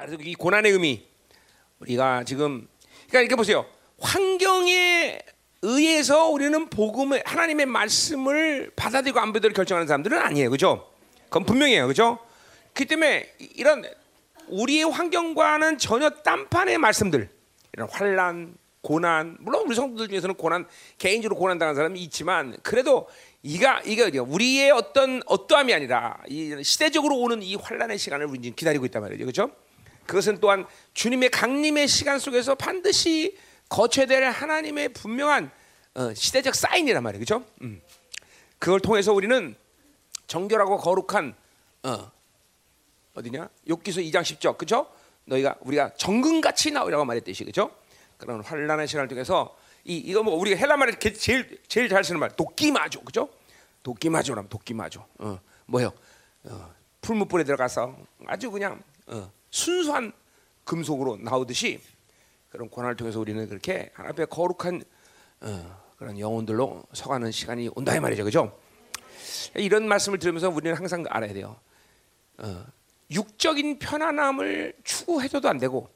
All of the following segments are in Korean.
자, 그래서 이 고난의 의미 우리가 지금 그러니까 이렇게 보세요. 환경에 의해서 우리는 복음의 하나님의 말씀을 받아들이고 안 받아들이고 결정하는 사람들은 아니에요. 그죠? 그건 분명해요. 그죠? 그 때문에 이런 우리의 환경과는 전혀 딴판의 말씀들 이런 환란, 고난 물론 우리 성도들 중에서는 고난 개인적으로 고난 당한 사람이 있지만 그래도 이가 이가 우리의 어떤 어떠함이 아니라 이 시대적으로 오는 이 환란의 시간을 우리는 기다리고 있단 말이죠. 그렇죠? 그것은 또한 주님의 강림의 시간 속에서 반드시 거쳐야 될 하나님의 분명한 어, 시대적 사인이란 말이에요. 그렇죠? 음. 그걸 통해서 우리는 정결하고 거룩한 어, 어디냐? 욥기서 2장 10절. 그죠? 너희가 우리가 정금같이 나오라고 말했듯이 그죠? 그런 환란의 시간을 통해서 이 이거 뭐 우리가 헬라 말에 게- 제일 제일 잘 쓰는 말 도끼마조. 그죠? 도끼마조라면 도끼마조. 어, 뭐요? 어, 풀무불에 들어가서 아주 그냥 어, 순수한 금속으로 나오듯이 그런 고난을 통해서 우리는 그렇게 하나님 앞에 거룩한 어, 그런 영혼들로 서가는 시간이 온다 이 말이죠. 그죠? 이런 말씀을 들으면서 우리는 항상 알아야 돼요. 어, 육적인 편안함을 추구해줘도 안 되고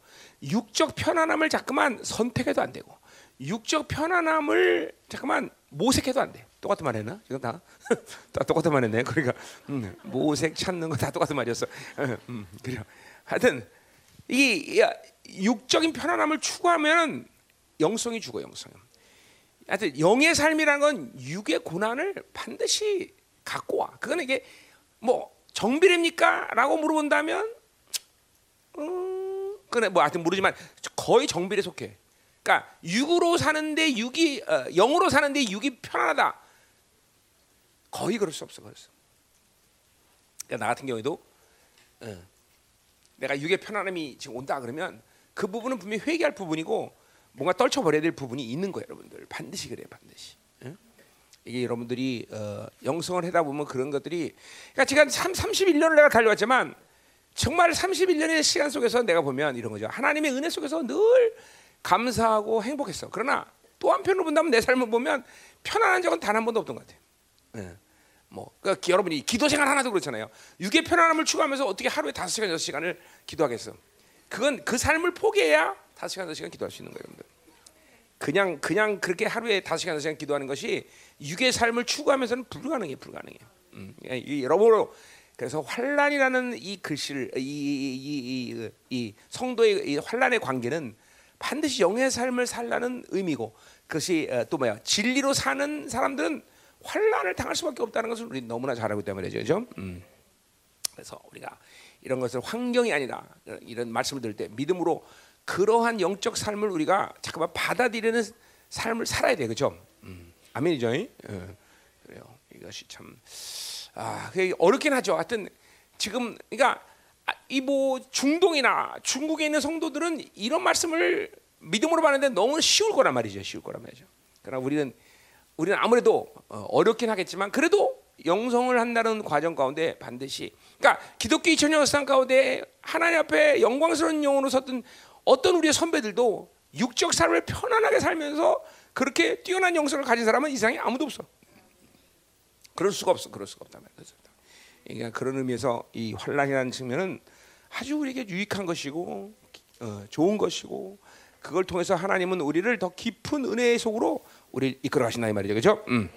육적 편안함을 자꾸만 선택해도 안 되고 육적 편안함을 자꾸만 모색해도 안 돼. 똑같은 말 했나? 지금 다, 다 똑같은 말 했네. 그러니까 음, 모색 찾는 거 다 똑같은 말이었어. 어, 음, 그래요. 하여튼 이 야, 육적인 편안함을 추구하면 영성이 죽어 영성. 하여튼 영의 삶이라는 건 육의 고난을 반드시 갖고 와. 그건 이게 뭐 정비례입니까?라고 물어본다면, 음, 그래 뭐 하여튼 모르지만 거의 정비례 속해. 그러니까 육으로 사는데 육이 어, 영으로 사는데 육이 편안하다. 거의 그럴 수 없어 그랬어. 그러니까 나 같은 경우에도 어, 내가 육의 편안함이 지금 온다 그러면 그 부분은 분명히 회개할 부분이고 뭔가 떨쳐버려야 될 부분이 있는 거예요, 여러분들. 반드시 그래요, 반드시. 응? 이게 여러분들이 어, 영성을 하다 보면 그런 것들이 그러니까 지금 3, 31년을 내가 달려왔지만 정말 31년의 시간 속에서 내가 보면 이런 거죠. 하나님의 은혜 속에서 늘 감사하고 행복했어. 그러나 또 한편으로 본다면 내 삶을 보면 편안한 적은 단 한 번도 없던 것 같아요. 예. 뭐 그러니까 여러분이 기도 생활 하나도 그렇잖아요. 육의 편안함을 추구하면서 어떻게 하루에 다섯 시간 여섯 시간을 기도하겠어? 그건 그 삶을 포기해야 다섯 시간 여섯 시간 기도할 수 있는 거예요, 여러분들. 그냥 그냥 그렇게 하루에 다섯 시간 여섯 시간 기도하는 것이 육의 삶을 추구하면서는 불가능해, 불가능해. 음, 이- 이 여러모로 그래서 환란이라는 이 글씨를 이, 이, 이, 이, 이 성도의 이 환란의 관계는 반드시 영의 삶을 살라는 의미고 그것이 어, 또 뭐야 진리로 사는 사람들은 환란을 당할 수밖에 없다는 것을 우리 너무나 잘 알고 있단 말이죠, 그죠? 음. 그래서 우리가 이런 것을 환경이 아니라 이런 말씀을 들을 때 믿음으로 그러한 영적 삶을 우리가 잠깐만 받아들이는 삶을 살아야 돼, 그죠? 음. 아멘이죠? 예. 그래요. 이것이 참 아, 어렵긴 하죠. 하여튼 지금 그러니까 이뭐 중동이나 중국에 있는 성도들은 이런 말씀을 믿음으로 받는데 너무 쉬울 거란 말이죠. 쉬울 거란 말이죠. 그러나 우리는 우리는 아무래도 어, 어렵긴 하겠지만 그래도 영성을 한다는 과정 가운데 반드시 그러니까 기독교 2000년 역사 가운데 하나님 앞에 영광스러운 영혼으로 섰던 어떤 우리의 선배들도 육적 삶을 편안하게 살면서 그렇게 뛰어난 영성을 가진 사람은 이상이 아무도 없어. 그럴 수가 없어. 그럴 수가 말이야. 그러니까 그런 의미에서 이 환란이라는 측면은 아주 우리에게 유익한 것이고 어, 좋은 것이고 그걸 통해서 하나님은 우리를 더 깊은 은혜의 속으로 우리 이끌어 가신다 이 말이죠. 그렇죠? 음.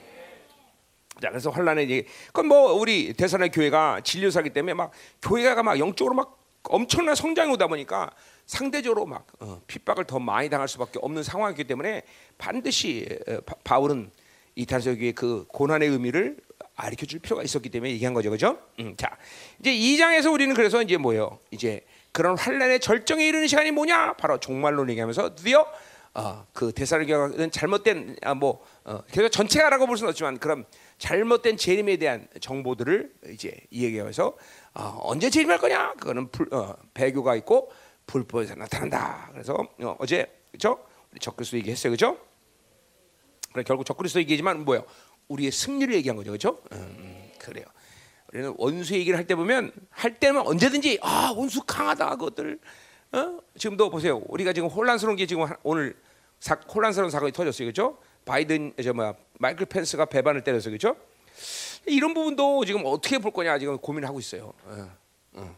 자, 그래서 환란의 얘기. 그건 뭐 우리 대선의 교회가 진료사기 때문에 막 교회가 막 영적으로 막 엄청난 성장이 오다 보니까 상대적으로 막 어, 핍박을 더 많이 당할 수밖에 없는 상황이기 때문에 반드시 어, 바, 바울은 이탄서교의 그 고난의 의미를 가르쳐 줄 필요가 있었기 때문에 얘기한 거죠, 그죠? 음, 자, 이제 이 장에서 우리는 그래서 이제 뭐예요? 이제 그런 환란의 절정에 이르는 시간이 뭐냐? 바로 종말론 얘기하면서 드디어 어, 그 대사르교는 잘못된 아, 뭐 어, 그래서 전체가라고 볼 수는 없지만 그런 잘못된 재림에 대한 정보들을 이제 이야기하면서 어, 언제 재림할 거냐? 그거는 불, 어, 배교가 있고 불법에서 나타난다. 그래서 어, 어제 그렇죠? 우리 적그리스도 얘기했어요, 그렇죠? 그래 결국 적그리스도 얘기지만 뭐예요? 우리의 승리를 얘기한 거죠, 그렇죠? 음, 그래요. 우리는 원수 얘기를 할 때 보면 할 때면 언제든지 아 원수 강하다 그것들 어? 지금도 보세요. 우리가 지금 혼란스러운 게 지금 하- 오늘 사, 혼란스러운 사건이 터졌어요, 그렇죠? 바이든 저 뭐야 마이클 펜스가 배반을 때려서 그렇죠? 이런 부분도 지금 어떻게 볼 거냐 지금 고민을 하고 있어요. 어, 어.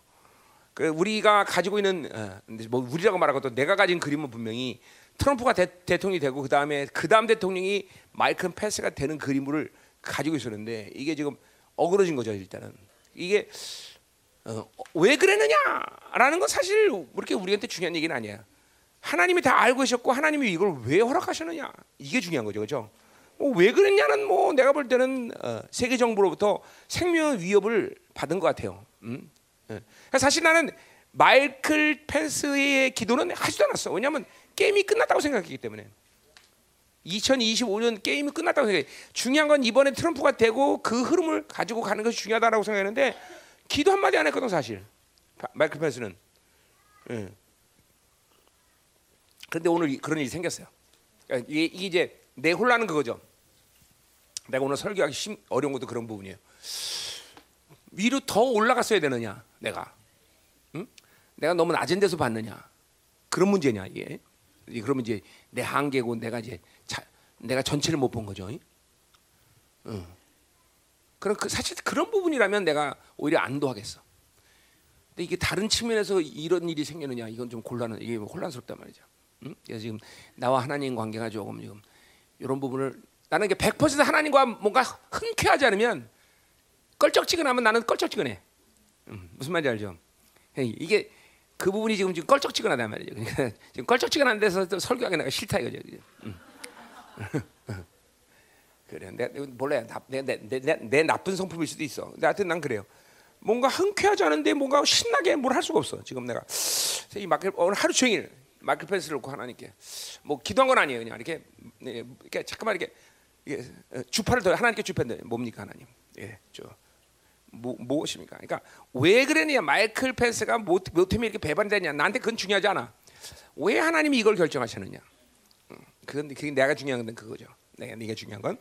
그 우리가 가지고 있는 어, 뭐 우리라고 말하고 또 내가 가진 그림은 분명히 트럼프가 대, 대통령이 되고 그 다음에 그 다음 대통령이 마이클 펜스가 되는 그림을 가지고 있었는데 이게 지금 어그러진 거죠 일단은 이게 어, 왜 그랬느냐라는 건 사실 그렇게 우리한테 중요한 얘기는 아니야. 하나님이 다 알고 계셨고 하나님이 이걸 왜 허락하셨느냐 이게 중요한 거죠, 그렇죠? 뭐 왜 그랬냐는 뭐 내가 볼 때는 어, 세계 정부로부터 생명 위협을 받은 것 같아요. 음? 예. 사실 나는 마이클 펜스의 기도는 하지도 않았어. 왜냐하면 게임이 끝났다고 생각했기 때문에. 2025년 게임이 끝났다고 생각해. 중요한 건 이번에 트럼프가 되고 그 흐름을 가지고 가는 것이 중요하다라고 생각했는데 기도 한 마디 안 했거든 사실. 바- 마이클 펜스는. 예. 그런데 오늘 이- 그런 일이 생겼어요. 그러니까 이게, 이게 이제 내 혼란은 그거죠. 내가 오늘 설교하기 심, 어려운 것도 그런 부분이에요. 위로 더 올라갔어야 되느냐, 내가. 응? 내가 너무 낮은 데서 봤느냐. 그런 문제냐 이게. 이- 그러면 이제 내 한계고 내가 이제 자, 내가 전체를 못 본 거죠. 응. 그럼 그 사실 그런 부분이라면 내가 오히려 안도하겠어. 근데 이게 다른 측면에서 이런 일이 생기느냐 이건 좀 곤란 이게 혼란스럽단 말이죠. 응? 그래서 지금 나와 하나님 관계가 조금 지금 이런 부분을 나는 이게 100% 하나님과 뭔가 흔쾌하지 않으면 껄쩍지근하면 나는 껄쩍지근해. 음, 무슨 말인지 알죠? 이게 그 부분이 지금 지금 껄쩍지근하단 말이죠. 그러니까 지금 껄쩍지근한 데서 또 설교하기 내가 싫다 이거죠. 음. 그래, 내 몰래 내, 내, 내, 내, 내 나쁜 성품일 수도 있어. 근데 하여튼 난 그래요. 뭔가 흔쾌하지 않은데 뭔가 신나게 뭘 할 수가 없어. 지금 내가 이 마켓 오늘 하루 종일 마켓 펜스를 놓고 하나님께 뭐 기도한 건 아니에요. 그냥 이렇게 네, 이렇게 잠깐만 이렇게, 이게 주파를 더 하나님께 주패는데 뭡니까 하나님? 예, 저 뭐, 무엇입니까? 그러니까 왜 그랬냐? 마이클 펜스가 뭐, 뭐 때문에 이렇게 배반되냐? 나한테 그건 중요하지 않아. 왜 하나님이 이걸 결정하셨느냐? 음, 그건 그게 내가 중요한 건 그거죠. 내가 네가 중요한 건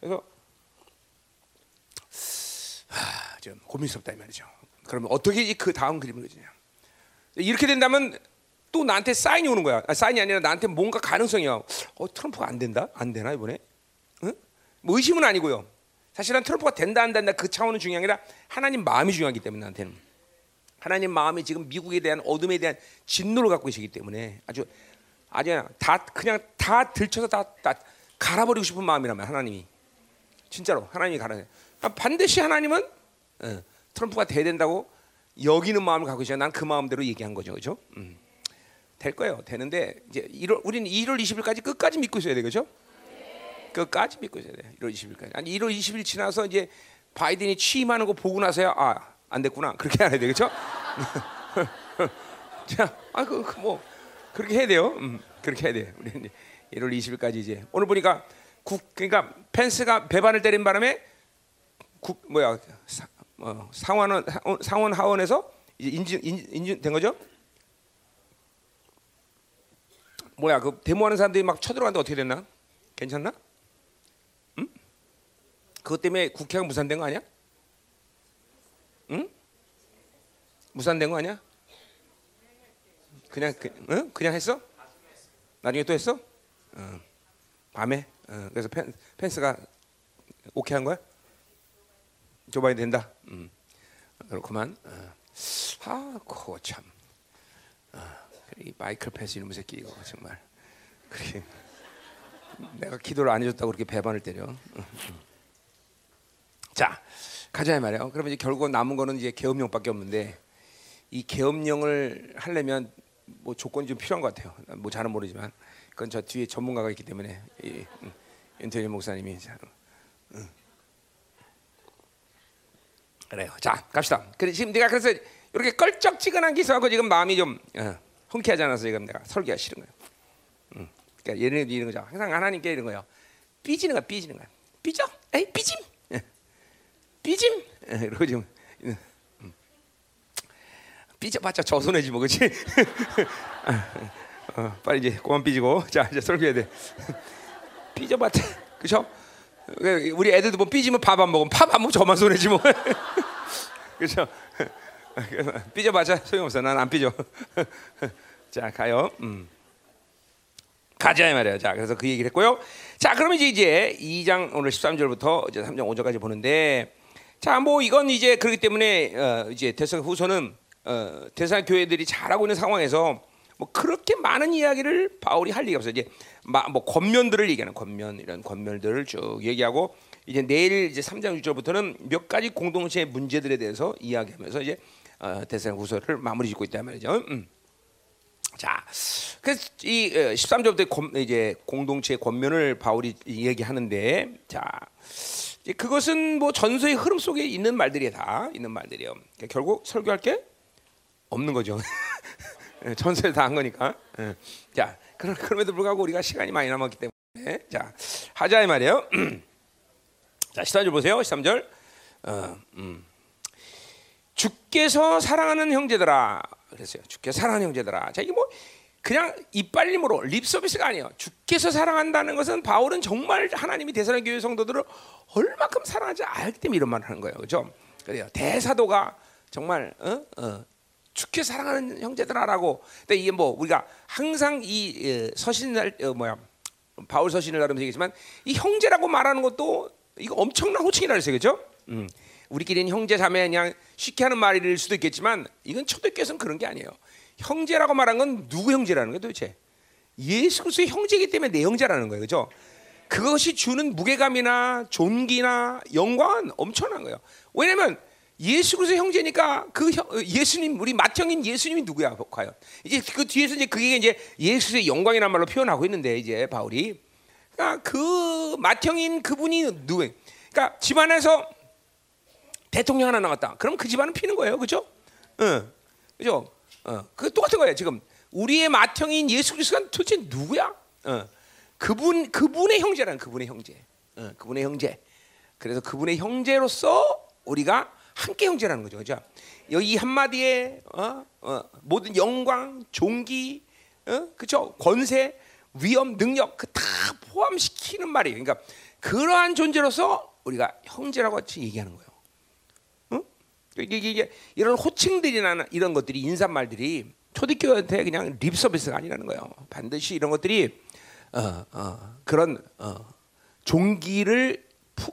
그래서 하, 좀 고민스럽다 이 말이죠. 그러면 어떻게 이그 다음 그림을 그리냐? 이렇게 된다면 또 나한테 사인이 오는 거야. 아, 사인이 아니라 나한테 뭔가 가능성이야. 어, 트럼프가 안 된다? 안 되나 이번에? 응? 뭐 의심은 아니고요. 사실은 트럼프가 된다 안 된다 그 차원은 중요한 게 아니라 하나님 마음이 중요하기 때문에 나한테는 하나님 마음이 지금 미국에 대한 어둠에 대한 진노를 갖고 계시기 때문에 아주 아주 다 그냥 다 들쳐서 다, 다 갈아버리고 싶은 마음이라면 하나님이 진짜로 하나님이 갈아내. 아, 반드시 하나님은 어, 트럼프가 돼야 된다고 여기는 마음을 갖고 계셔. 난그 마음대로 얘기한 거죠, 그렇죠? 음. 될 거예요. 되는데 이제 1월 우리는 1월 20일까지 끝까지 믿고 있어야 돼, 그렇죠? 끝까지 믿고 있어야 돼. 1월 20일까지. 아니 1월 20일 지나서 이제 바이든이 취임하는 거 보고 나서야 아, 안 됐구나. 그렇게 해야 돼. 그렇죠? 자, 아, 그, 그 뭐, 그렇게 해야 돼요. 음, 그렇게 해야 돼. 우리 이제 1월 20일까지 이제 오늘 보니까 국, 그러니까 펜스가 배반을 때린 바람에 국, 뭐야, 사, 어, 상원, 상원 하원에서 이제 인증, 인, 인증된 거죠? 뭐야, 그 데모하는 사람들이 막 쳐들어갔는데 어떻게 됐나? 괜찮나? 응? 그것 때문에 국회가 무산된 거 아니야? 응? 무산된 거 아니야? 그냥 그, 응? 그냥 했어? 나중에 또 했어? 어. 밤에? 어. 그래서 펜, 펜스가 오케이 한 거야? 조 바이든 된다. 음. 그렇구만. 어. 아, 그거 참. 어. 이 마이클 펜스 이놈의 새끼 이거 정말. 그래. 내가 기도를 안 해줬다고 그렇게 배반을 때려. 자, 가자 말이야. 그러면 이제 결국 남은 거는 이제 계엄령밖에 없는데 이 계엄령을 하려면 뭐 조건이 좀 필요한 것 같아요. 뭐 잘은 모르지만 그건 저 뒤에 전문가가 있기 때문에 이 음, 윤태일 목사님이 자, 음. 그래요. 자, 갑시다. 그래 지금 내가 그래서 이렇게 껄쩍지근한 기사하고 지금 마음이 좀 어, 흔쾌하지 않아서 지금 내가 설교가 싫은 거예요. 음. 그러니까 예를 이런 거죠. 항상 하나님께 이런 거예요. 삐지는 거야, 삐지는 거야. 삐져? 에이, 삐짐. 예. 삐짐. 예, 이러고 지금 음. 삐져봤자 저손해지 뭐 그렇지? 어, 빨리 이제 그만 삐지고 자 이제 설교해야 돼. 삐져봤자 그죠? 우리 애들도 뭐 삐지면 밥 안 먹으면 밥 안 먹으면 저만 손해지 뭐. 그죠? 삐져봤자 소용없어. 난 안 삐져. 자 가요. 음. 가자 이 말이에요. 자, 그래서 그 얘기를 했고요. 자, 그러면 이제 이제 2장 오늘 13절부터 이제 3장 5절까지 보는데 자, 뭐 이건 이제 그렇기 때문에 어, 이제 대성 후서는 어, 대사 교회들이 잘하고 있는 상황에서 뭐 그렇게 많은 이야기를 바울이 할 얘기가 없어요. 이제 마, 뭐 권면들을 얘기하는 권면 이런 권면들을 쭉 얘기하고 이제 내일 이제 3장 6절부터는 몇 가지 공동체 문제들에 대해서 이야기하면서 이제 어, 대사후서를 마무리 짓고 있단 말이죠. 음. 자, 그래서 이 13절부터 이제 공동체 권면을 바울이 얘기하는데, 자, 그것은 뭐 전서의 흐름 속에 있는 말들이 다 있는 말들이에요. 그러니까 결국 설교할 게 없는 거죠. 전서에 다 한 거니까. 예. 자, 그럼 그럼에도 불구하고 우리가 시간이 많이 남았기 때문에, 자, 하자 이 말이에요. 자, 13절 보세요. 13절. 어, 음. 주께서 사랑하는 형제들아 그랬어요. 주께서 사랑하는 형제들아. 자, 이게 뭐 그냥 이빨림으로 립 서비스가 아니에요. 주께서 사랑한다는 것은 바울은 정말 하나님이 대사랑 교회 성도들을 얼마큼 사랑하지 알기 때문에 이런 말을 하는 거예요. 그죠? 그래요. 대사도가 정말 어? 어. 주께 사랑하는 형제들아라고. 근데 이게 뭐 우리가 항상 이 어, 서신날 어, 뭐야 바울 서신을 나름대로 얘기지만 이 형제라고 말하는 것도 이거 엄청난 호칭이라 그랬어요. 그죠? 음. 우리끼리는 형제 자매 그냥 쉽게 하는 말일 수도 있겠지만 이건 초대교회에서는 그런 게 아니에요. 형제라고 말한 건 누구 형제라는 거예요 도대체? 예수 그리스도의 형제이기 때문에 내 형제라는 거예요. 그죠? 그것이 주는 무게감이나 존귀나 영광은 엄청난 거예요. 왜냐면 예수 그리스도 형제니까 그 형, 예수님 우리 맏형인 예수님이 누구야 과연 이제 그 뒤에서 이제 그게 이제 예수의 영광이란 말로 표현하고 있는데 이제 바울이 그러니까 그 맏형인 그분이 누구? 그러니까 집안에서 대통령 하나 나왔다. 그럼 그 집안은 피는 거예요, 그렇죠? 응, 그죠? 어, 그 똑같은 거예요. 지금 우리의 맏형인 예수 그리스도가 도대체 누구야? 어, 그분 그분의 형제라는 그분의 형제, 어, 그분의 형제. 그래서 그분의 형제로서 우리가 함께 형제라는 거죠, 그죠? 여기 이 한마디에 어, 어, 모든 영광, 종기, 어, 그죠? 권세, 위험, 능력 그 다 포함시키는 말이에요. 그러니까 그러한 존재로서 우리가 형제라고 같이 얘기하는 거예요. 이게, 이게 이런 호칭들이나 이런 것들이 인사말들이 초대교회한테 그냥 립 서비스가 아니라는 거예요. 반드시 이런 것들이 어, 어, 그런 어, 종기를 푸,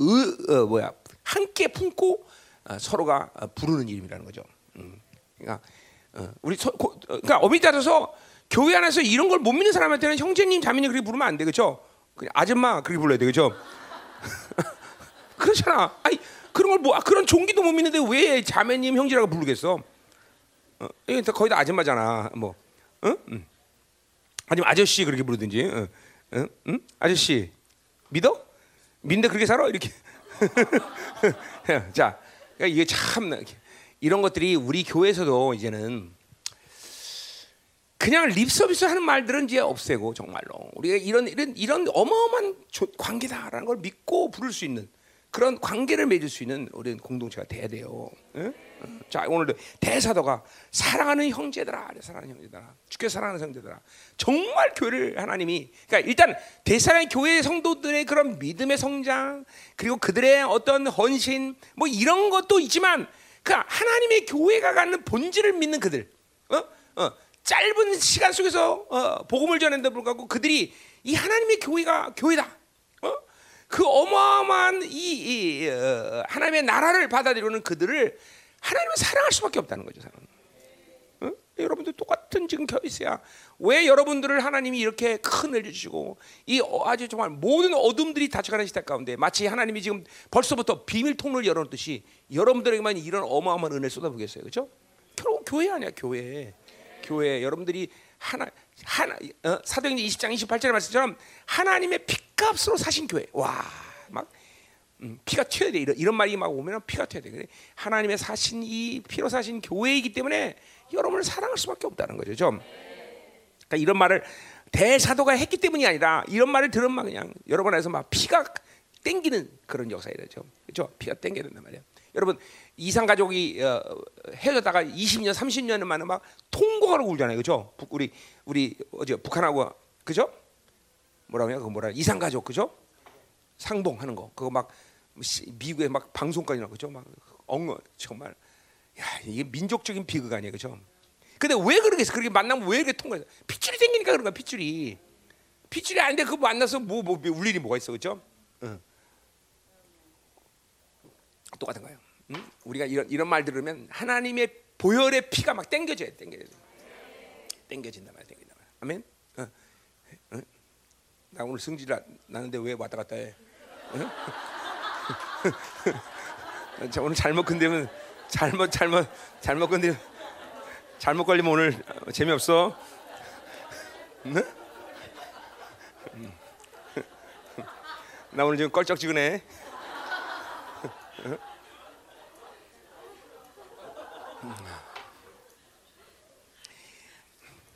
으, 어, 뭐야 함께 품고 어, 서로가 부르는 이름이라는 거죠. 음. 그러니까 어, 우리 그러니까 어미 따라서 교회 안에서 이런 걸 못 믿는 사람한테는 형제님, 자매님 그렇게 부르면 안 돼, 그렇죠? 아줌마 그렇게 불러야 돼, 그렇죠? 그렇잖아. 아니 그런 걸 뭐 그런 종기도 못 믿는데 왜 자매님 형제라고 부르겠어? 어, 이게 거의 다 아줌마잖아. 뭐, 응? 응. 아니면 아저씨 그렇게 부르든지, 응? 응? 응? 아저씨 믿어? 믿는데 그렇게 살아? 이렇게. 자, 그러니까 이게 참 이런 것들이 우리 교회에서도 이제는 그냥 립 서비스 하는 말들은 이제 없애고 정말로 우리가 이런 이런 이런 어마어마한 관계다라는 걸 믿고 부를 수 있는 그런 관계를 맺을 수 있는 우리 공동체가 돼야 돼요. 응? 자 오늘도 대사도가 사랑하는 형제들아, 사랑하는 형제들아, 주께 사랑하는 형제들아. 정말 교회를 하나님이 그러니까 일단 대사랑 교회 성도들의 그런 믿음의 성장 그리고 그들의 어떤 헌신 뭐 이런 것도 있지만 그 하나님의 교회가 갖는 본질을 믿는 그들, 어? 어. 짧은 시간 속에서 어, 복음을 전했는데 불구하고 그들이 이 하나님의 교회가 교회다. 그 어마어마한 이, 이 어, 하나님의 나라를 받아들이는 그들을 하나님은 사랑할 수밖에 없다는 거죠. 사람. 어? 여러분들 똑같은 지금 케이스야. 왜 여러분들을 하나님이 이렇게 큰 은혜를 주시고 이 어, 아주 정말 모든 어둠들이 닫혀가는 시대 가운데 마치 하나님이 지금 벌써부터 비밀 통로를 열어놓듯이 여러분들에게만 이런 어마어마한 은혜를 쏟아부겠어요, 그렇죠? 결국 교회 아니야, 교회. 교회 여러분들이 하나 하나 어, 사도행전 20장 28절의 말씀처럼 하나님의 피값으로 사신 교회. 와, 막 음, 피가 튀어야 돼. 이런, 이런 말이 막 오면 피가 튀어야 돼. 그래. 하나님의 사신 이 피로 사신 교회이기 때문에 여러분을 사랑할 수밖에 없다는 거죠. 좀. 그러니까 이런 말을 대사도가 했기 때문이 아니라 이런 말을 들으면 그냥 여러분 안에서 막 피가 땡기는 그런 역사이죠. 그렇죠? 피가 땡겨야 된단 말이에요. 여러분 이상 가족이 어, 헤어졌다가 20년, 30년 만에 막 통곡하고 울잖아요, 그죠? 우리 우리 어제 북한하고 그죠? 뭐라고 해요? 그 뭐라 이상 가족 그죠? 상봉하는 거 그거 막 미국에 막 방송까지 나 그죠? 막 엉어 정말 야 이게 민족적인 비극 아니에요, 그죠? 근데 왜 그러겠어? 그렇게 만나면 왜 이렇게 통과해? 핏줄이 생기니까 그런 거야, 핏줄이. 핏줄이 아닌데 그거 만나서 뭐, 뭐, 울 일이 뭐가 있어, 그죠? 응. 똑같은 거예요. 응? 우리가 이런 이런 말 들으면 하나님의 보혈의 피가 막 땡겨져야 돼, 땡겨져. 땡겨진다 말이야, 땡긴다 말이야. 아멘. 어. 어? 나 오늘 승질 나- 나는데 왜 왔다 갔다 해? 어? 자, 오늘 잘못 건드면 잘못 잘못 잘못 건드면 잘못 걸리면 오늘 어, 재미없어. 응? 음. 나 오늘 지금 껄쩍지근해.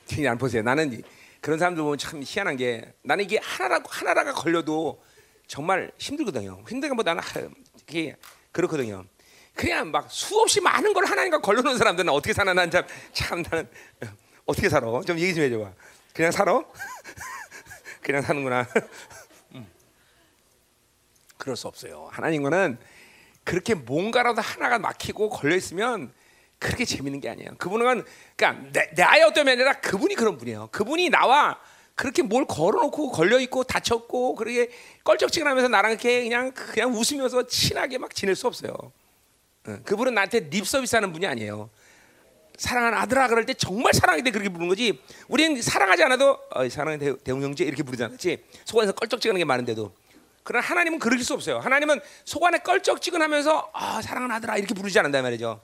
그냥 안 보세요. 나는 이- 그런 사람들 보면 참 희한한 게 나는 이게 하나라 하나라가 걸려도 정말 힘들거든요. 힘든 거 나는 하- 이게 그렇거든요. 그냥 막 수없이 많은 걸 하나님과 걸려놓은 사람들은 어떻게 사나 난 참 참 나는 어떻게 살아? 좀 얘기 좀 해줘봐. 그냥 살아? 그냥 사는구나. 음. 그럴 수 없어요. 하나님과는 그렇게 뭔가라도 하나가 막히고 걸려 있으면 그렇게 재밌는 게 아니에요. 그분은 그러니까 내, 나의 어떤 면이 아니라 그분이 그런 분이에요. 그분이 나와 그렇게 뭘 걸어놓고 걸려 있고 다쳤고 그렇게 껄쩍지근하면서 나랑 이렇게 그냥 그냥 웃으면서 친하게 막 지낼 수 없어요. 응. 그분은 나한테 립 서비스하는 분이 아니에요. 사랑하는 아들아 그럴 때 정말 사랑할 때 그렇게 부르는 거지. 우리는 사랑하지 않아도 어, 사랑하는 대- 대웅 형제 이렇게 부르잖아, 그렇지? 속안에서 껄쩍지근한 게 많은데도. 그러나 하나님은 그럴 수 없어요. 하나님은 속안에 껄쩍지근하면서 아 사랑하는 아들아 이렇게 부르지 않는단 말이죠.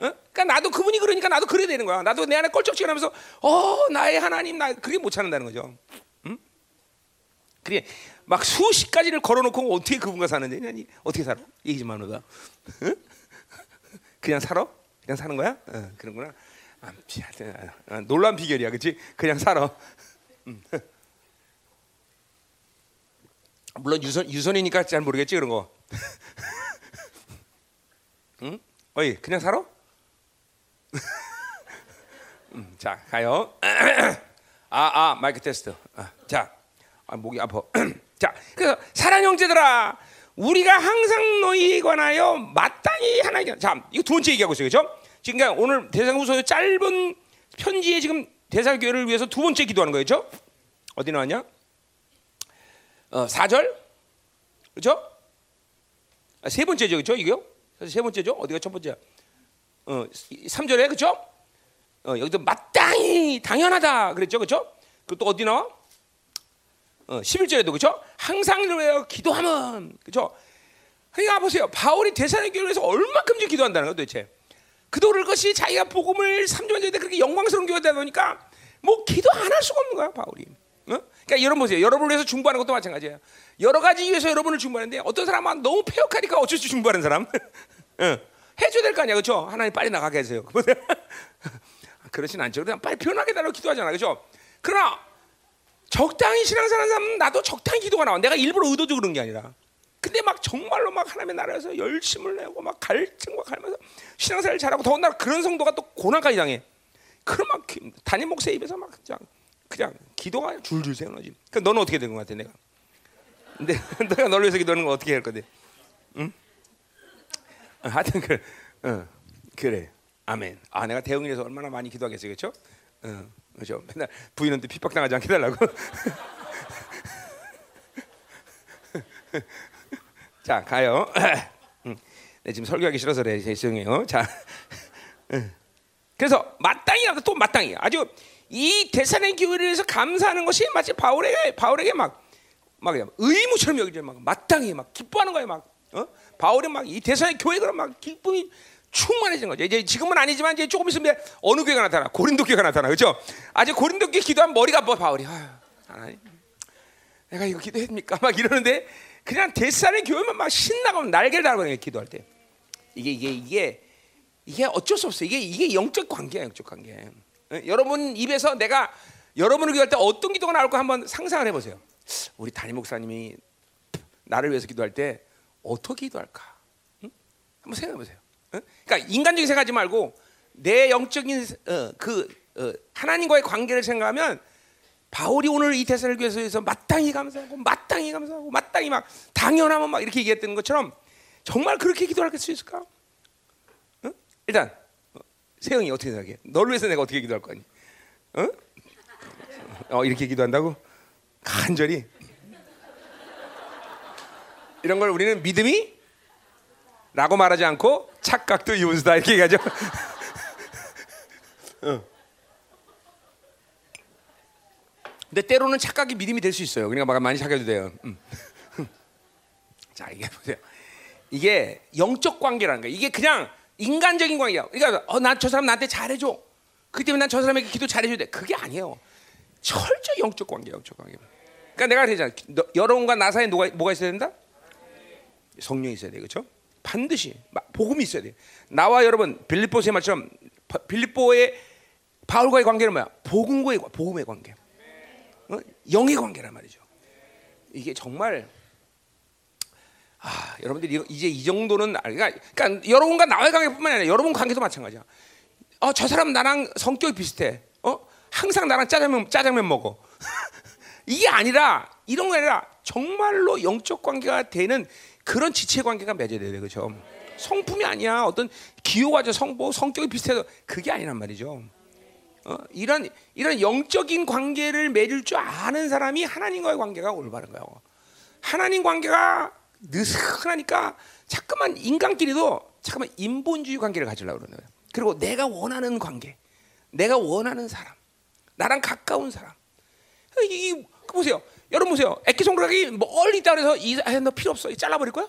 어? 그러니까 나도 그분이 그러니까 나도 그래야 되는 거야. 나도 내 안에 껄쩍지근하면서 어 나의 하나님 나 그게 못 찾는다는 거죠. 응? 그래 막 수십 가지를 걸어놓고 어떻게 그분과 사는데 아니 어떻게 살아? 얘기 좀 하는 거야. 응? 그냥 살아? 그냥 사는 거야? 어, 그런구나. 아, 아, 아, 놀라운 비결이야, 그렇지? 그냥 살아. 음. 물론 유선 유선이니까 잘 모르겠지 그런 거. 응? 어이 그냥 살아? 음, 자 가요. 아, 아 마이크 테스트. 아, 자, 아, 목이 아파. 자, 그래서 사랑 형제들아, 우리가 항상 너희에 관하여 마땅히 하나님. 자, 이거 두 번째 얘기하고 있어요, 그렇죠? 지금 그러니까 오늘 대상후서의 짧은 편지에 지금 대상 교회를 위해서 두 번째 기도하는 거예요, 그렇죠? 어디 나왔냐? 어, 4절. 그렇죠? 아, 세 번째죠. 이게요? 그래서 세 번째죠. 어디가 첫 번째야? 어, 3절에 그렇죠? 어, 여기도 마땅히 당연하다 그랬죠. 그렇죠? 그또 어디 나와? 어, 11절에도 그렇죠? 항상 위하여 기도하면 그렇죠? 그러니까 보세요. 바울이 대사로교회에서 얼마큼 지금 기도한다는 거야 도대체. 그도를 것이 자기가 복음을 3년 전에 그렇게 영광스러운 교회다 보니까 뭐 기도 안 할 수가 없는 거야 바울이. 어? 그러니까 여러분 보세요. 여러분을 위해서 중보하는 것도 마찬가지예요. 여러 가지 이유에서 여러분을 중보하는데 어떤 사람은 너무 폐역하니까 어쩔 수 중보하는 사람. 어. 해줘야 될 거 아니야, 그렇죠? 하나님 빨리 나가게 해주세요. 그렇진 않죠. 그냥 빨리 변하게 달라고 기도하잖아, 그렇죠? 그러나 적당히 신앙생활하는 사람은 나도 적당히 기도가 나와. 내가 일부러 의도적으로 그런 게 아니라. 근데 막 정말로 막 하나님의 나라에서 열심을 내고 막 갈증과 갈면서 신앙생활 잘하고 더군다나 그런 성도가 또 고난까지 당해. 그럼 막 기- 담임 목사 입에서 막 그냥 그냥 기도가 줄줄 새어나지. 그 너는 어떻게 된 것 같아, 내가? 근데 내가 널 위해서 기도하는 거 어떻게 할 건데? 응? 어, 하여튼 그, 어, 그래. 아멘. 아 내가 대응해서 얼마나 많이 기도하겠어요, 그렇죠? 어, 그렇죠. 맨날 부인한테 핍박당하지 않게 달라고. 자 가요. 음, 네, 지금 설교하기 싫어서 그래 죄송해요. 자, 음. 그래서 마땅히 하다 또 마땅히 아주 이 대산의 위해서 감사하는 것이 마치 바울에게 바울에게 막막 의무처럼 여기죠. 막 마땅히 막 기뻐하는 거예요. 막 어? 바울이 막 이 대산의 교회 그런 막 기쁨이 충만해진 거죠. 이제 지금은 아니지만 이제 조금 있으면 어느 교회가 나타나? 고린도 교회가 나타나. 그렇죠? 아직 고린도 교회 기도하면 머리가 아파 바울이. 하나님. 내가 이거 기도했습니까? 막 이러는데 그냥 대산의 교회만 막 신나고 날개를 달고 기도할 때 이게 이게 이게 이게 어쩔 수 없어. 이게 이게 영적 관계야, 영적 관계. 예? 여러분 입에서 내가 여러분을 기도할 때 어떤 기도가 나올까 한번 상상을 해 보세요. 우리 담임 목사님이 나를 위해서 기도할 때 어떻게 기도할까? 응? 한번 생각해 보세요. 응? 그러니까 인간적인 생각하지 말고 내 영적인 어, 그 어, 하나님과의 관계를 생각하면 바울이 오늘 이 대사를 위해서 마땅히 감사하고 마땅히 감사하고 마땅히 막 당연하면 막 이렇게 얘기했던 것처럼 정말 그렇게 기도할 수 있을까? 응? 일단 어, 세영이 어떻게 생각해? 너를 위해서 내가 어떻게 기도할 거니? 어? 어 이렇게 기도한다고? 간절히 이런 걸 우리는 믿음이 라고 말하지 않고 착각도 이온수다 이렇게 얘기하죠. 근데 때로는 착각이 믿음이 될 수 있어요. 그러니까 막 많이 착각해도 돼요. 음. 자 이게 보세요. 이게 영적 관계라는 거야. 이게 그냥 인간적인 관계야. 그러니까 어, 난저 사람 나한테 잘해줘. 그 때문에 난 저 사람에게 기도 잘해줘야 돼. 그게 아니에요. 철저 영적 관계, 영적 관계. 그러니까 내가 그러잖아. 너- 여러분과 나 사이에 뭐가 있어야 된다? 성령이 있어야 돼, 그렇죠? 반드시 마- 복음이 있어야 돼. 나와 여러분 빌립보서의 말처럼 바- 빌립보의 바울과의 관계는 뭐야? 복음과의 관- 복음의 관계, 어? 영의 관계란 말이죠. 이게 정말 아 여러분들이 이제 이 정도는 알- 그러니까, 그러니까 여러분과 나와의 관계뿐만 아니라 여러분 관계도 마찬가지야. 어 저 사람 나랑 성격이 비슷해. 어 항상 나랑 짜장면 짜장면 먹어. 이게 아니라 이런 게 아니라 정말로 영적 관계가 되는 그런 지체 관계가 맺어야 돼요, 그렇죠? 성품이 아니야. 어떤 기호가죠, 성보, 성격이 비슷해서 그게 아니란 말이죠. 어, 이런 이런 영적인 관계를 맺을 줄 아는 사람이 하나님과의 관계가 올바른 거예요. 하나님 관계가 느슨하니까 자꾸만 인간끼리도 자꾸만 인본주의 관계를 가지려고 그러는 거예요. 그리고 내가 원하는 관계, 내가 원하는 사람, 나랑 가까운 사람. 이, 이그 보세요. 여러분 보세요. 애기 손가락이 멀리 있다 그래서 이 아, 너 필요 없어. 잘라버릴 거야?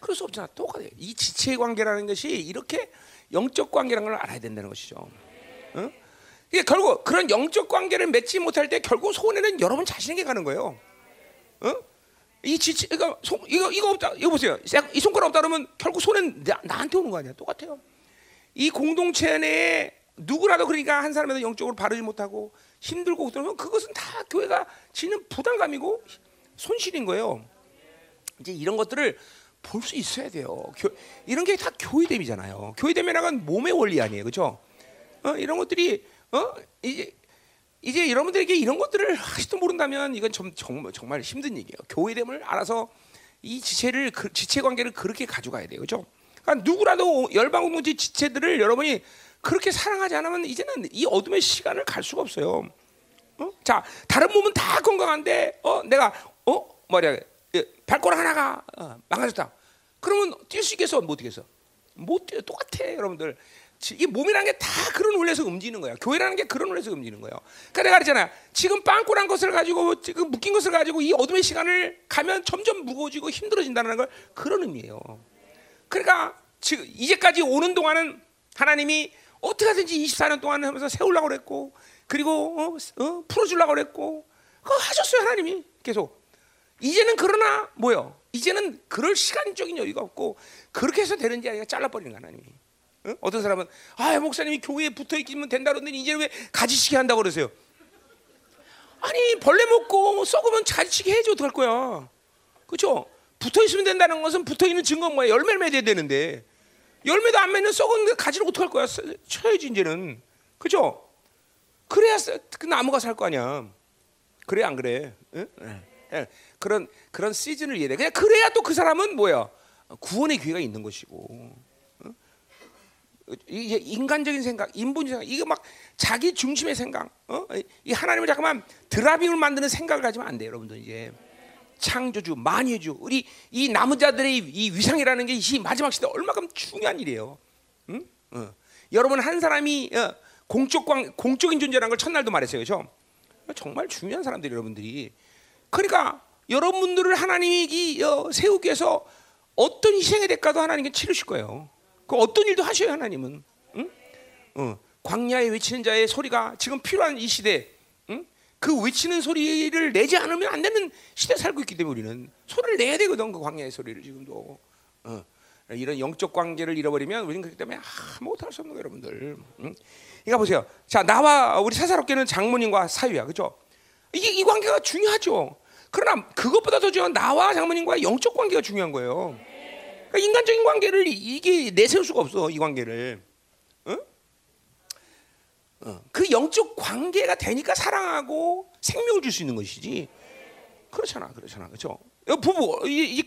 그럴 수 없잖아. 똑같아요. 이 지체 관계라는 것이 이렇게 영적 관계라는 걸 알아야 된다는 것이죠. 어? 이게 결국 그런 영적 관계를 맺지 못할 때 결국 손해는 여러분 자신에게 가는 거예요. 어? 이 지체 이거 손, 이거 이거 없다. 이거 보세요. 이 손가락 없다 그러면 결국 손해는 나, 나한테 오는 거 아니야. 똑같아요. 이 공동체 내에 누구라도 그러니까 한 사람에도 영적으로 바르지 못하고 힘들고 그러면 그것은 다 교회가 지는 부담감이고 손실인 거예요. 이제 이런 것들을 볼 수 있어야 돼요. 교, 이런 게 다 교회됨이잖아요. 교회됨이라는 몸의 원리 아니에요, 그렇죠? 어, 이런 것들이 어 이제 이제 여러분들에게 이런 것들을 아직도 모른다면 이건 좀, 정말 정말 힘든 얘기예요. 교회됨을 알아서 이 지체를 그, 지체 관계를 그렇게 가져가야 돼요, 그렇죠? 그러니까 누구라도 열방 공동체 지체들을 여러분이 그렇게 사랑하지 않으면 이제는 이 어둠의 시간을 갈 수가 없어요. 어? 자, 다른 몸은 다 건강한데, 어, 내가, 어, 뭐야, 예, 발가락 하나가 어, 망가졌다. 그러면 뛸 수 있겠어? 못 뛰겠어? 못 뛰어. 똑같아, 여러분들. 지- 이 몸이라는 게 다 그런 원리에서 움직이는 거야. 교회라는 게 그런 원리에서 움직이는 거예요. 그러니까 내가 그랬잖아. 지금 빵꾸난 것을 가지고, 지금 묶인 것을 가지고 이 어둠의 시간을 가면 점점 무거워지고 힘들어진다는 걸 그런 의미예요. 그러니까 지금 이제까지 오는 동안은 하나님이 어떻게 하든지 24년 동안 하면서 세우려고 그랬고 그리고 어, 어, 풀어주려고 그랬고 그거 하셨어요 하나님이. 계속. 이제는 그러나 뭐요? 이제는 그럴 시간적인 여유가 없고 그렇게 해서 되는지 아니라 잘라버리는 거야 하나님이. 어? 어떤 사람은 아 목사님이 교회에 붙어있기면 된다 그러더니 이제 왜 가지치기 한다고 그러세요? 아니 벌레 먹고 썩으면 가지치기 해줘 어떡할 거야? 그렇죠 붙어 있으면 된다는 것은 붙어 있는 증거가 뭐야? 열매를 맺어야 되는데 열매도 안 맺는 썩은 그 가지를 어떡할 거야? 써- 쳐야지 이제는 그죠? 그래야 써- 그 나무가 살 거 아니야. 그래 안 그래? 응? 예. 그런 그런 시즌을 이해돼. 그냥 그래야 또 그 사람은 뭐야? 구원의 기회가 있는 것이고. 응? 이게 인간적인 생각, 인본주의 생각, 이거 막 자기 중심의 생각, 어? 이 하나님을 잠깐만 드라빙을 만드는 생각을 가지면 안 돼요, 여러분들 이제. 창조주, 만유주, 우리 이 남은 자들의 이- 이 위상이라는 게 이 마지막 시대 얼마큼 중요한 일이에요. 응? 어. 여러분 한 사람이 어, 공적 관, 공적인 존재라는 걸 첫날도 말했어요, 그렇죠? 정말 중요한 사람들이 여러분들이. 그러니까 여러분들을 하나님이 이, 어, 세우기 위해서 어떤 희생의 대가도 하나님께 치르실 거예요. 그 어떤 일도 하셔요, 하나님은. 응? 어, 광야에 외치는 자의 소리가 지금 필요한 이 시대. 응? 그 외치는 소리를 내지 않으면 안 되는 시대에 살고 있기 때문에 우리는 소리를 내야 되거든 그 광야의 소리를 지금도 어. 이런 영적 관계를 잃어버리면 우리는 그렇기 때문에 아무것도 할 수 없는 거예요 여러분들 응? 그러니까 보세요 자 나와 우리 사사롭게는 장모님과 사위야 그죠 이게 이 관계가 중요하죠 그러나 그것보다 더 중요한 나와 장모님과의 영적 관계가 중요한 거예요 그러니까 인간적인 관계를 이- 이게 내세울 수가 없어 이 관계를 응? 어, 그 영적 관계가 되니까 사랑하고 생명을 줄 수 있는 것이지. 그렇잖아, 그렇잖아, 그렇죠? 부부 이, 이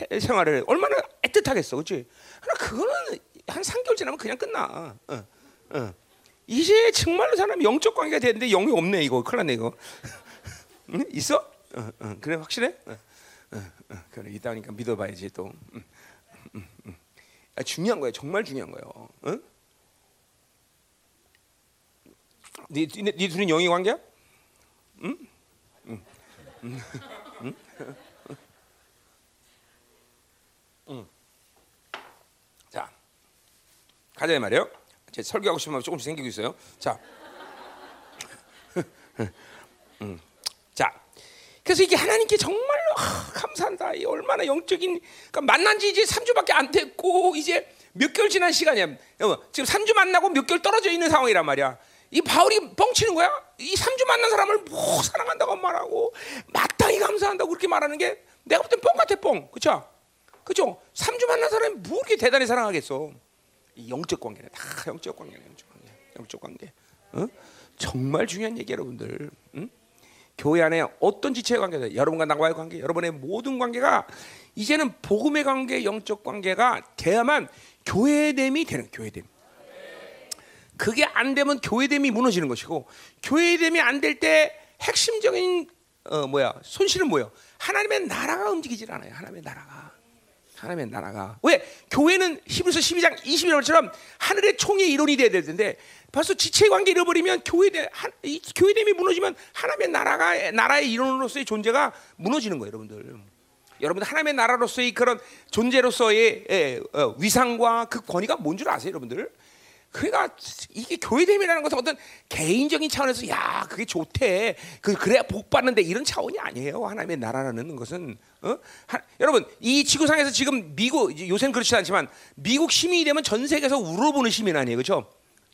해- 생활을 얼마나 애틋하겠어, 그렇지? 그러나 그거는 한 3개월 지나면 그냥 끝나. 어, 어. 이제 정말로 사람이 영적 관계가 되는데 영이 없네 이거 큰일 났네 이거. 응? 있어? 어, 어, 그래 확실해? 어, 어, 어, 그래 있다니까 믿어봐야지 또. 음, 음, 음. 아, 중요한 거예요, 정말 중요한 거예요. 응? 네, 네, 네 둘이 영의 관계야? 자, 가자 이 말이에요. 제 설교하고 싶으면 조금씩 생기고 있어요. 자, 음, 자, 그래서 이게 하나님께 정말로 아, 감사한다. 이 얼마나 영적인 그러니까 만난 지 이제 3주밖에 안 됐고 이제 몇 개월 지난 시간이야. 지금 3주 만나고 몇 개월 떨어져 있는 상황이란 말이야. 이 바울이 뻥치는 거야. 이 3주 만난 사람을 뭐 사랑한다고 말하고 마땅히 감사한다고 그렇게 말하는 게 내가 볼 땐 뻥 같아 뻥. 그렇죠? 그죠? 3주 만난 사람이 뭐 이렇게 대단히 사랑하겠어? 이 영적 관계네. 다 영적 관계네. 영적 관계. 영적 관계. 어? 정말 중요한 얘기 여러분들. 응? 교회 안에 어떤 지체의 관계도 여러분과 나와의 관계, 여러분의 모든 관계가 이제는 복음의 관계, 영적 관계가 돼야만 교회됨이 되는 교회됨. 그게 안 되면 교회됨이 무너지는 것이고 교회됨이 안 될 때 핵심적인 어 뭐야 손실은 뭐예요? 하나님의 나라가 움직이질 않아요. 하나님의 나라가. 하나님의 나라가 왜 교회는 히브리서 12장 21절처럼 하늘의 총의 이론이 돼야 될 텐데 벌써 지체 관계 잃어버리면 교회됨 이 교회됨이 무너지면 하나님의 나라가 나라의 이론으로서의 존재가 무너지는 거예요, 여러분들. 여러분들 하나님의 나라로서의 그런 존재로서의 예, 어, 위상과 그 권위가 뭔 줄 아세요, 여러분들? 그러니까 이게 교회됨이라는 것은 어떤 개인적인 차원에서 야 그게 좋대. 그 그래야 복 받는데 이런 차원이 아니에요. 하나님의 나라라는 것은 어? 하, 여러분 이 지구상에서 지금 미국 요새는 그렇지 않지만 미국 시민이 되면 전 세계에서 울어보는 시민 아니에요. 그렇죠?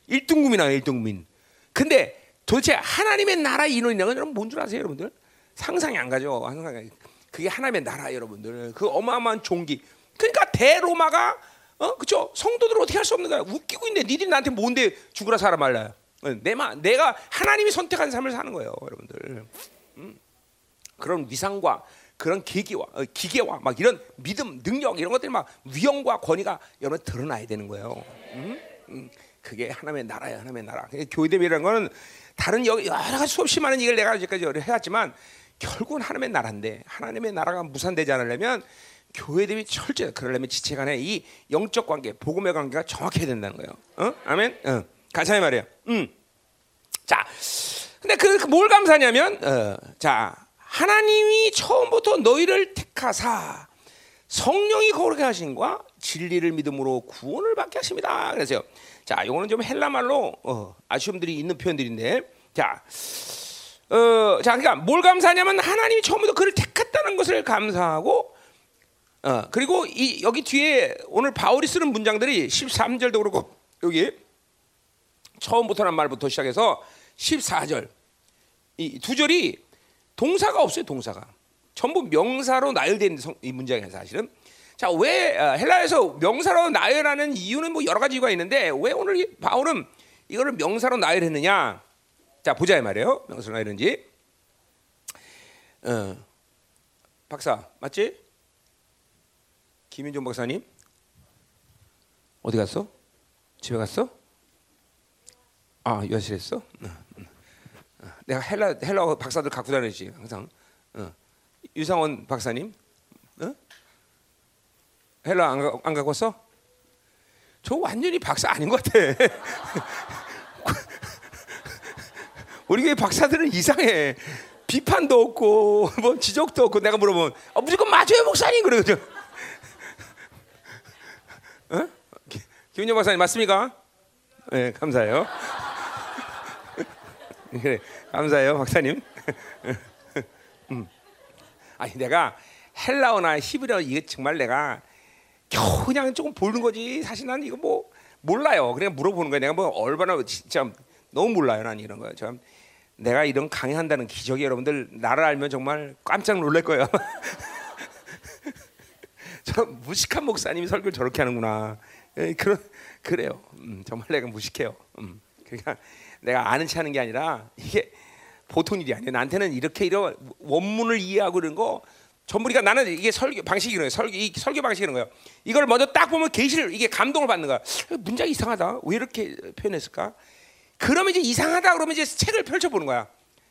1등 국민이에요 1등 국민. 근데 도대체 하나님의 나라 인원이라는 건 여러분 뭔 줄 아세요 여러분들? 상상이 안 가죠. 상상이 그게 하나님의 나라 여러분들. 그 어마어마한 종기. 그러니까 대로마가 어, 그죠? 성도들 어떻게 할 수 없는 거야? 웃기고 있는데 니들이 나한테 뭔데 죽으라 살아 말라요? 내 마 내가 하나님이 선택한 삶을 사는 거예요, 여러분들. 음. 그런 위상과 그런 계기와 어, 기계와 막 이런 믿음, 능력 이런 것들이 막 위엄과 권위가 여러분 드러나야 되는 거예요. 음? 음. 그게 하나님의 나라야, 하나님의 나라. 교회됨이라는 거는 다른 여러 가지 수없이 많은 얘기를 내가 이제까지 해왔지만 결국은 하나님의 나라인데 하나님의 나라가 무산되지 않으려면 교회됨이 철저해. 그러려면 지체 간에 이 영적 관계, 복음의 관계가 정확해야 된다는 거예요. 어? 아멘. 어. 이 말이야. 음. 자, 근데 그뭘 그 감사냐면, 어, 자 하나님이 처음부터 너희를 택하사 성령이 거룩게 하신과 진리를 믿음으로 구원을 받게 하십니다. 그래서요. 자, 이거는 좀 헬라 말로 어, 아쉬움들이 있는 표현들인데, 자. 어, 자, 그러니까 뭘 감사하냐면 하나님이 처음부터 그를 택했다는 것을 감사하고 어, 그리고 이 여기 뒤에 오늘 바울이 쓰는 문장들이 13절도 그렇고 여기 처음부터란 말부터 시작해서 14절. 이 두 절이 동사가 없어요 동사가. 전부 명사로 나열된 이 문장이에요 사실은. 자왜 어, 헬라에서 명사로 나열하는 이유는 뭐 여러 가지 이유가 있는데 왜 오늘 바울은 이거를 명사로 나열했느냐? 자 보자 이 말이에요. 명사로 나열했는지. 어, 박사 맞지? 김윤종 박사님 어디 갔어? 집에 갔어? 아 유아실 했어? 내가 헬라 헬라 박사들 갖고 다니지 항상. 어. 유상원 박사님, 어? 헬라 안, 가, 안 갖고 왔어? 저 완전히 박사 아닌 것 같아. 우리 교회 박사들은 이상해. 비판도 없고 뭐 지적도 없고 내가 물어보면 아, 무조건 맞아요 목사님 그러거든. 어? 김윤정 박사님 맞습니까? 네, 감사해요. 그래, 감사해요, 박사님. 음. 아니 내가 헬라어나 히브리어 이게 정말 내가 그냥 조금 보는 거지. 사실 난 이거 뭐 몰라요. 그냥 물어보는 거야. 내가 뭐 얼마나 진짜 너무 몰라요. 난 이런 거야. 참 내가 이런 강의한다는 기적이 여러분들 나를 알면 정말 깜짝 놀랄 거예요. 저 무식한 목사님이 설교를 저렇게 하는구나. 예, 그런 그래요. 음, 정말 내가 무식해요. 음, 그러니까 내가 아는 체 하는 게 아니라 이게 보통 일이 아니에요. 나한테는 이렇게 이런 원문을 이해하고 이런 거 전부 그러니까 나는 이게 설교 방식이 이런 거예요. 설교 이 설교 방식이 이런 거예요. 이걸 먼저 딱 보면 계시를 이게 감동을 받는 거야. 문장이 이상하다. 왜 이렇게 표현했을까? 그러면 이제 이상하다 그러면 이제 책을 펼쳐 보는 거야.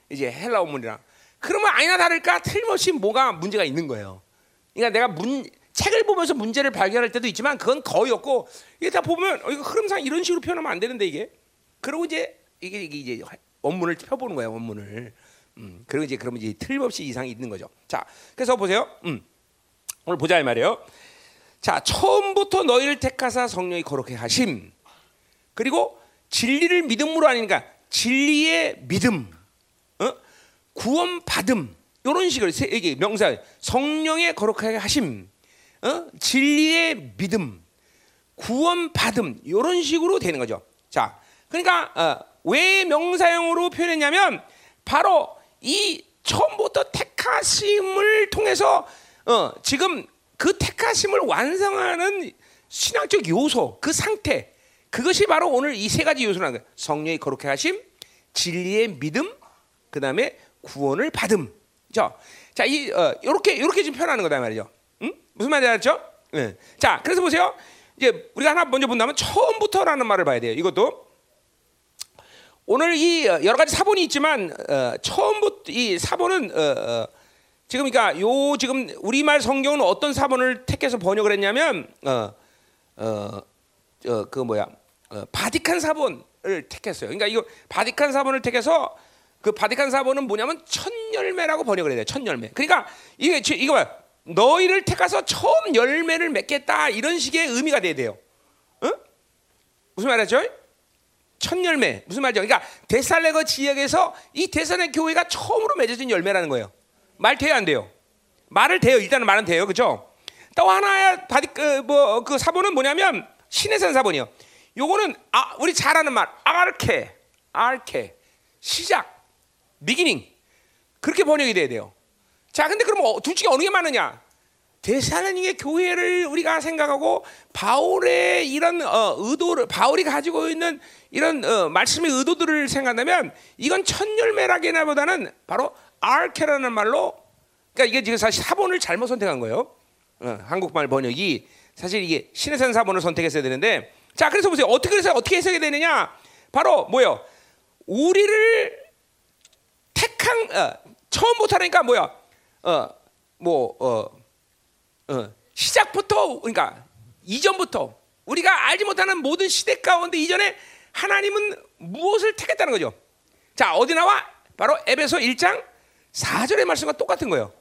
이제 헬라 원문이랑. 그러면 아니나 다를까 틀림없이 뭐가 문제가 있는 거예요. 그러니까 내가 문 책을 보면서 문제를 발견할 때도 있지만 그건 거의 없고 이게 다 보면 어, 이거 흐름상 이런 식으로 표현하면 안 되는데 이게 그리고 이제 이게, 이게 이제 원문을 펴보는 거예요. 원문을. 음, 그리고 이제 그러면 이제 틀림없이 이상이 있는 거죠. 자, 그래서 보세요. 음, 오늘 보자 이 말이에요. 자, 처음부터 너희를 택하사 성령이 거룩해 하심. 그리고 진리를 믿음으로 아니니까 진리의 믿음, 어? 구원 받음 이런 식으로 세- 이게 명사 성령의 거룩하게 하심, 어? 진리의 믿음, 구원 받음 이런 식으로 되는 거죠. 자, 그러니까 어, 왜 명사형으로 표현했냐면 바로 이 처음부터 택하심을 통해서 어, 지금 그 택하심을 완성하는 신앙적 요소, 그 상태, 그것이 바로 오늘 이 세 가지 요소라는 거예요. 성령의 거룩해 하심, 진리의 믿음, 그 다음에 구원을 받음. 자, 자, 이 어, 이렇게 이렇게 지금 표현하는 거다 말이죠. 응? 무슨 말인지 알았죠? 예. 자, 그래서 보세요. 이제 우리가 하나 먼저 본다면 처음부터라는 말을 봐야 돼요. 이것도 오늘 이 어, 여러 가지 사본이 있지만 어, 처음부터 이 사본은 어, 어, 지금 그러니까 요 지금 우리말 성경은 어떤 사본을 택해서 번역을 했냐면 어, 어, 어, 그 뭐야 어, 바티칸 사본을 택했어요. 그러니까 이거 바티칸 사본을 택해서 그 바티칸 사본은 뭐냐면 첫 열매라고 번역을 해야 돼. 첫 열매. 그러니까 이게 지- 이거 봐. 너희를 택해서 처음 열매를 맺겠다 이런 식의 의미가 돼야 돼요. 응? 무슨 말이죠? 첫 열매 무슨 말이죠? 그러니까 데살레거 지역에서 이 데살레 교회가 처음으로 맺어진 열매라는 거예요. 말 돼요 안 돼요? 말을 돼요. 일단은 말은 돼요. 그렇죠? 또 하나의 바디 그뭐그 사본은 뭐냐면 시내산 사본이요. 요거는 아 우리 잘 아는 말 ἀρχή ἀρχή 시작 beginning 그렇게 번역이 돼야 돼요. 자, 근데 그럼 어, 둘 중에 어느 게 많으냐? 데살로니가 교회를 우리가 생각하고 바울의 이런 어, 의도를 바울이 가지고 있는 이런 어, 말씀의 의도들을 생각한다면 이건 첫 열매라기보다는 바로 ἀρχή라는 말로 그러니까 이게 지금 사실 사본을 잘못 선택한 거예요. 어, 한국말 번역이 사실 이게 신해산 사본을 선택했어야 되는데 자 그래서 보세요 어떻게 해서 어떻게 해석이 되느냐 바로 뭐요 우리를 택한 어, 처음부터 하니까 뭐야 어뭐 어 어, 시작부터 그러니까 이전부터 우리가 알지 못하는 모든 시대 가운데 이전에 하나님은 무엇을 택했다는 거죠. 자 어디 나와? 바로 에베소 1장 4절의 말씀과 똑같은 거예요.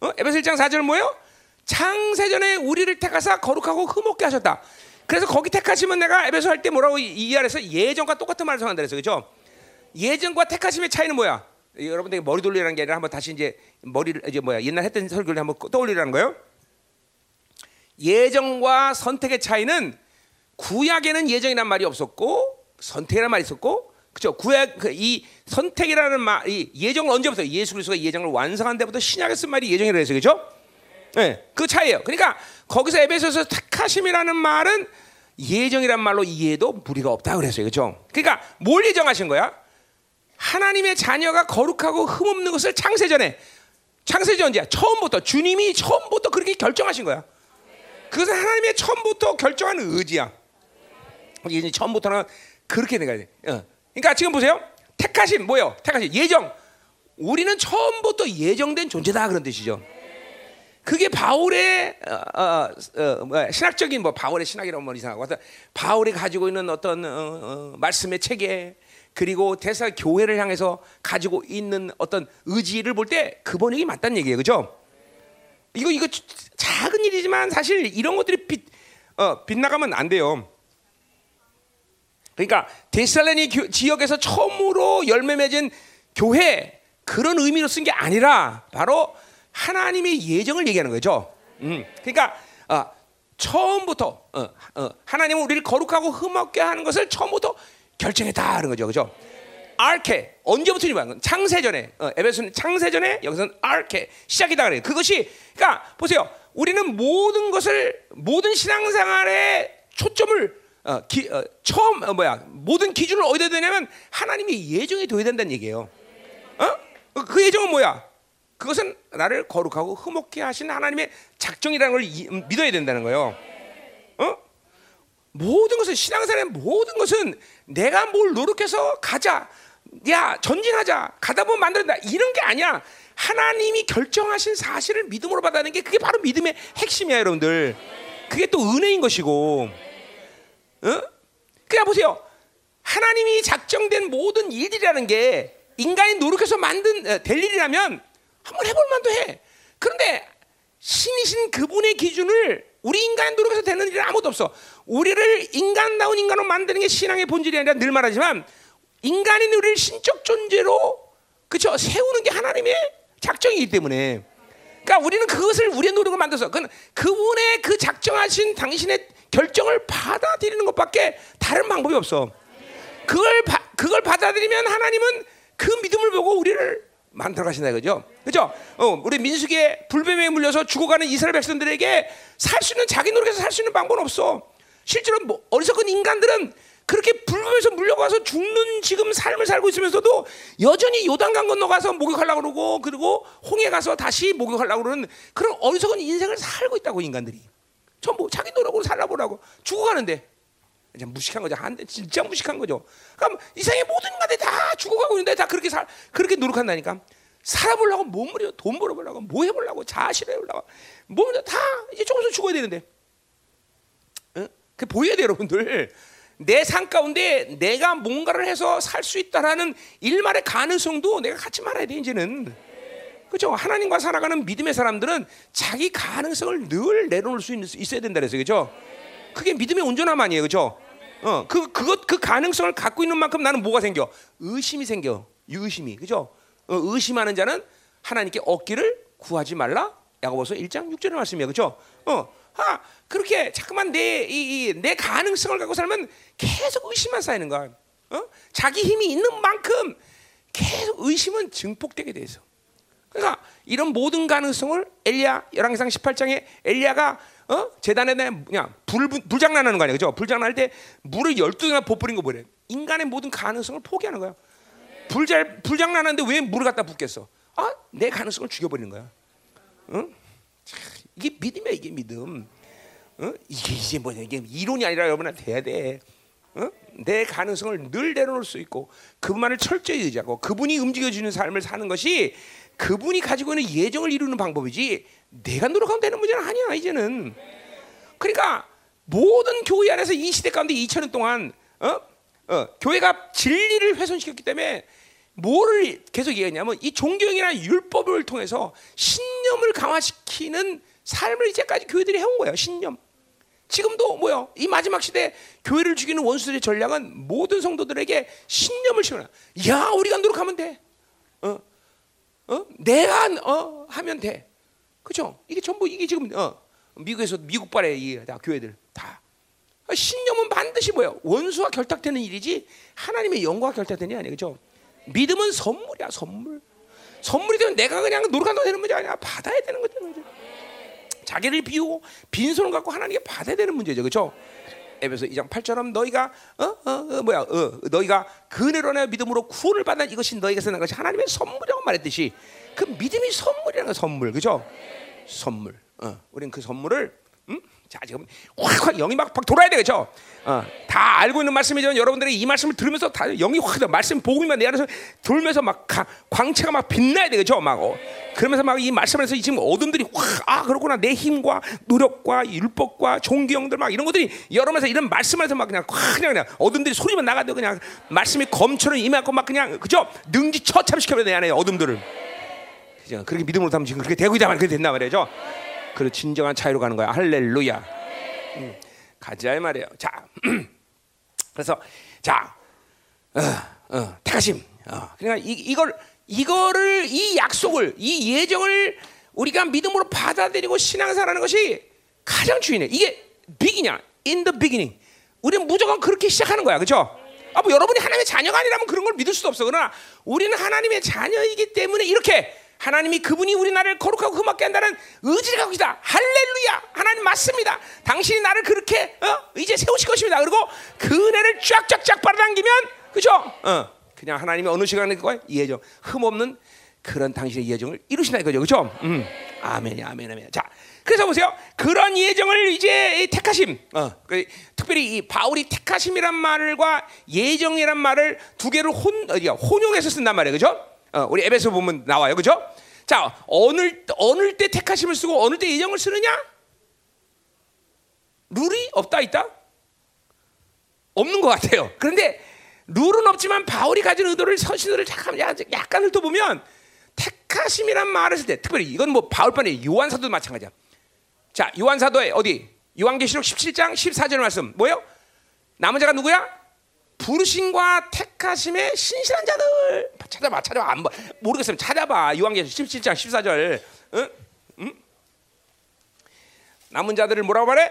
어? 에베소 1장 4절 뭐예요? 창세전에 우리를 택하사 거룩하고 흠없게 하셨다. 그래서 거기 택하시면 내가 에베소 할 때 뭐라고 이- 이해해서 예전과 똑같은 말을 성한다 그랬어요. 그렇죠? 예전과 택하심의 차이는 뭐야? 여러분들 머리 돌리라는 게 아니라 한번 다시 이제 머리를 이제 뭐야 옛날 했던 설교를 한번 떠올리라는 거예요. 예정과 선택의 차이는 구약에는 예정이란 말이 없었고 선택이라는 말이 있었고 그죠 구약 그이 선택이라는 말, 이 예정을 언제부터 예수 그리스도가 예정을 완성한 데부터 신약에 쓴 말이 예정이라 해서 그죠? 네, 그 차이예요. 그러니까 거기서 에베소서 택하심이라는 말은 예정이란 말로 이해해도 무리가 없다 그랬어요. 그죠? 그러니까 뭘 예정하신 거야? 하나님의 자녀가 거룩하고 흠없는 것을 창세전에 창세전 언제야? 처음부터 주님이 처음부터 그렇게 결정하신 거야. 그것은 하나님의 처음부터 결정한 의지야. 이제 처음부터는 그렇게 내가 돼. 어. 그러니까 지금 보세요. 택하신 뭐요? 택하신 예정. 우리는 처음부터 예정된 존재다 그런 뜻이죠. 그게 바울의 어, 어, 어, 신학적인 뭐 바울의 신학이라고 뭐 이상하고 하여튼 바울이 가지고 있는 어떤 어, 어, 말씀의 체계 그리고 대사 교회를 향해서 가지고 있는 어떤 의지를 볼 때 그 번역이 맞다는 얘기예요, 그렇죠? 이거 이거 작은 일이지만 사실 이런 것들이 빛, 어, 빗나가면 안 돼요. 그러니까 데살로니 교- 지역에서 처음으로 열매 맺은 교회 그런 의미로 쓴 게 아니라 바로 하나님의 예정을 얘기하는 거죠. 음. 그러니까 어, 처음부터 어, 어, 하나님은 우리를 거룩하고 흠없게 하는 것을 처음부터 결정했다 하는 거죠, 그죠? 아르케 언제부터 이건 창세전에 어, 에베소는 창세전에 여기서는 아르케 시작이다 그래요. 그것이 그러니까 보세요. 우리는 모든 것을 모든 신앙생활의 초점을 어, 기, 어, 처음 어, 뭐야 모든 기준을 어디다 되냐면 하나님의 예정에 둬야 된다는 얘기예요. 어? 그 예정은 뭐야? 그것은 나를 거룩하고 흠없게 하신 하나님의 작정이라는 걸 이- 음, 믿어야 된다는 거예요. 어? 모든 것은 신앙생활의 모든 것은 내가 뭘 노력해서 가자, 야 전진하자, 가다 보면 만든다 이런 게 아니야. 하나님이 결정하신 사실을 믿음으로 받아내는 게 그게 바로 믿음의 핵심이야, 여러분들. 그게 또 은혜인 것이고, 어? 그냥 보세요. 하나님이 작정된 모든 일들이라는 게 인간이 노력해서 만든 어, 될 일이라면 한번 해볼 만도 해. 그런데 신이신 그분의 기준을 우리 인간의 노력해서 되는 일은 아무도 없어. 우리를 인간다운 인간으로 만드는 게 신앙의 본질이 아니라 늘 말하지만 인간인 우리를 신적 존재로 그쵸 세우는 게 하나님의 작정이기 때문에 그러니까 우리는 그것을 우리의 노력을 만들어서 그 그분의 그 작정하신 당신의 결정을 받아들이는 것밖에 다른 방법이 없어. 그걸 바, 그걸 받아들이면 하나님은 그 믿음을 보고 우리를 만들어 가신다 이거죠. 그죠? 어, 우리 민수기에 불뱀에 물려서 죽어가는 이스라엘 백성들에게 살 수 있는 자기 노력에서 살 수 있는 방법은 없어. 실제로 뭐 어리석은 인간들은 그렇게 불뱀에서 물려가서 죽는 지금 삶을 살고 있으면서도 여전히 요단강 건너가서 목욕하려고 그러고 그리고 홍해 가서 다시 목욕하려고 그러는 그런 어리석은 인생을 살고 있다고 인간들이. 전부 자기 노력으로 살아보라고 죽어가는데 이제 무식한 거죠. 한 진짜 무식한 거죠. 그럼 이 세상의 모든 인간들이 다 죽어가고 있는데 다 그렇게 살 그렇게 노력한다니까. 살아보려고 몸무려 돈 벌어보려고 뭐 해보려고 자아실 해보려고 몸을 다 이제 조금씩 죽어야 되는데. 응? 그 보여야 돼 여러분들. 내 삶 가운데 내가 뭔가를 해서 살 수 있다라는 일말의 가능성도 내가 갖지 말아야 돼 이제는. 그렇죠? 하나님과 살아가는 믿음의 사람들은 자기 가능성을 늘 내려놓을 수 있, 있어야 된다 그래서 그렇죠? 그게 믿음의 온전함 아니에요, 그렇죠? 어, 그 그것 그 가능성을 갖고 있는 만큼 나는 뭐가 생겨? 의심이 생겨. 의심이, 그렇죠? 어, 의심하는 자는 하나님께 얻기를 구하지 말라. 야고보서 1장 6절의 말씀이에요, 그렇죠? 어, 아, 그렇게 자꾸만 내이내 가능성을 갖고 살면 계속 의심만 쌓이는 거야. 어? 자기 힘이 있는 만큼 계속 의심은 증폭되게 돼 있어. 그러니까 이런 모든 가능성을 엘리야 열왕기상 18장에 엘리야가 어? 재단에 그냥 불 불장난하는 거 아니야, 그죠? 불장난할 때 물을 12개나 부어버린 거 뭐래? 인간의 모든 가능성을 포기하는 거야. 불잘 불장난하는데 왜 물을 갖다 붓겠어? 아, 내 가능성을 죽여버리는 거야. 응? 이게 믿음이야, 이게 믿음. 어? 이게 이제 뭐냐? 이게 이론이 아니라 여러분한테 돼야 돼. 어? 내 가능성을 늘 내려놓을 수 있고 그분만을 철저히 의지하고 그분이 움직여주는 삶을 사는 것이 그분이 가지고 있는 예정을 이루는 방법이지 내가 노력하면 되는 문제는 아니야 이제는 그러니까 모든 교회 안에서 이 시대 가운데 2000년 동안 어? 어, 교회가 진리를 훼손시켰기 때문에 뭐를 계속 얘기했냐면 이 종교형이나 율법을 통해서 신념을 강화시키는 삶을 이제까지 교회들이 해온 거예요 신념 지금도 뭐요? 이 마지막 시대 교회를 죽이는 원수들의 전략은 모든 성도들에게 신념을 심어라. 야, 우리가 노력하면 돼. 어, 어, 내가 어 하면 돼. 그죠? 이게 전부 이게 지금 어 미국에서 미국발의 이다 교회들 다 신념은 반드시 뭐요? 원수와 결탁되는 일이지 하나님의 영광과 결탁되는 일 아니에요, 그죠? 믿음은 선물이야, 선물. 선물이 되면 내가 그냥 노력한다고 되는 문제 아니야. 받아야 되는 거죠. 자기를 비우고 빈손을 갖고 하나님께 받아야 되는 문제죠, 그렇죠? 에베소 2장 8절은 너희가 어, 어, 어 뭐야, 어, 너희가 그네로 내 믿음으로 구원을 받는 이것이 너희가 쓰는 것이 하나님의 선물이라고 말했듯이 그 믿음이 선물이라는 거 선물, 그렇죠? 선물. 어, 우리는 그 선물을 음? 자 지금 확확 영이 막, 막 돌아야 되겠죠. 어, 다 알고 있는 말씀이지만 여러분들이 이 말씀을 들으면서 다 영이 확 말씀 복음이면 내 안에서 돌면서 막 가, 광채가 막 빛나야 되겠죠. 막 어. 그러면서 막 이 말씀에서 지금 어둠들이 확 아 그렇구나 내 힘과 노력과 율법과 종교형들 막 이런 것들이 여러분에서 이런 말씀에서 막 그냥 확 그냥, 그냥 어둠들이 소리만 나가도 그냥 말씀이 검처럼 임하고 막 그냥 그죠 능지 처참시켜야 내 안에 어둠들을. 그렇게 믿음으로 하면 지금 그렇게 되고 있다만 그렇게 된다 말이죠. 그 진정한 차이로 가는 거야. 할렐루야. 음, 가자 이 말이에요. 자, 그래서 자, 어, 어, 택하심. 어, 그러니까 이, 이걸 이거를 이 약속을 이 예정을 우리가 믿음으로 받아들이고 신앙생활하는 것이 가장 중요해. 이게 비기냐? In the beginning. 우리는 무조건 그렇게 시작하는 거야, 그렇죠? 아, 뭐 여러분이 하나님의 자녀가 아니라면 그런 걸 믿을 수도 없어. 그러나 우리는 하나님의 자녀이기 때문에 이렇게 하나님이 그분이 우리 나를 거룩하고 흠없게 한다는 의지를 갖고 있다. 할렐루야. 하나님 맞습니다. 당신이 나를 그렇게 어? 이제 세우실 것입니다. 그리고 그 은혜를 쫙쫙쫙 빨아당기면 그죠? 어. 그냥 하나님이 어느 시간에 그거야? 예정. 흠없는 그런 당신의 예정을 이루신다 이거죠. 그죠? 음. 아멘이 아멘 아멘. 자. 그래서 보세요. 그런 예정을 이제 택하심. 어. 그, 특별히 이 바울이 택하심이란 말과 예정이란 말을 두 개를 혼? 혼용해서 쓴단 말이에요. 그죠? 어, 우리 에베소 보면 나와요, 그죠? 자, 어느 어느 때 택하심을 쓰고 어느 때 예정을 쓰느냐? 룰이 없다 있다? 없는 것 같아요. 그런데 룰은 없지만 바울이 가진 의도를 서신들을 약간 훑어보면 택하심이란 말을 쓸 때 특별히 이건 뭐 바울뿐이 요한 사도도 마찬가지야. 자, 요한 사도에 어디? 요한계시록 17장 14절 말씀 뭐예요? 남은 자가 누구야? 부르심과 택하심의 신실한 자들 찾아봐 찾아봐 안 봐. 모르겠으면 찾아봐 요한계시록 17장 14절 응? 응? 남은 자들을 뭐라고 말해?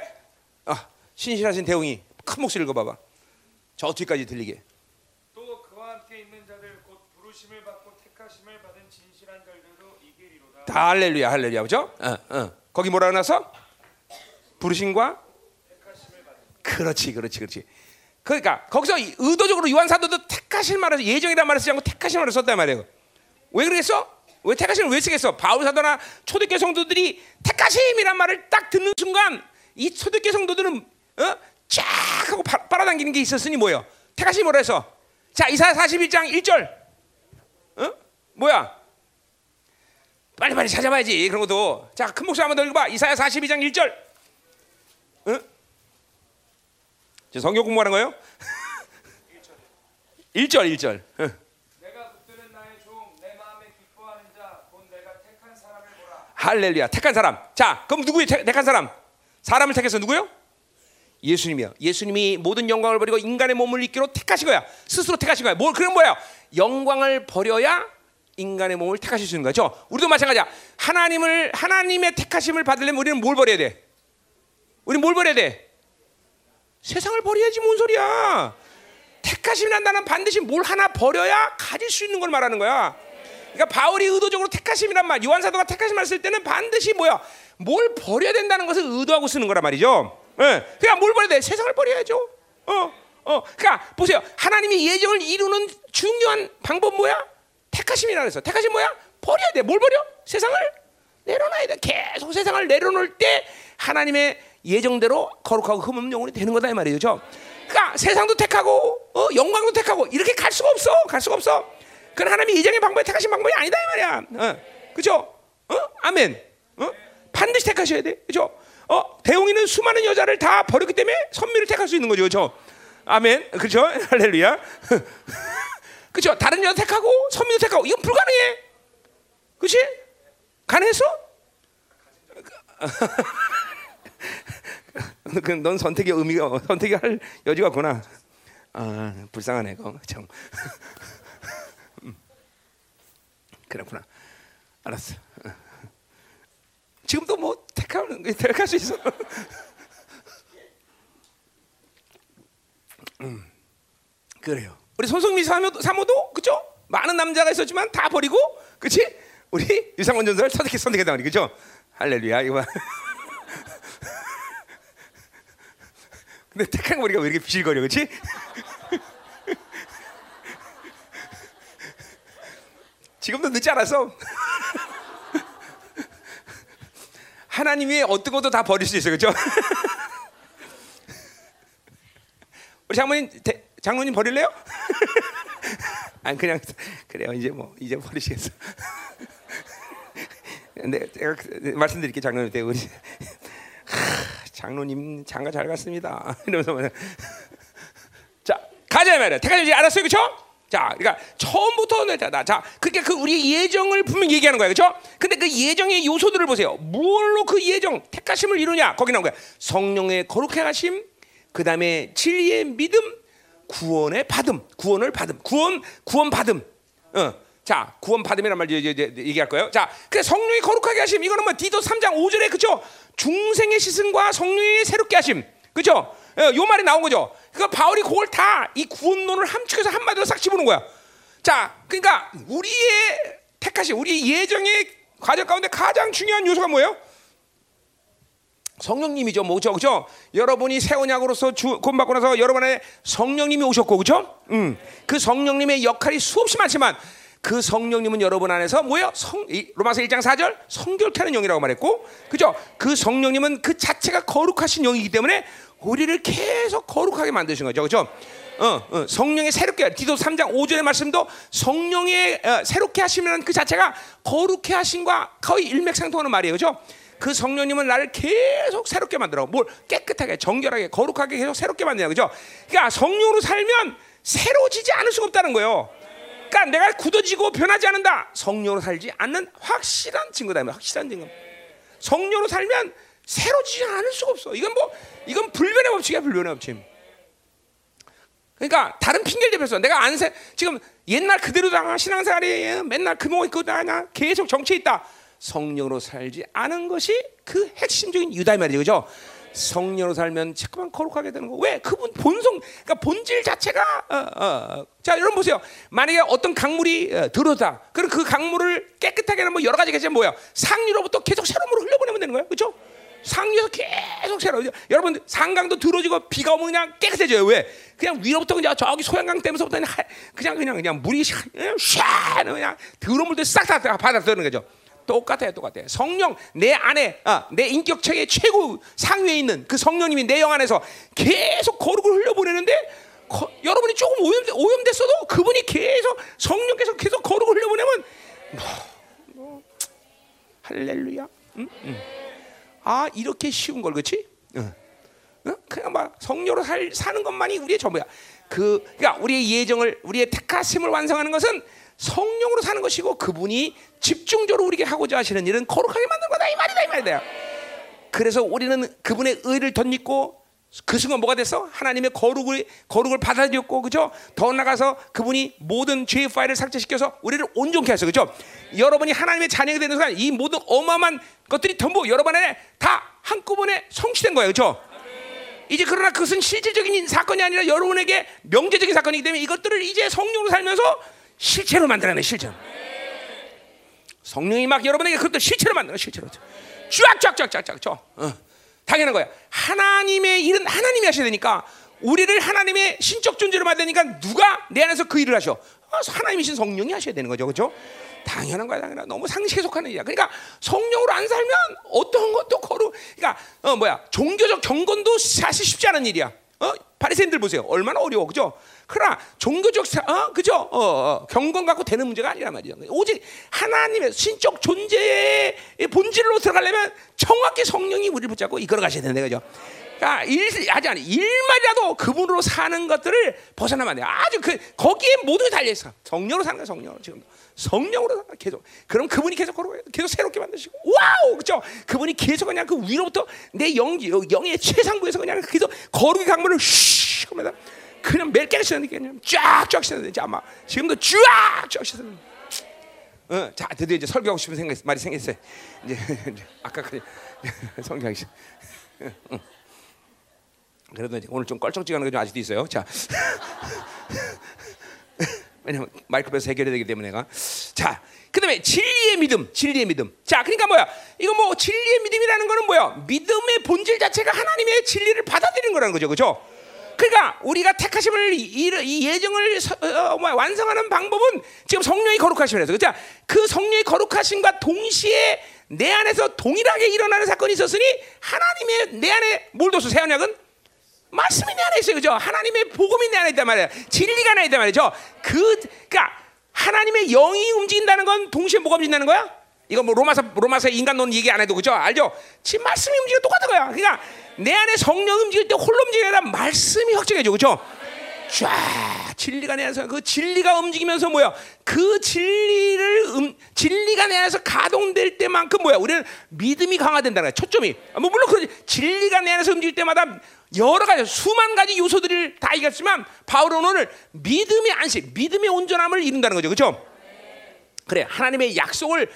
아, 신실하신 대웅이 큰 목소리 읽어봐봐 저 뒤까지 들리게 또 그와 함께 있는 자들 곧 부르심을 받고 택하심을 받은 진실한 자들로 이기리로다. 다 할렐루야 할렐루야 그죠? 어, 어. 거기 뭐라고 나서 부르심과 그렇지 그렇지 그렇지 그러니까 거기서 이- 의도적으로 요한 사도도 택하실 말을 예정이란 말을 쓰지 않고 택하실 말을 썼단 말이에요 왜 그랬어? 왜 택하심을 왜 쓰겠어? 바울 사도나 초대교회 성도들이 택하심이란 말을 딱 듣는 순간 이 초대교회 성도들은 어? 쫙 하고 바, 빨아당기는 게 있었으니 뭐예요? 택하심이 뭐라 해서 자 이사야 41장 1절 어? 뭐야? 빨리빨리 찾아봐야지 그런 것도 자 큰 목소리 한번 더 읽어봐 이사야 42장 1절 응? 저 성경 공부하는 거예요? 1절 1절. 응. 내가 붙드는 나의 종, 내 마음에 기뻐하는 자, 곧 내가 택한 사람을 보라. 할렐루야. 택한 사람. 자 그럼 택- 택한 사람? 사람을 택해서 누구요? 예수님이요. 예수님이 모든 영광을 버리고 인간의 몸을 입기로 택하신 거야. 스스로 택하신 거야. 뭘 그런 거예요? 영광을 버려야 인간의 몸을 택하실 수 있는 거죠. 우리도 마찬가지야. 하나님을 하나님의 택하심을 받으려면 우리는 뭘 버려야 돼? 우리 뭘 버려야 돼? 세상을 버려야지 뭔 소리야 택하심이란 단어는 반드시 뭘 하나 버려야 가질 수 있는 걸 말하는 거야 그러니까 바울이 의도적으로 택하심이란 말, 요한 사도가 택하심을 쓸 때는 반드시 뭐야? 뭘 버려야 된다는 것을 의도하고 쓰는 거란 말이죠. 예. 그냥 뭘 버려야 돼? 세상을 버려야죠. 어, 어. 그러니까 보세요. 하나님이 예정을 이루는 중요한 방법 뭐야? 택하심이라 그랬어. 택하심 뭐야? 버려야 돼. 뭘 버려? 세상을 내려놔야 돼. 계속 세상을 내려놓을 때 하나님의 예정대로 거룩하고 흠없는 영혼이 되는 거다 이 말이죠. 그 러니까 세상도 택하고 어, 영광도 택하고 이렇게 갈 수가 없어. 갈 수가 없어. 그건 하나님의 예정의 방법이 택하신 방법이 아니다 이 말이야. 어, 그죠? 어? 아멘. 어? 반드시 택하셔야 돼. 그죠? 어, 대웅이는 수많은 여자를 다 버렸기 때문에 선미를 택할 수 있는 거죠. 그죠? 아멘. 그죠? 할렐루야. 그죠? 다른 여자 택하고 선미도 택하고 이건 불가능해. 그렇지? 가능했어? 그, 넌 선택의 의미가 선택이 할 여지가 없구나. 아 불쌍하네 그거 참. 음. 그렇구나. 알았어. 지금도 뭐 택하는 택할 수 있어. 음, 그래요. 우리 손성미 사모도, 사모도 그죠? 많은 남자가 있었지만 다 버리고, 그렇지? 우리 유상원 전사를 선택해 선택했단 말이 그죠? 할렐루야 이거 봐. 근데 택한 머리가 왜 이렇게 비실거려, 그렇지? 지금도 늦지 않았어. 하나님이 어떤 것도 다 버릴 수 있어, 그렇죠? 우리 장모님, 대, 장모님 버릴래요? 아니 그냥 그래요. 이제 뭐 이제 버리시겠어. 근데 제가 그- 말씀드릴게요, 장로님 때 우리 하, 장로님 장가 잘 갔습니다. 이러면서 뭐. 자 가자 말이야. 대가지 알았어요, 그렇죠? 자, 그러니까 처음부터 내다. 자, 그러니까 그 우리 예정을 분명 히 얘기하는 거야, 그렇죠? 근데 그 예정의 요소들을 보세요. 뭘로 그 예정 택하심을 이루냐? 거기 나온 거야. 성령의 거룩해 하심, 그 다음에 진리의 믿음, 구원의 받음, 구원을 받음, 구원 구원 받음. 어. 자, 구원 받음이란 말 이제 얘기할 거예요. 자, 그 성령이 거룩하게 하심 이거는 뭐 디도 3장 5절에 그죠? 중생의 시승과 성령의 새롭게 하심. 그죠? 어, 요 말이 나온 거죠. 그러니까 바울이 그걸 다 이 구원론을 함축해서 한마디로 싹 집어넣은 거야. 자, 그러니까 우리의 택하심, 우리 예정의 과정 가운데 가장 중요한 요소가 뭐예요? 성령님이죠, 뭐죠, 그죠? 여러분이 새 언약으로서 주, 구원받고 나서 여러분의 성령님이 오셨고, 그죠? 음, 그 성령님의 역할이 수없이 많지만 그 성령님은 여러분 안에서 뭐예요? 성, 이, 로마서 1장 4절 성결케 하는 영이라고 말했고, 그죠? 그 성령님은 그 자체가 거룩하신 영이기 때문에 우리를 계속 거룩하게 만드신 거죠, 그죠? 어, 어, 성령의 새롭게 하- 디도 3장 5절의 말씀도 성령의 어, 새롭게 하시면 그 자체가 거룩해 하신과 거의 일맥상통하는 말이에요, 그죠? 그 성령님은 나를 계속 새롭게 만들어. 뭘 깨끗하게, 정결하게, 거룩하게 계속 새롭게 만드냐, 그죠? 그러니까 성령으로 살면 새로지지 않을 수가 없다는 거예요. 그러니까 내가 굳어지고 변하지 않는다. 성령으로 살지 않는 확실한 증거다. 확실한 증거. 성령으로 살면 새로지지 않을 수가 없어. 이건 뭐 이건 불변의 법칙이야, 불변의 법칙. 그러니까 다른 핑계를 대면서 내가 안 새, 지금 옛날 그대로 다 신앙생활이 맨날 그모 있고 나나 계속 정치에 있다. 성령으로 살지 않은 것이 그 핵심적인 유다의 말이죠, 그죠? 성령으로 살면 자꾸만 거룩하게 되는 거. 왜? 그분 본성, 그러니까 본질 자체가 어, 어. 자, 여러분 보세요. 만약에 어떤 강물이 어, 들어다, 그럼 그 강물을 깨끗하게 하는 뭐 여러 가지가 있지만 뭐야? 상류로부터 계속 새로움으로 흘려보내면 되는 거예요, 그렇죠? 상류에서 계속 새로. 여러분 상강도 들어지고 비가 오면 그냥 깨끗해져요. 왜? 그냥 위로부터 그냥 저기 소양강 댐에서부터 그냥, 하- 그냥 그냥 물이 샤 샤- 그냥 더러운 물들 싹다 받아 들는 거죠. 똑같아요, 똑같아요. 성령 내 안에, 아, 내 인격 체계 최고 상위에 있는 그 성령님이 내 영 안에서 계속 거룩을 흘려보내는데 거- 여러분이 조금 오염 오염됐어도 그분이 계속 성령께서 계속 거룩을 흘려보내면 뭐, 뭐, 할렐루야. 응? 응. 아 이렇게 쉬운 걸 그렇지? 응. 응? 그냥 막 살, 사는 것만이 우리의 전부야. 그 그러니까 우리의 예정을 우리의 택하심을 완성하는 것은 성령으로 사는 것이고 그분이 집중적으로 우리에게 하고자 하시는 일은 거룩하게 만드는 거다 이 말이다 이 말이다. 그래서 우리는 그분의 의를 덧입고 그 순간 뭐가 됐어? 하나님의 거룩을 거룩을 받아들였고 그죠? 더 나가서 그분이 모든 죄의 파일을 삭제시켜서 우리를 온전케 하셔 그죠? 여러분이 하나님의 자녀가 되는 순간 이 모든 어마어마한 것들이 전부 여러분 안에 다 한꺼번에 성취된 거예요 그죠? 이제 그러나 그것은 실질적인 사건이 아니라 여러분에게 명제적인 사건이기 때문에 이것들을 이제 성령으로 살면서 실체로 만들어내 실제로. 성령이 막 여러분에게 그것들 실체로 만들어 실체로. 쫙쫙쫙쫙쫙 쳐 어. 당연한 거야. 하나님의 일은 하나님이 하셔야 되니까 우리를 하나님의 신적 존재로 만드니까 누가 내 안에서 그 일을 하셔? 아, 하나님이신 성령이 하셔야 되는 거죠. 그렇죠? 당연한 거야 당연한 너무 상식에 속하는 일이야. 그러니까 성령으로 안 살면 어떤 것도 거룩 그러니까 어 뭐야. 종교적 경건도 사실 쉽지 않은 일이야. 어? 바리새인들 보세요. 얼마나 어려워. 그죠 그러나 종교적 사, 어 그죠 어, 어 경건 갖고 되는 문제가 아니란 말이야 오직 하나님의 신적 존재의 본질로 들어가려면 정확히 성령이 우리를 붙잡고 이끌어 가셔야 되는 거죠 그러니까 일 아직 아니 일말이라도 그분으로 사는 것들을 벗어나면 안 돼. 아주 그 거기에 모두 달려 있어. 성령으로 사는 거야, 성령으로 지금. 성령으로 계속. 그럼 그분이 계속 걸어 계속 새롭게 만드시고. 와우, 그죠? 그분이 계속 그냥 그 위로부터 내 영, 영의 최상부에서 그냥 계속 거룩의 강물을 슉 하면서 그냥 씻는 게 그냥 쫙쫙 씻는 데 아마 지금도 쫙쫙 씻는. 어, 자 드디어 이제 설교하고 싶은 생각 말이 생겼어요. 이제, 이제 아까까지 설교하기 싫. 응. 그래도 오늘 좀 껄쩍지근한 게좀 아직도 있어요. 자, 왜냐면 마이크로에서 해결해야 되기 때문에 내가 자, 그다음에 진리의 믿음, 진리의 믿음. 자, 그러니까 뭐야? 이거 뭐 진리의 믿음이라는 거는 뭐야? 믿음의 본질 자체가 하나님의 진리를 받아들이는 거라는 거죠, 그렇죠? 그러니까 우리가 택하심을 이, 이 예정을 서, 어, 뭐야, 완성하는 방법은 지금 성령이 거룩하심이라서 그죠? 그 성령이 거룩하심과 동시에 내 안에서 동일하게 일어나는 사건이 있었으니 하나님의 내 안에 뭘 뒀어? 새 언약은 말씀이 내 안에 있어요, 그죠? 하나님의 복음이 내 안에 있단 말이야. 진리가 내 안에 있단 말이죠. 그, 그러니까 하나님의 영이 움직인다는 건 동시에 뭐가 움직인다는 거야? 이거 뭐 로마서 로마서 인간론 얘기 안 해도 그죠? 알죠? 지금 말씀이 움직여 똑같은 거야. 그러니까 내 안에 성령 움직일 때 홀로 아니라 말씀이 확정해져, 그죠? 쫙 진리가 내 안에서 그 진리가 움직이면서 뭐야? 그 진리를 음, 진리가 내 안에서 가동될 때만큼 뭐야? 우리는 믿음이 강화된다는 거야. 초점이. 아, 뭐 물론 그렇지. 진리가 내 안에서 움직일 때마다 여러 가지 수만 가지 요소들을 다 얘기했지만 바울은 오늘 믿음의 안식, 믿음의 온전함을 이룬다는 거죠. 그렇죠? 그래 하나님의 약속을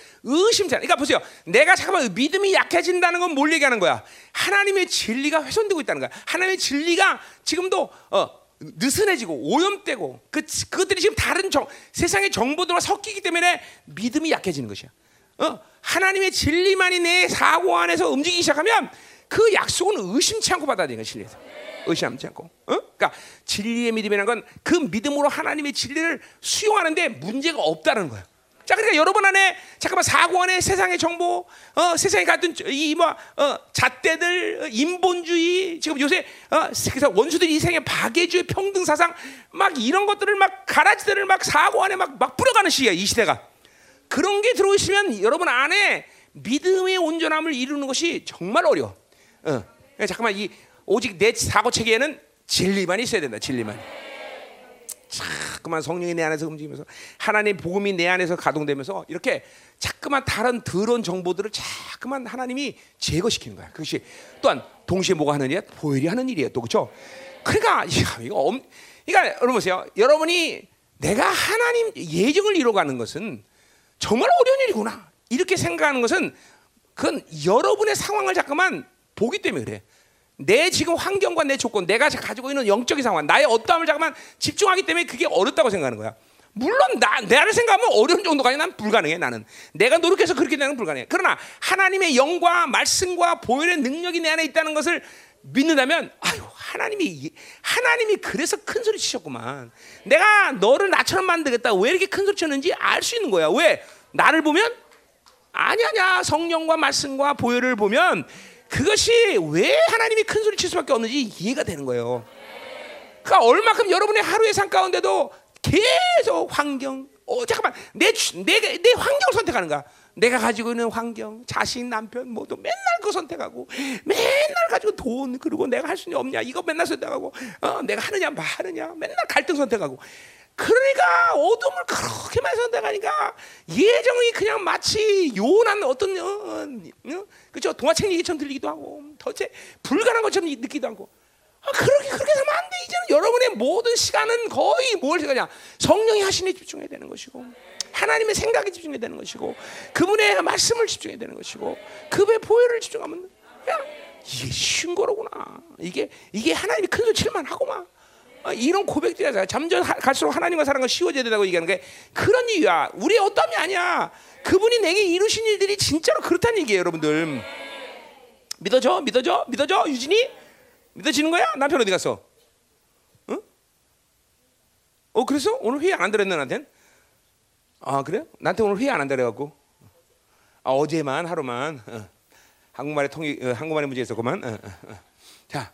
않아. 그러니까 보세요. 내가 잠깐만 믿음이 약해진다는 건 뭘 얘기하는 거야? 하나님의 진리가 훼손되고 있다는 거야. 하나님의 진리가 지금도 어, 느슨해지고 오염되고 그 그것들이 지금 다른 정, 세상의 정보들과 섞이기 때문에 믿음이 약해지는 것이야. 어? 하나님의 진리만이 내 사고 안에서 움직이기 시작하면 그 약속은 의심치 않고 받아들이는 진리에서. 의심하지 않고. 어? 그러니까 진리의 믿음이라는 건 그 믿음으로 하나님의 진리를 수용하는데 문제가 없다는 거야. 자, 그러니까 여러분 안에 잠깐만 사고 안에 세상의 정보, 어, 세상에 같은 이뭐 어, 잣대들, 어, 인본주의 지금 요새 어, 원수들이 이 세상에 박애주의 평등 사상 막 이런 것들을 막 가라지들을 막 사고 안에 막, 막 뿌려가는 시기야 이 시대가. 그런 게 들어오시면 여러분 안에 믿음의 온전함을 이루는 것이 정말 어려워. 어, 잠깐만 이 오직 내 사고 체계에는 진리만 있어야 된다. 진리만. 자꾸만 성령이 내 안에서 움직이면서 하나님 복음이 내 안에서 가동되면서 이렇게 자꾸만 다른 더러운 정보들을 자꾸만 하나님이 제거시키는 거야. 그것이 또한 동시에 뭐가 하는 일이야? 보혈이 하는 일이에요. 또 그렇죠? 그러니까 이거 엄, 그러니까 여러분 보세요. 여러분이 내가 하나님 예정을 이뤄가는 것은 정말 어려운 일이구나. 이렇게 생각하는 것은 그건 여러분의 상황을 잠깐만 보기 때문에 그래. 내 지금 환경과 내 조건, 내가 가지고 있는 영적인 상황, 나의 어떠함을 잠깐만 집중하기 때문에 그게 어렵다고 생각하는 거야. 물론 나 나를 생각하면 어려운 아니라 난 불가능해 나는. 내가 노력해서 그렇게 되는 건 불가능해. 그러나 하나님의 영과 말씀과 보혈의 능력이 내 안에 있다는 것을 믿는다면 아유 하나님이 하나님이 그래서 큰 소리 치셨구만. 내가 너를 나처럼 만들겠다. 왜 이렇게 큰 소리 쳤는지 알 수 있는 거야. 왜 나를 보면 아니 아니야 성령과 말씀과 보혈을 보면 그것이 왜 하나님이 큰 소리 칠 수밖에 없는지 이해가 되는 거예요. 그러니까 얼마큼 여러분의 하루의 삶 가운데도 계속 환경, 어 잠깐만 내 내 내 환경을 선택하는 거야. 내가 가지고 있는 환경, 자식, 남편 모두 맨날 그거 선택하고 맨날 가지고 돈 그리고 내가 할 수 있는 없냐 이거 맨날 선택하고 어, 내가 하느냐 뭐 하느냐 맨날 갈등 선택하고 그러니까 어둠을 그렇게 많이 선택하니까 예정이 그냥 마치 요원한 어떤 어, 어, 그죠 동화책 얘기처럼 들리기도 하고 도대체 불가능한 것처럼 느끼기도 하고 아, 그렇게 그렇게 하면 안 돼. 이제는 여러분의 모든 시간은 거의 뭘 생각하냐? 성령이 하시에 집중해야 되는 것이고, 하나님의 생각에 집중해야 되는 것이고, 그분의 말씀을 집중해야 되는 것이고, 그분의 보혈을 집중하면, 야 이게 쉬운 거로구나. 이게 이게 하나님이 큰 소리 칠만 하고만. 아, 이런 고백들이 점점 하- 갈수록 하나님과 사는 건 쉬워져야 된다고 얘기하는 게 그런 이유야. 우리의 어떠함이 아니야. 그분이 내게 이루신 일들이 진짜로 그렇다는 얘기예요, 여러분들. 믿어져? 믿어져? 믿어져? 유진이? 믿어지는 거야? 남편 어디 갔어? 응? 어 그래서 오늘 회의 안 한다랬나 나한텐? 아 그래? 나한테 오늘 회의 안 한다 그래갖고 아 어제만 하루만 어. 한국말에 통이 어, 한국말에 문제 있었구만 어, 어, 어. 자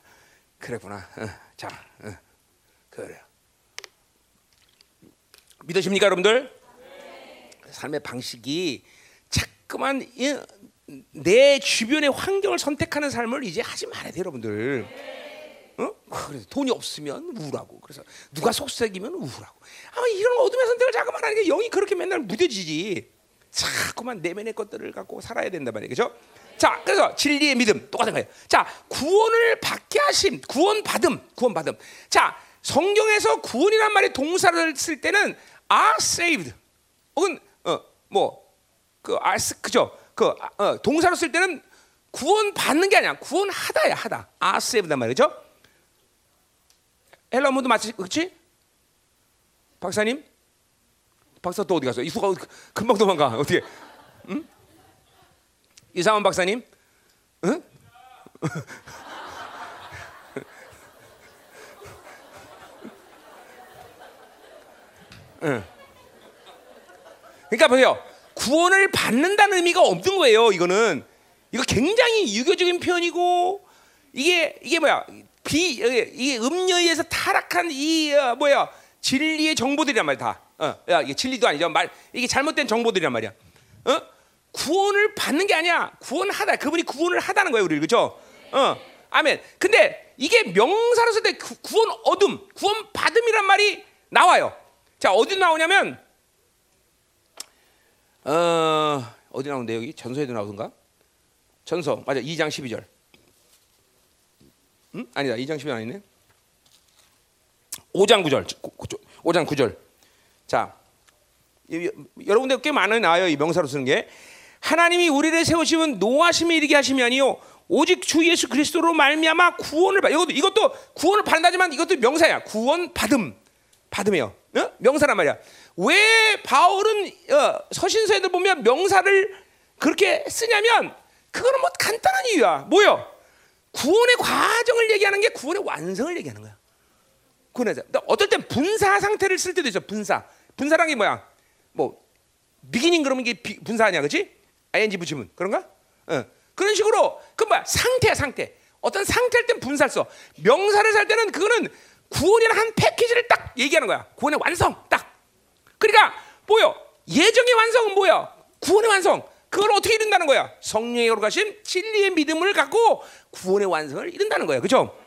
그랬구나 어, 자 어. 그래 믿으십니까 여러분들? 삶의 방식이 자꾸만 이- 내 주변의 환경을 선택하는 삶을 이제 하지 말아야 돼요, 여러분들. 어? 그래서 돈이 없으면 우울하고, 그래서 누가 속삭이면 우울하고. 아마 이런 어둠의 선택을 자꾸만 게 영이 그렇게 맨날 무뎌지지. 자꾸만 내면의 것들을 갖고 살아야 된단 말이에요, 그죠? 자, 그래서 진리의 믿음 똑같은 거예요. 자, 구원을 받게 하심, 구원 받음, 구원 받음. 자, 성경에서 구원이란 말이 동사를 쓸 때는 are saved, 혹은 어 뭐그 아스 그죠? 그 어, 동사로 쓸 때는 구원 받는 게 아니야. 구원 하다야 하다. 아세브단 말이죠. 헬라 문도 마치 그렇지? 박사님? 박사 또 어디 갔어? 이수가 금방 도망가. 어떻게? 응? 이상원 박사님? 응? 응. 그러니까 보세요. 구원을 받는다는 의미가 없는 거예요. 이거는 이거 굉장히 유교적인 표현이고 이게 이게 뭐야? 비 이게 음녀에서 타락한 이 어, 뭐야? 진리의 정보들이란 말이야 다. 어, 야 이게 진리도 아니죠. 말 이게 잘못된 정보들이란 말이야. 어? 구원을 받는 게 아니야. 구원하다. 그분이 구원을 하다는 거예요, 우리 그렇죠? 어, 아멘. 근데 이게 명사로 쓸때 구원 얻음, 구원 받음이란 말이 나와요. 자 어디 나오냐면 어, 어디 나오는데 여기 전서에도 나오던가? 전서 맞아 2장 12절. 응? 아니다 2장 12절 아니네. 5장 9절. 5장 9절. 자, 여러분들 꽤 많이 나와요 이 명사로 쓰는 게. 하나님이 우리를 세우시면 노하심에 이르게 아니요 오직 주 예수 그리스도로 말미암아 구원을 받. 이것도 이것도 구원을 받는다지만 이것도 명사야. 구원 받음 받음이요. 어? 명사란 말이야. 왜 바울은 어, 서신서에도 보면 명사를 그렇게 쓰냐면 그거는 뭐 간단한 이유야. 뭐요? 구원의 과정을 얘기하는 게 구원의 완성을 얘기하는 거야. 구원의 근데 어떨 땐 분사 상태를 쓸 때도 있어. 분사. 분사란 게 뭐야? 뭐 비기닝 그러면 이게 비- 분사 아니야, 그렇지? ing 붙이면 그런가? 어. 그런 식으로 그 뭐야? 상태야, 상태. 어떤 상태일 땐 분사를 써. 명사를 살 때는 그거는 구원이라는 한 패키지를 딱 얘기하는 거야. 구원의 완성, 딱. 그러니까 뭐요? 예정의 완성은 뭐야? 구원의 완성. 그걸 어떻게 이룬다는 거야? 성령의 거룩하신 진리의 믿음을 갖고 구원의 완성을 이룬다는 거야. 그죠?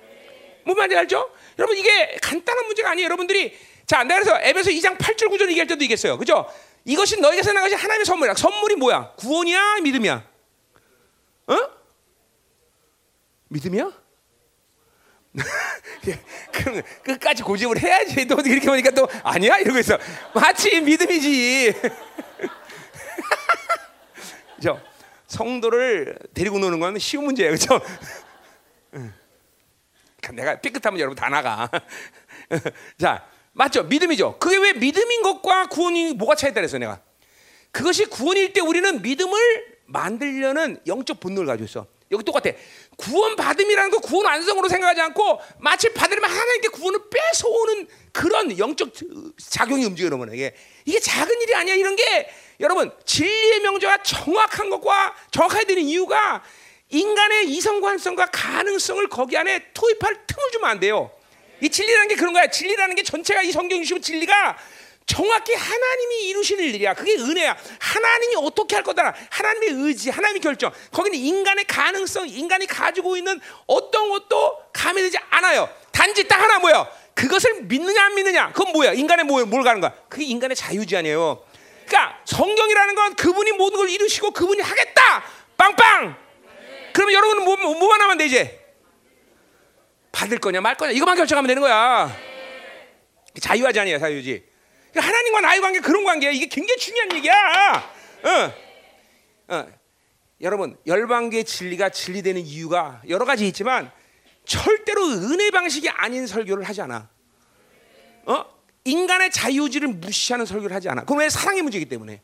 뭔 말인지 알죠? 여러분 이게 간단한 문제가 아니에요. 여러분들이 자, 내가 그래서 에베소 2장 8절 9절 얘기할 때도 얘기했어요. 그죠? 이것이 너에게 생각하신 하나님의 선물이야. 선물이 뭐야? 구원이야, 믿음이야? 어? 믿음이야? 그럼 끝까지 고집을 해야지. 또 이렇게 보니까 또 아니야 이러고 있어. 마치 믿음이지. 그죠? 성도를 데리고 노는 건 쉬운 문제예요, 그죠? 내가 삐끗하면 여러분 다 나가. 자, 맞죠? 믿음이죠. 그게 왜 믿음인 것과 구원이 뭐가 차이다 그랬어 내가. 그것이 구원일 때 우리는 믿음을 만들려는 영적 본능을 가지고 있어. 여기 똑같아. 구원 받음이라는 거 구원 완성으로 생각하지 않고 마치 받으려면 하나님께 구원을 뺏어오는 그런 영적 작용이 움직여 여러분 이게 이게 작은 일이 아니야 이런 게 여러분 진리의 명제가 정확한 것과 정확해야 되는 이유가 인간의 이성관성과 가능성을 거기 안에 투입할 틈을 주면 안 돼요. 이 진리라는 게 그런 거야. 진리라는 게 전체가 이 성경 주시면 진리가 정확히 하나님이 이루시는 일이야. 그게 은혜야. 하나님이 어떻게 할 거다. 하나님의 의지, 하나님의 결정. 거기는 인간의 가능성, 인간이 가지고 있는 어떤 것도 감해되지 않아요. 단지 딱 하나 뭐야? 그것을 믿느냐 안 믿느냐. 그건 뭐야? 인간의 뭐, 뭘 가는 거야? 그게 인간의 자유지 아니에요. 그러니까 성경이라는 건 그분이 모든 걸 이루시고 그분이 하겠다. 빵빵. 그러면 여러분은 뭐, 뭐, 뭐만 하면 돼 이제? 받을 거냐 말 거냐 이것만 결정하면 되는 거야. 자유하지 아니야 자유지. 그러니까 하나님과 나의 관계 그런 관계야. 이게 굉장히 중요한 얘기야. 어. 어. 여러분 열방계 진리가 진리되는 이유가 여러 가지 있지만 절대로 은혜 방식이 아닌 설교를 하지 않아. 어? 인간의 자유지를 무시하는 설교를 하지 않아. 그건 왜 사랑의 문제이기 때문에.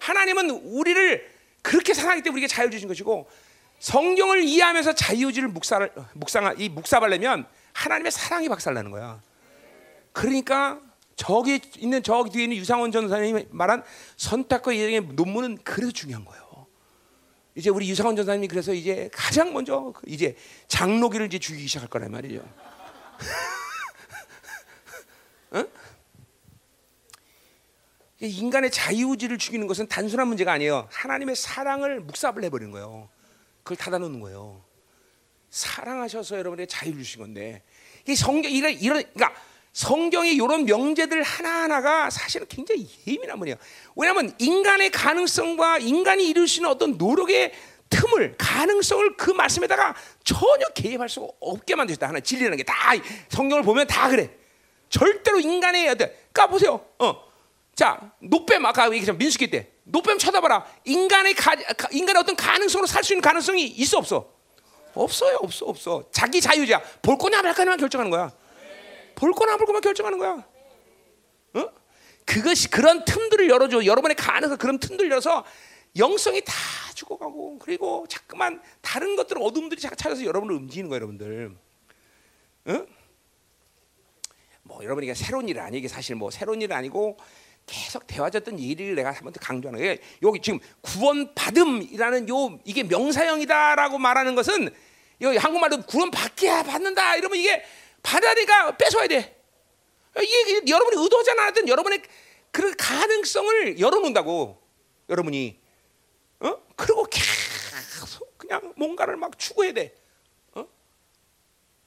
하나님은 우리를 그렇게 사랑하기 때문에 우리에게 자유 주신 것이고 성경을 이해하면서 자유지를 묵사를 묵상 이 묵사하려면 하나님의 사랑이 박살나는 거야. 그러니까 저기 있는 저기 뒤에 있는 유상원 전 사님이 말한 선택과 예정의 논문은 그래서 중요한 거예요. 이제 우리 유상원 전사님이 그래서 이제 가장 먼저 그 이제 장로기를 이제 죽이기 시작할 거란 말이죠. 응? 인간의 자유지를 죽이는 것은 단순한 문제가 아니에요. 하나님의 사랑을 묵삽을 해버리는 거예요. 그걸 닫아놓는 거예요. 사랑하셔서 여러분에게 자유를 주신 건데 이 성경 이런 이런 그러니까 성경의 이런 명제들 하나하나가 사실은 굉장히 예민한 분이에요. 왜냐하면 인간의 가능성과 인간이 이룰 수 있는 어떤 노력의 틈을 가능성을 그 말씀에다가 전혀 개입할 수 없게 만드셨다. 하나 진리라는 게 다 성경을 보면 다 그래. 절대로 인간의 어떤 그러니까 보세요. 어. 자, 노뱀 아까 얘기했잖아. 민수기 때. 노뱀 쳐다봐라. 인간의 가, 가- 인간의 어떤 가능성으로 살 수 있는 가능성이 있어 없어? 없어요. 없어 없어. 자기 자유자. 볼 거냐 말 거냐만 결정하는 거야. 볼 거나 볼 거만 결정하는 거야. 어? 그것이 그런 틈들을 열어줘. 여러분의 가능성 그런 틈들 열어서 영성이 다 죽어가고 그리고 자꾸만 다른 것들 어둠들이 자꾸 찾아서 여러분을 움직이는 거예요, 여러분들. 어? 뭐 여러분이 새로운 일 아니 이게 사실 뭐 새로운 일 아니고 계속 대화졌던 일을 내가 한번 더 강조하는 거예요. 여기 지금 구원 받음이라는 요 이게 명사형이다라고 말하는 것은 이 한국말로 구원 받기야 받는다 이러면 이게 받아니까 뺏어야 돼. 이게 여러분이 의도하지 않았든 여러분의 그 가능성을 열어놓는다고 여러분이 어 그리고 계속 그냥 뭔가를 막 추구해야 돼. 어?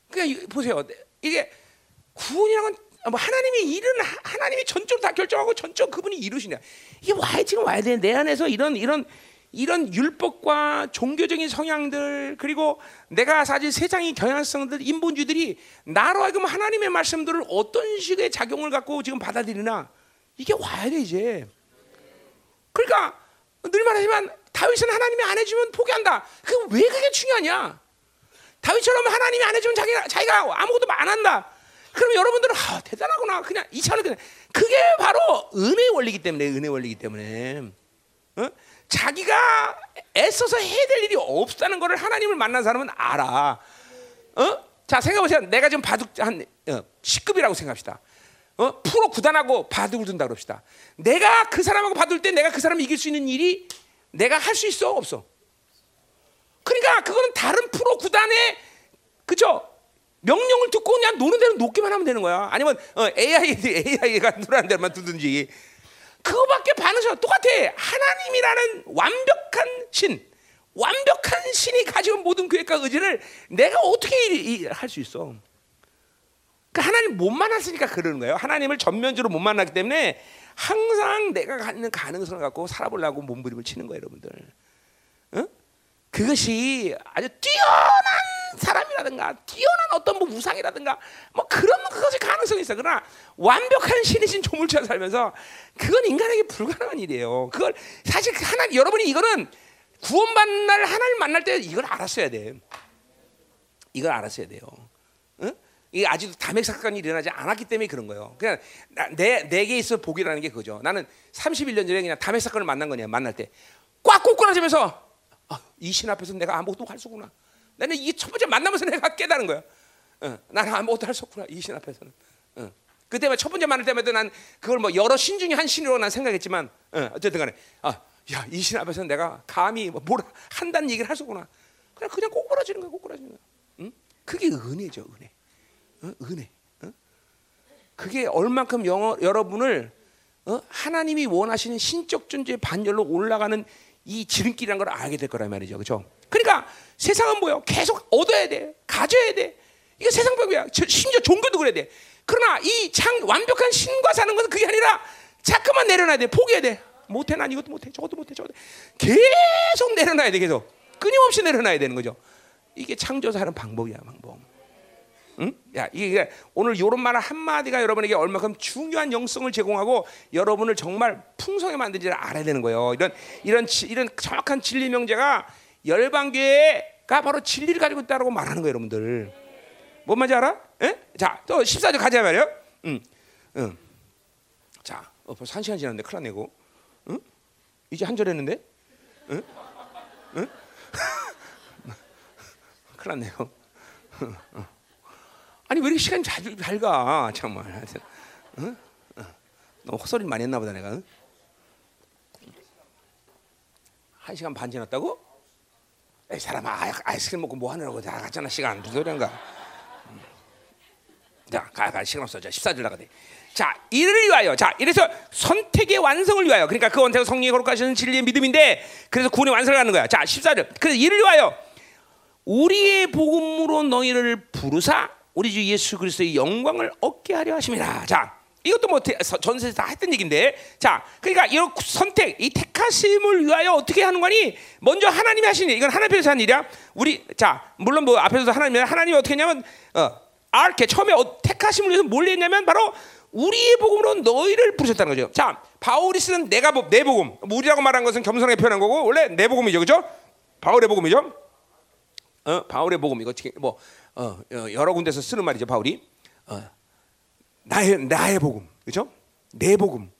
그러니까 이- 보세요. 이게 구원이라는 건뭐 하나님이 일은 하- 하나님이 전적으로 다 결정하고 전적 그분이 이루시냐. 이게 와야 지금 와야 돼. 내 안에서 이런 이런 이런 율법과 종교적인 성향들 그리고 내가 사실 세상의 경향성들 인본주의들이 나로 하여금 하나님의 말씀들을 어떤 식의 작용을 갖고 지금 받아들이나 이게 와야 돼 이제. 그러니까 늘 말하지만 다윗은 하나님이 안 해주면 포기한다. 그 왜 그게 중요하냐? 다윗처럼 하나님이 안 해주면 자기가 자기가 아무것도 안 한다. 그럼 여러분들은 아, 대단하구나. 그냥 이 차는 그냥 그게 바로 은혜의 원리이기 때문에 은혜의 원리이기 때문에 어? 자기가 애써서 해야 될 일이 없다는 것을 하나님을 만난 사람은 알아. 어? 자 생각해 보세요. 내가 지금 바둑 한 어, 10급이라고 생각합시다. 어? 프로 구단하고 바둑을 둔다 그럽시다. 내가 그 사람하고 바둘 때 내가 그 사람을 이길 수 있는 일이 내가 할 수 있어 없어? 그러니까 그거는 다른 프로 구단의 그죠? 명령을 듣고 그냥 노는 대로 놓기만 하면 되는 거야. 아니면 어, AI AI가 누라는 대로만 두든지. 그거밖에 반응이 똑같아. 하나님이라는 완벽한 신, 완벽한 신이 가지고 모든 계획과 의지를 내가 어떻게 할 수 있어? 그 하나님 못 만났으니까 그러는 거예요. 하나님을 전면적으로 못 만났기 때문에 항상 내가 갖는 가능성을 갖고 살아보려고 몸부림을 치는 거예요, 여러분들. 응? 그것이 아주 뛰어난 사람 이라든가 뛰어난 어떤 뭐 우상이라든가 뭐 그런 그것이 가능성이 있어. 그러나 완벽한 신이신 조물처럼 살면서 그건 인간에게 불가능한 일이에요. 그걸 사실 하나 여러분이 이거는 구원받는 날 하나님 만날 때 이걸 알았어야 돼. 이걸 알았어야 돼요. 응? 이게 아직도 담핵 사건이 일어나지 않았기 때문에 그런 거예요. 그냥 나- 내 내게 있어 복이라는 게 그죠. 나는 31년 전에 그냥 담핵 사건을 만난 거냐 만날 때 꽉 꼬꾸라지면서 아, 이신 앞에서 내가 아무것도 할 수구나. 나는 이첫 번째 만나면서 내가 깨달은 거야. 어, 나는 아무것도 할 수 없구나 이 신 앞에서는. 어. 그때만 첫 번째 만날 때마다 난 그걸 뭐 여러 신 중에 한 신으로 난 생각했지만 어, 어쨌든간에 아, 야이 신 앞에서 내가 감히 뭐뭘 한다는 얘기를 할 수구나. 그냥 그냥 꼬꾸라지는 거야, 꼬꾸라지는 거야. 응? 그게 은혜죠, 은혜. 어? 은혜. 어? 그게 얼만큼 영어, 여러분을 어? 하나님이 원하시는 신적 존재의 반열로 올라가는 이 지름길이라는 걸 알게 될 거란 말이죠. 그렇죠? 그러니까 세상은 뭐요? 계속 얻어야 돼. 가져야 돼. 이게 세상 법이야. 저- 심지어 종교도 그래야 돼. 그러나 이장 완벽한 신과 사는 것은 그게 아니라 자꾸만 내려놔야 돼. 포기해야 돼. 못해 난 이것도 못해. 저것도 못해. 저것도 계속 내려놔야 돼. 계속 끊임없이 내려놔야 되는 거죠. 이게 창조사 하는 방법이야, 방법. 응? 야, 이게 오늘 이런 말 한마디가 여러분에게 얼마큼 중요한 영성을 제공하고 여러분을 정말 풍성하게 만든지를 알아야 되는 거예요. 이런 이런 지- 이런 정확한 진리 명제가 열방 교회가 바로 진리를 가지고 있다고 말하는 거예요, 여러분들. 뭔 말인지 알아? 예? 자, 또 14절 가자 말이요. 응. 응. 자, 어, 벌써 한 시간 지났는데 큰일 났네, 고 응? 이제 한 절 했는데? 응? 응? 큰일 났네요. 아니 왜 이렇게 시간이 잘, 잘 가? 정말. 응? 어. 너무 헛소리 많이 했나 보다 내가. 응? 한 시간 반 지났다고? 이 사람아 아, 아이스크림 먹고 뭐 하느라고 다 갔잖아 시간 무슨 소리인가? 음. 자, 가, 가 시간 없어. 자, 14절 나가대. 자, 이를 위하여. 자, 이래서 선택의 완성을 위하여. 그러니까 그 원태가 성령이 거룩하시는 진리의 믿음인데 그래서 구원의 완성을 하는 거야. 자, 14절. 그래서 이를 위하여 우리의 복음으로 너희를 부르사 우리 주 예수 그리스도의 영광을 얻게 하려 하심이라. 자, 이것도 뭐 전세에서 다 했던 얘기인데, 자, 그러니까 이런 선택, 이 택하심을 위하여 어떻게 하는 거니? 먼저 하나님이 하신 일, 이건 하나님께서 한 일이야. 우리, 자, 물론 뭐 앞에서도 하나님이 하나님이 어떻게 했냐면, 어, 아르케 처음에 어, 택하심을 위해서 뭘 했냐면 바로 우리의 복음으로 너희를 부르셨다는 거죠. 자, 바울이 쓰는 내가 복- 내 복음, 뭐 우리라고 말한 것은 겸손하게 표현한 거고 원래 내 복음이죠, 그죠? 바울의 복음이죠. 어, 바울의 복음 이거 뭐 어, 어, 여러 군데서 쓰는 말이죠 바울이 어, 나의 나의 복음. 그죠? 내 복음.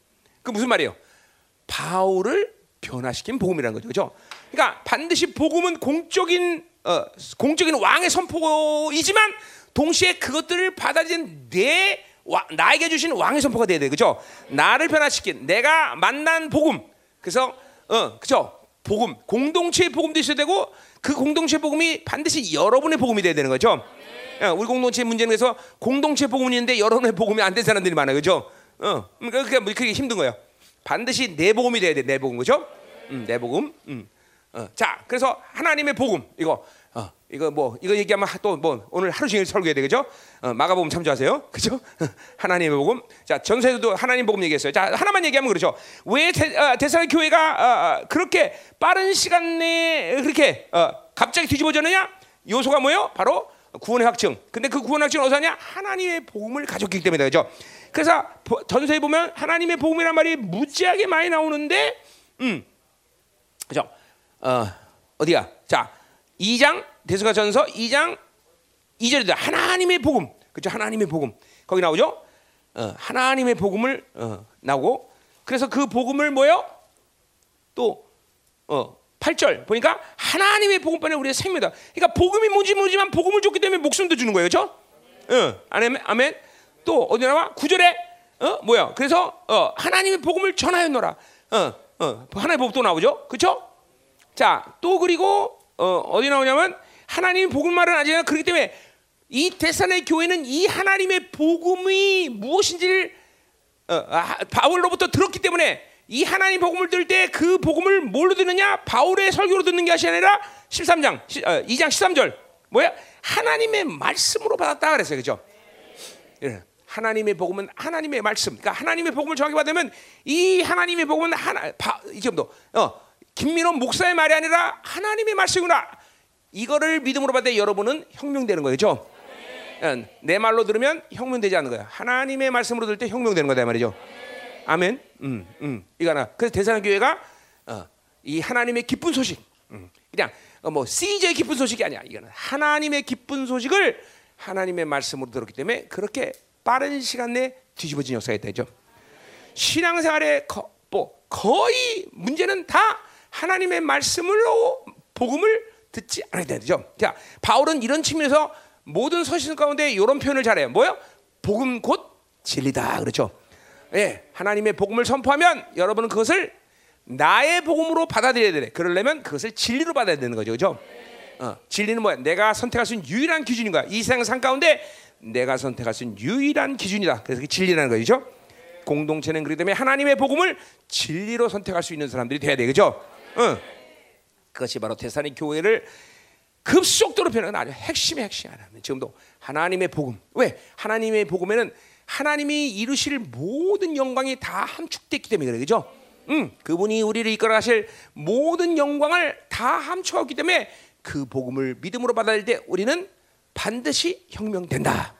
그 무슨 말이에요? 바울을 변화시킨 복음이라는 거죠. 그죠? 그러니까 반드시 복음은 공적인 어, 공적인 왕의 선포이지만 동시에 그것들을 받아들인 내 와, 나에게 주신 왕의 선포가 돼야 돼. 그죠? 나를 변화시킨 내가 만난 복음. 그래서 어 그죠? 복음. 공동체의 복음도 있어야 되고 그 공동체 복음이 반드시 여러분의 복음이 돼야 되는 거죠. 예, 우리 공동체 문제는 그래서 공동체 복음이 있는데 여러분의 복음이 안 된 사람들이 많아요, 그죠? 어, 그러니까 그게 힘든 거예요. 반드시 내 복음이 돼야 돼, 내 복음, 그죠? 음, 내 복음. 음. 어, 자, 그래서 하나님의 복음 이거. 어, 이거 뭐 이거 얘기하면 또 뭐 오늘 하루 종일 설교해야 되겠죠? 어, 마가복음 참조하세요, 그죠? 하나님의 복음. 자, 전세도 하나님 복음 얘기했어요. 자, 하나만 얘기하면 그렇죠. 왜 대, 어, 대사의 교회가 어, 어, 그렇게 빠른 시간 내에 그렇게 어, 갑자기 뒤집어졌느냐? 요소가 뭐예요? 바로 구원의 확증. 근데 그 구원의 확증은 어디서 하냐? 하나님의 복음을 가졌기 때문이다, 그죠? 그래서 보- 전서에 보면 하나님의 복음이란 말이 무지하게 많이 나오는데, 음, 그죠? 어, 어디야? 자, 2장 대수가 전서 2장 2절에도 하나님의 복음. 그죠? 하나님의 복음. 거기 나오죠? 어, 하나님의 복음을 어, 나오고 그래서 그 복음을 뭐요? 또 어, 8절 보니까 하나님의 복음만에 우리의 생명이다. 그러니까 복음이 뭔지 모르지만 복음을 줬기 때문에 목숨도 주는 거예요. 그렇죠? 어, 아멘. 또 어디 나와? 9절에 어, 뭐야? 그래서 어, 하나님의 복음을 전하였노라. 어, 어, 하나님의 또 나오죠? 그렇죠? 자, 또 그리고 어, 어디 나오냐면 하나님 복음 말은 아니잖아. 그렇기 때문에 이 데살의 교회는 이 하나님의 복음이 무엇인지를 어, 아, 바울로부터 들었기 때문에 이 하나님 복음을 들을 때그 복음을 뭘로 듣느냐? 바울의 설교로 듣는 것이 아니라 13장, 시, 어, 2장 13절 뭐야? 하나님의 말씀으로 받았다 그랬어요, 그죠? 예. 하나님의 복음은 하나님의 말씀. 그러니까 하나님의 복음을 정확히 받으면 이 하나님의 복음은 하나 바, 지금도 어, 김민호 목사의 말이 아니라 하나님의 말씀이구나. 이거를 믿음으로 때 여러분은 혁명되는 거죠. 예, 내 말로 들으면 혁명되지 않는 거야. 하나님의 말씀으로 들을 때 혁명되는 거다 이 말이죠. 아멘. 음, 음. 이거 하나. 그래서 대사랑 교회가 어, 이 하나님의 기쁜 소식, 음, 그냥 어, 뭐 시저의 기쁜 소식이 아니야. 이거는 하나님의 기쁜 소식을 하나님의 말씀으로 들었기 때문에 그렇게 빠른 시간 내에 뒤집어진 역사가 되죠. 신앙생활의 거, 뭐 거의 문제는 다 하나님의 말씀으로 복음을 듣지 않아야 되죠. 자, 바울은 이런 측면에서 모든 서신 가운데 이런 표현을 잘해요. 뭐요? 복음 곧 진리다. 그렇죠. 예, 하나님의 복음을 선포하면 여러분은 그것을 나의 복음으로 받아들여야 돼. 그러려면 그것을 진리로 받아야 되는 거죠. 그죠? 어, 진리는 뭐야? 내가 선택할 수 있는 유일한 기준인 거야. 이 세상 산 가운데 내가 선택할 수 있는 유일한 기준이다. 그래서 그게 진리라는 거죠. 공동체는 그렇기 때문에 하나님의 복음을 진리로 선택할 수 있는 사람들이 돼야 돼. 그죠? 어. 그것이 바로 대산의 교회를 급속도로 변하는 아주 핵심의 핵심 하나. 지금도 하나님의 복음. 왜? 하나님의 복음에는 하나님이 이루실 모든 영광이 다 함축됐기 때문에 그래. 그죠? 음, 그분이 우리를 이끌어 가실 모든 영광을 다 함축했기 때문에 그 복음을 믿음으로 받아들일 때 우리는 반드시 혁명된다.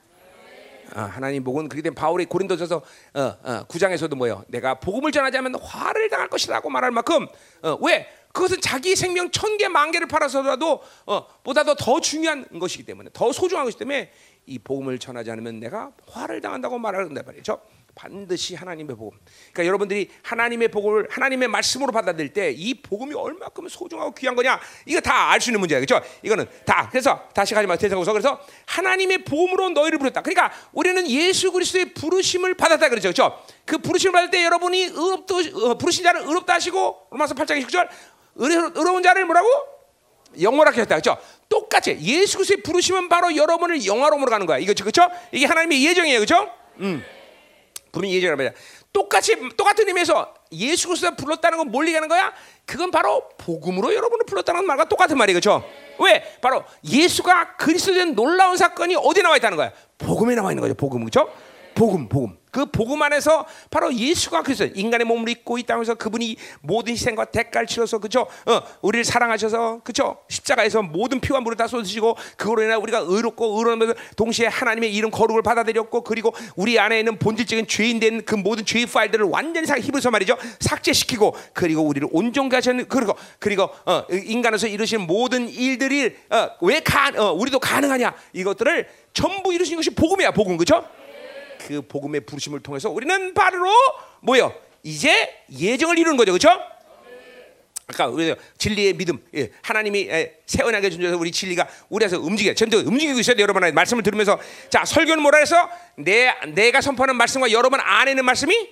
아, 하나님 복은 그렇게 된 바울이 고린도전서 어, 어, 9장에서도 뭐예요? 내가 복음을 전하지 않으면 화를 당할 것이라고 말할 만큼 어, 왜? 그것은 자기 생명 천 개 만 개를 팔아서라도 어, 보다도 더 중요한 것이기 때문에 더 소중한 것이기 때문에 이 복음을 전하지 않으면 내가 화를 당한다고 말하는다 말이죠. 반드시 하나님의 복음. 그러니까 여러분들이 하나님의 복음을 하나님의 말씀으로 받아들일 때 이 복음이 얼마큼 소중하고 귀한 거냐 이거 다 알 수 있는 문제야, 그렇죠? 이거는 다 그래서 다시 가지 마 대사고서 그래서 하나님의 복음으로 너희를 부르다. 그러니까 우리는 예수 그리스도의 부르심을 받았다 그러죠, 그렇죠? 그 부르심을 받을 때 여러분이 의롭도 어, 부르신 자를 의롭다 하시고 로마서 8장 29절 의로운 자를 뭐라고? 영원하게 했다. 그렇죠? 똑같이 예수 그리스도의 부르심은 바로 여러분을 영화로움으로 가는 거야. 이거죠. 그렇죠? 이게 하나님의 예정이에요. 그렇죠? 음. 예정이란 말이야. 똑같이 똑같은 의미에서 예수 그리스도가 불렀다는 건뭘 얘기하는 거야? 그건 바로 복음으로 여러분을 불렀다는 말과 똑같은 말이에요. 그렇죠? 왜? 바로 예수가 그리스도된 놀라운 사건이 어디 나와 있다는 거야? 복음에 나와 있는 거죠. 복음. 그렇죠? 복음, 복음. 그 복음 안에서 바로 예수가 그리스도 인간의 몸을 입고 이 땅에서 그분이 모든 희생과 대가를 치러서 그죠? 어, 우리를 사랑하셔서 그죠? 십자가에서 모든 피와 물을 다 쏟으시고 그거로 인해 우리가 의롭고 의로우면서 동시에 하나님의 이름 거룩을 받아들였고 그리고 우리 안에 있는 본질적인 죄인 된 그 모든 죄의 파일들을 완전히 사 히브리서 말이죠 삭제시키고 그리고 우리를 온전케 하시는 그리고 그리고 어, 인간에서 이루신 모든 일들이 어, 왜 가, 어, 우리도 가능하냐 이것들을 전부 이루신 것이 복음이야 복음 그죠? 그 복음의 부르심을 통해서 우리는 바로 뭐요? 이제 예정을 이루는 거죠, 그렇죠? 아까 우리 진리의 믿음, 예, 하나님이 예, 세워나게 준줘서 우리 진리가 우리에서 움직여, 지금도 움직이고 있어요, 여러분 말씀을 들으면서 자 설교는 뭐라 해서 내 내가 선포하는 말씀과 여러분 안에 있는 말씀이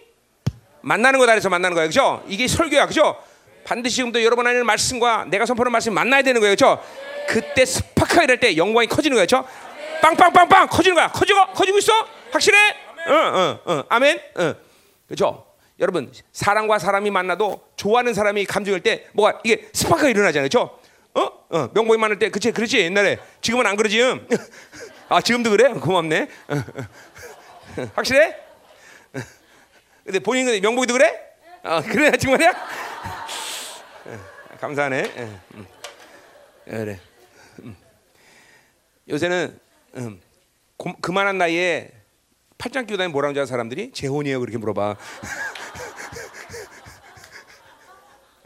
만나는 거다 그래서 만나는 거예요, 그렇죠? 이게 설교야, 그렇죠? 반드시 지금도 여러분 안에 있는 말씀과 내가 선포하는 말씀이 만나야 되는 거예요, 그렇죠? 그때 스파크가 이럴 때 영광이 커지는 거예요, 그렇죠? 빵빵빵빵 커지는 거야, 커지고 커지고 있어, 확실해? 응, 응, 응, 아멘, 응, 그렇죠? 여러분 사람과 사람이 만나도 좋아하는 사람이 감정일 때 뭐가 이게 스파크가 일어나잖아요, 그렇죠? 어, 어, 명복이 많을 때, 그치, 그렇지 옛날에 지금은 안 그러지? 응? 아 지금도 그래? 고맙네. 확실해? 근데 본인 근데 명복이도 그래? 아 그래 정말이야? 감사하네. 예, 음. 그래. 음. 요새는 음, 고, 그만한 나이에 팔짱 끼고 다니는 줄 아는 사람들이 재혼이에요 그렇게 물어봐.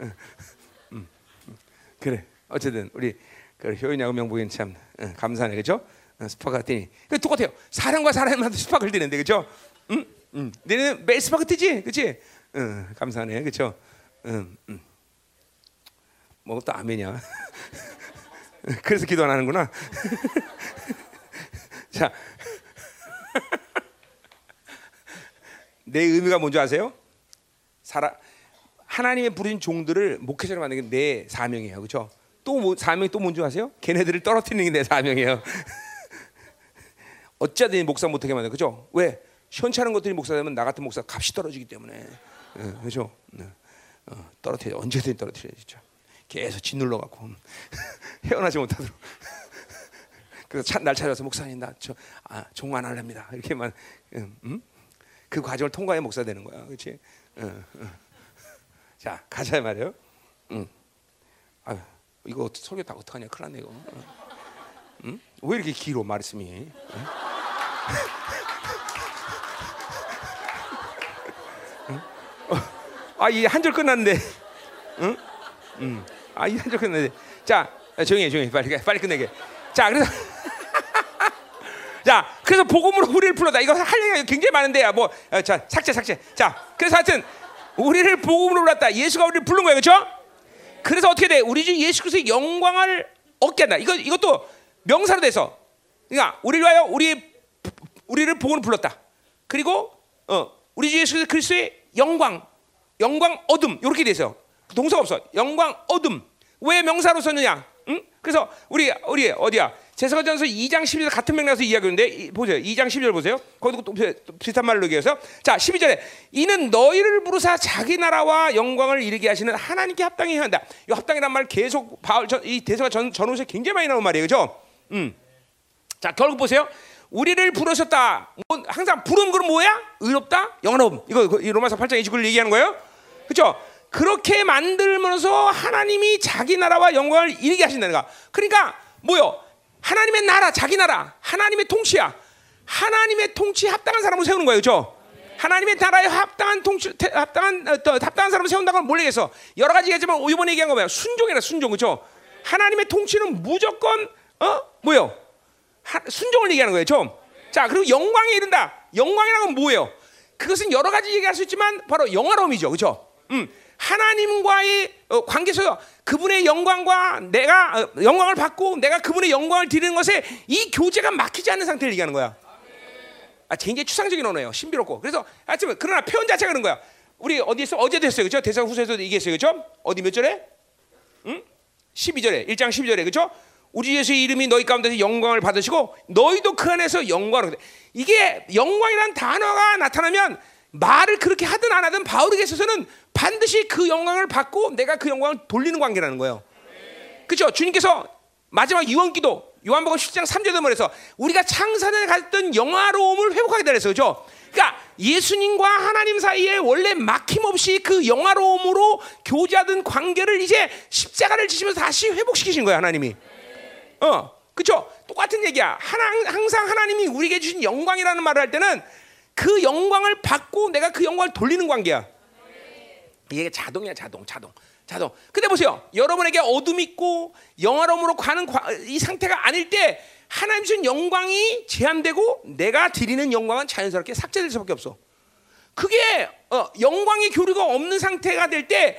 음, 그래. 어쨌든 우리 그 효연이하고 명복이는 참 응, 감사하네 그죠? 응, 스파크가 튀니. 그 똑같아요. 사람과 사람한테 스파크를 튀는데 그죠? 응? 응. 너는 매일 스파크 튀지, 그렇지? 응, 감사하네 그죠? 응, 응. 뭐또 아멘이야. 그래서 기도 안 하는구나. 자. 내 의미가 뭔지 아세요? 사람 하나님의 부르신 종들을 목회자로 만드는 게 내 사명이에요. 그렇죠? 또 뭐, 사명이 또 뭔지 아세요? 걔네들을 떨어뜨리는 게 내 사명이에요. 어찌하든 목사 못하게 만든 그죠? 왜? 시원찮은 것들이 목사 되면 나 같은 목사 값이 떨어지기 때문에 어, 그죠? 어, 떨어뜨려 언제든 떨어뜨려 진짜 계속 짓눌러 갖고 헤어나지 못하도록 그래서 차, 날 찾아서 목사님 나저 아, 할랍니다. 이렇게만 음, 음? 그 과정을 통과해 목사 되는 거야, 그렇지? 어, 어. 자 가자 말이에요. 음. 아 이거 설교 다 어떡하냐, 큰일 났네 이거. 어. 음? 왜 이렇게 길어 말씀이? 어? 아 이 한 절 끝났는데, 응? 음. 아이 한 절 끝났는데, 자 조용히 해, 조용히 해. 빨리 빨리 끝내게. 자 그래서. 자, 그래서 복음으로 우리를 불렀다. 이거 할 얘기가 굉장히 많은데요. 뭐, 어, 자, 삭제, 삭제. 자, 그래서 하여튼 우리를 복음으로 불렀다. 예수가 우리를 부른 거예요, 그렇죠? 그래서 어떻게 돼? 우리 주 예수 그리스도의 영광을 얻게 한다. 이거 이것도 명사로 돼서, 그러니까 우리를 위하여 우리 우리를 복음으로 불렀다. 그리고 어, 우리 주 예수 그리스도의 영광, 영광 얻음 이렇게 돼서 동사가 없어. 영광 얻음. 왜 명사로 썼느냐? 응? 그래서 우리 우리 어디야? 제사전서 2장 12절 같은 맥락에서 이야기하는데 이- 보세요. 2장 12절 보세요. 거기도 또 비슷한 말로 얘기해서 자 12절에 이는 너희를 부르사 자기 나라와 영광을 이르게 하시는 하나님께 합당히 해야 한다. 이 합당이란 말 계속 바울 전, 이 대사가 전 전후에 굉장히 많이 나오는 말이에요. 그렇죠? 음. 자 결국 보세요. 우리를 부르셨다. 뭐 항상 부름 그럼 뭐야? 의롭다, 영원함. 이거 이 로마서 8장 29절 얘기하는 거예요. 그렇죠? 그렇게 만들면서 하나님이 자기 나라와 영광을 이루게 하신다는 거. 그러니까 뭐요? 하나님의 나라, 자기 나라, 하나님의 통치야. 하나님의 통치에 합당한 사람을 세우는 거예요, 그렇죠? 하나님의 나라에 합당한 통치, 태- 합당한 어, 또 합당한 사람을 세운다는 건 몰래 해서 여러 가지 얘기하지만 이번에 얘기한 거 뭐야? 순종이라 순종, 그렇죠? 하나님의 통치는 무조건 어 뭐요? 하- 순종을 얘기하는 거예요, 좀. 자, 그리고 영광에 이른다. 영광이라는 건 뭐예요? 그것은 여러 가지 얘기할 수 있지만 바로 영화로움이죠, 그렇죠? 음, 하나님과의 어, 관계 속에서 그분의 영광과 내가 어, 영광을 받고 내가 그분의 영광을 드리는 것에 이 교제가 막히지 않는 상태를 얘기하는 거야. 아, 굉장히 추상적인 언어예요. 신비롭고. 그래서 하여튼 그러나 표현 자체가 그런 거야. 우리 어디에서 어제도 했어요, 그렇죠? 대사후서에서도 얘기했어요, 그렇죠? 어디 몇 절에? 응? 12절에 1장 12절에 그렇죠? 우리 예수의 이름이 너희 가운데서 영광을 받으시고 너희도 그 안에서 영광을 받- 이게 영광이라는 단어가 나타나면 말을 그렇게 하든 안 하든 바울에게 있어서는 반드시 그 영광을 받고 내가 그 영광을 돌리는 관계라는 거예요. 그렇죠? 주님께서 마지막 유언기도 요한복음 10장 3절에 말해서 우리가 창세전에 갔던 영화로움을 회복하게 되었어요. 그렇죠? 그러니까 예수님과 하나님 사이에 원래 막힘없이 그 영화로움으로 교제하던 관계를 이제 십자가를 지시면서 다시 회복시키신 거예요, 하나님이. 어, 그렇죠? 똑같은 얘기야. 하나, 항상 하나님이 우리에게 주신 영광이라는 말을 할 때는 그 영광을 받고 내가 그 영광을 돌리는 관계야. 이게 자동이야 자동 자동 자동. 근데 보세요. 여러분에게 어둠이 있고 영화로움으로 가는 과- 이 상태가 아닐 때 하나님 주신 영광이 제한되고 내가 드리는 영광은 자연스럽게 삭제될 수밖에 없어. 그게 어, 영광의 교류가 없는 상태가 될 때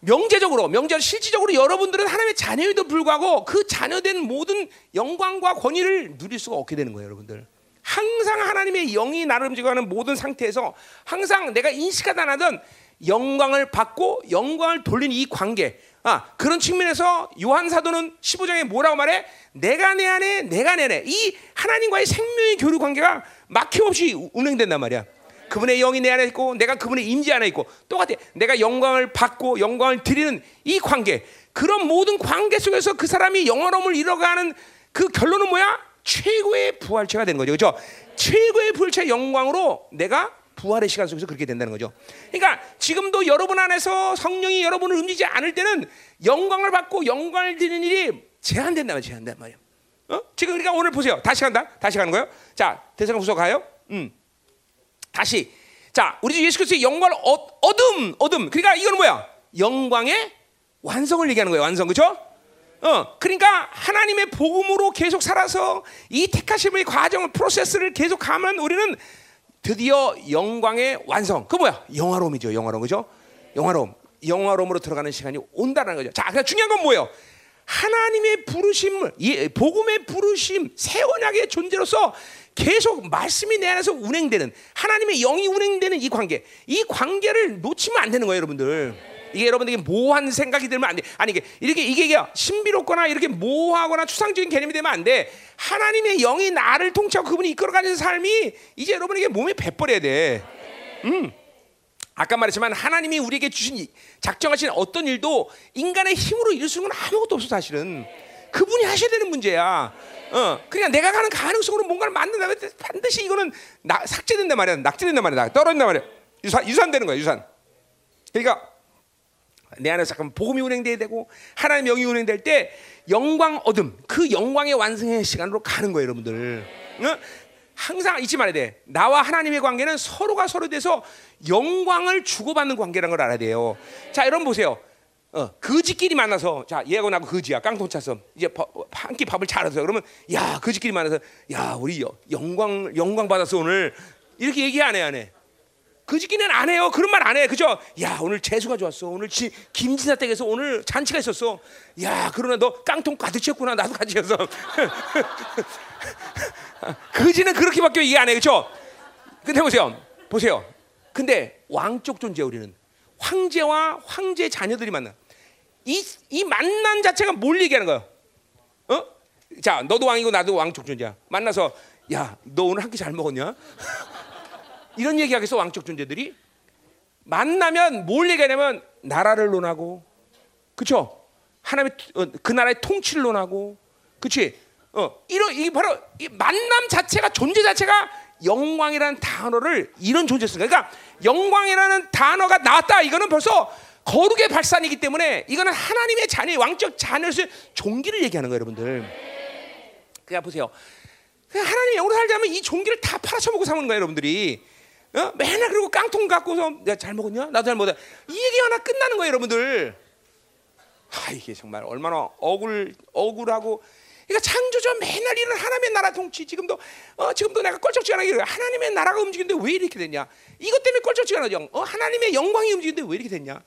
명제적으로 명제 실질적으로 여러분들은 하나님의 자녀에도 불구하고 그 자녀된 모든 영광과 권위를 누릴 수가 없게 되는 거예요 여러분들 항상 하나님의 영이 나를 움직여가는 모든 상태에서 항상 내가 인식하다 안 하던 영광을 받고 영광을 돌리는 이 관계 아 그런 측면에서 요한 사도는 15장에 뭐라고 말해? 내가 내 안에 내가 내 안에 이 하나님과의 생명의 교류 관계가 막힘없이 운행된단 말이야. 그분의 영이 내 안에 있고 내가 그분의 임재 안에 있고 똑같아. 내가 영광을 받고 영광을 드리는 이 관계 그런 모든 관계 속에서 그 사람이 영원함을 이뤄가는 그 결론은 뭐야? 최고의 부활체가 되는 거죠. 그렇죠? 최고의 부활체 영광으로 내가 부활의 시간 속에서 그렇게 된다는 거죠. 그러니까 지금도 여러분 안에서 성령이 여러분을 움직이지 않을 때는 영광을 받고 영광을 드리는 일이 제한된다 말이야. 제한된단 말이야. 어? 지금 우리가 오늘 보세요. 다시 간다. 다시 가는 거예요. 자, 대성후서 가요. 음. 다시. 자, 우리 주 예수 그리스도의 영광을 얻, 얻음, 얻음. 그러니까 이거는 뭐야? 영광의 완성을 얘기하는 거예요. 완성. 그렇죠? 어, 그러니까 하나님의 복음으로 계속 살아서 이 택하심의 과정을 프로세스를 계속 가면 우리는 드디어 영광의 완성. 그 뭐야? 영화로움이죠. 영화로움. 그죠? 영화로움. 영화로움으로 들어가는 시간이 온다는 거죠. 자, 그러니까 중요한 건 뭐예요? 하나님의 부르심을 이 복음의 부르심 새 언약의 존재로서 계속 말씀이 내 안에서 운행되는 하나님의 영이 운행되는 이 관계 이 관계를 놓치면 안 되는 거예요 여러분들 이게 여러분들에게 모호한 생각이 들면 안 돼. 아니 이게 이렇게 이게 신비롭거나 이렇게 모호하거나 추상적인 개념이 되면 안 돼. 하나님의 영이 나를 통치하고 그분이 이끌어가는 삶이 이제 여러분에게 몸에 배버려야 돼. 음. 아까 말했지만 하나님이 우리에게 주신 이- 작정하신 어떤 일도 인간의 힘으로 이룰 수 있는 건 아무것도 없어 사실은. 그분이 하셔야 되는 문제야. 어, 그러니까 내가 가는 가능성으로 뭔가를 만든다면 반드시 이거는 나, 삭제된단 말이야. 낙제된단 말이야. 떨어진단 말이야. 유산, 유산되는 거야. 유산. 그러니까 내 안에서 잠깐 복음이 운행돼야 되고 하나님 영이 운행될 때 영광 얻음 그 영광의 완성의 시간으로 가는 거예요, 여러분들. 어? 항상 잊지 말아야 돼. 나와 하나님의 관계는 서로가 서로 돼서 영광을 주고받는 관계라는 걸 알아야 돼요. 자, 여러분 보세요. 어, 거지끼리 만나서 자 얘하고 나하고 거지야 깡통 찼어 이제 한 끼 밥을 차려서 그러면 야 거지끼리 만나서 야 우리 여- 영광 영광 받았어 오늘 이렇게 얘기 안 해 안 해. 거지끼는 안 해요. 그런 말 안 해. 그죠? 야, 오늘 재수가 좋았어. 오늘 지, 김진사 댁에서 오늘 잔치가 있었어. 야, 그러나 너 깡통 가득 채웠구나. 나도 같이 해서. 거지는 그렇게밖에 얘기 안 해. 그죠? 근데 보세요. 보세요. 근데 왕족 존재 우리는 황제와 황제 자녀들이 만나. 이, 이 만남 자체가 뭘 얘기하는 거예요? 어? 자, 너도 왕이고 나도 왕족 존재야. 만나서 야, 너 오늘 한 끼 잘 먹었냐? 이런 얘기하겠어 왕족 존재들이 만나면 뭘 얘기하냐면 나라를 논하고 그쵸? 하나님의 어, 그 나라의 통치를 논하고 그치? 어 이런 이 바로 이 만남 자체가 존재 자체가 영광이라는 단어를 이런 존재 쓰니까 그러니까 영광이라는 단어가 나왔다. 이거는 벌써 거룩의 발산이기 때문에 이거는 하나님의 자녀 왕적 자녀의 종기를 얘기하는 거예요 여러분들. 그냥 보세요. 하나님 영으로 살자면 이 종기를 다 팔아쳐먹고 사는 거예요 여러분들이 어? 맨날 그리고 깡통 갖고서 야, 잘 먹었냐? 나도 잘 먹었다. 이 얘기 하나 끝나는 거예요, 여러분들. 아 이게 정말 얼마나 억울 억울하고. 그러니까 창조주 맨날 이런 하나님의 나라 통치 지금도 어, 지금도 내가 껄쩍지근하게 하나님의 나라가 움직이는데 왜 이렇게 됐냐? 이것 때문에 껄쩍지근하죠. 어, 하나님의 영광이 움직이는데 왜 이렇게 됐냐?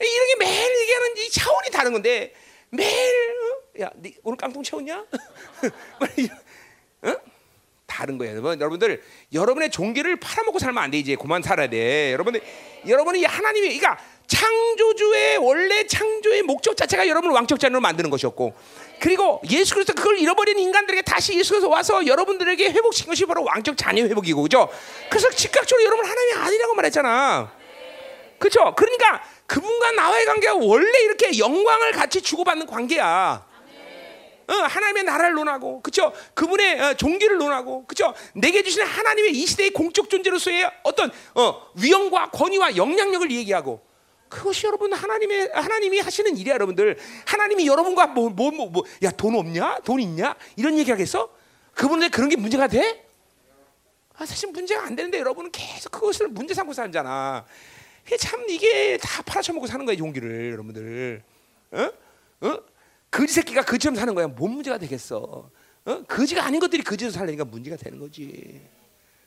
이런 게 매일 얘기하는 이 차원이 다른 건데 매일 어? 야, 네 오늘 깡통 채웠냐? 어? 다른 거예요. 여러분, 여러분들 여러분의 종기를 팔아먹고 살면 안 돼. 이제 그만 살아야 돼. 여러분들 여러분이 하나님이 그러니까 창조주의 원래 창조의 목적 자체가 여러분을 왕적 자녀로 만드는 것이었고 그리고 예수 그리스도 그걸 잃어버린 인간들에게 다시 예수 그리스도 와서 여러분들에게 회복시킨 것이 바로 왕적 자녀 회복이고 그죠? 그래서 즉각적으로 여러분 하나님의 아들이라고 말했잖아. 그렇죠? 그러니까 그분과 나와의 관계가 원래 이렇게 영광을 같이 주고받는 관계야. 어, 하나님의 나라를 논하고, 그렇죠? 그분의 어, 종기를 논하고, 그렇죠? 내게 주신 하나님의 이 시대의 공적 존재로서의 어떤 어, 위엄과 권위와 영향력을 얘기하고, 그것이 여러분 하나님의 하나님이 하시는 일이야, 여러분들. 하나님이 여러분과 뭐 뭐 뭐 뭐, 야 돈 없냐? 돈 있냐? 이런 얘기하겠어? 그분한테 그런 게 문제가 돼? 아, 사실 문제가 안 되는데 여러분은 계속 그것을 문제 삼고 살잖아. 참 이게 다 팔아쳐먹고 사는 거야 용기를 여러분들. 어? 어? 거지 새끼가 거지처럼 사는 거야. 뭔 문제가 되겠어? 어? 거지가 아닌 것들이 거지로 살려니까 문제가 되는 거지.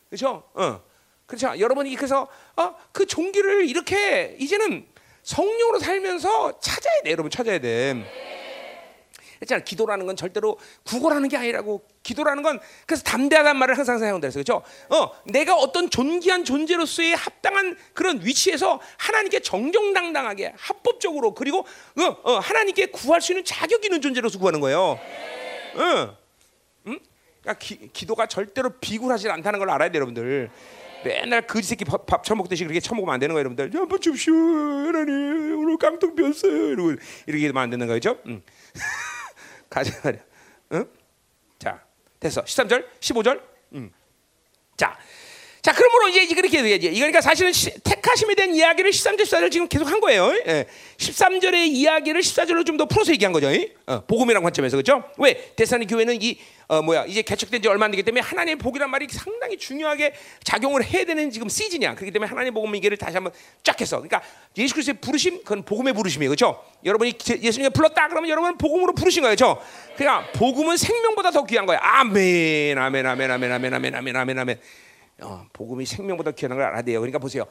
그렇죠? 어. 그렇죠. 여러분이 그래서 어, 그 종기를 이렇게 이제는 성령으로 살면서 찾아야 돼. 여러분 찾아야 돼. 했잖아. 기도라는 건 절대로 구걸하는 게 아니라고. 기도라는 건 그래서 담대하다는 말을 항상 그래서 그렇죠? 어, 내가 어떤 존귀한 존재로서의 합당한 그런 위치에서 하나님께 정정당당하게 합법적으로 그리고 어, 어, 하나님께 구할 수 있는 자격 있는 존재로서 구하는 거예요. 어. 응? 그러니까 기, 기도가 절대로 비굴하지 않다는 걸 알아야 돼, 여러분들. 맨날 거지 새끼 밥, 밥 처먹듯이 그렇게 처먹으면 안 되는 거예요, 여러분들. 야, 한번 줍시오, 하나님. 오늘 깡통 폈어요. 이러고 이렇게 하면 안 되는 거죠. 응. 가자 말이야. 응? 자, 됐어. 13절, 15절. 음. 자. 자, 그러므로 이제 그렇게 돼야지. 그러니까 사실은 시, 택하심에 대한 이야기를 13절, 14절 지금 계속 한 거예요. 예. 13절의 이야기를 14절로 좀 더 풀어서 얘기한 거죠. 어, 복음이라는 관점에서 그렇죠? 왜? 대사님 교회는 이 어, 뭐야 이제 개척된 지 얼마 안 되기 때문에 하나님의 복이란 말이 상당히 중요하게 작용을 해야 되는 지금 시즌이야. 그렇기 때문에 하나님의 복음 이게를 다시 한번 쫙 했어. 그러니까 예수 그리스도의 부르심 그건 복음의 부르심이에요. 그렇죠? 여러분이 예수님이 불렀다 그러면 여러분은 복음으로 부르신 거예요. 그렇죠? 그러니까 복음은 생명보다 더 귀한 거야. 아멘. 아멘. 아멘. 아멘. 아멘. 아멘. 아멘. 아멘. 아멘. 어, 복음이 생명보다 귀한 걸 알아야 돼요. 그러니까 보세요.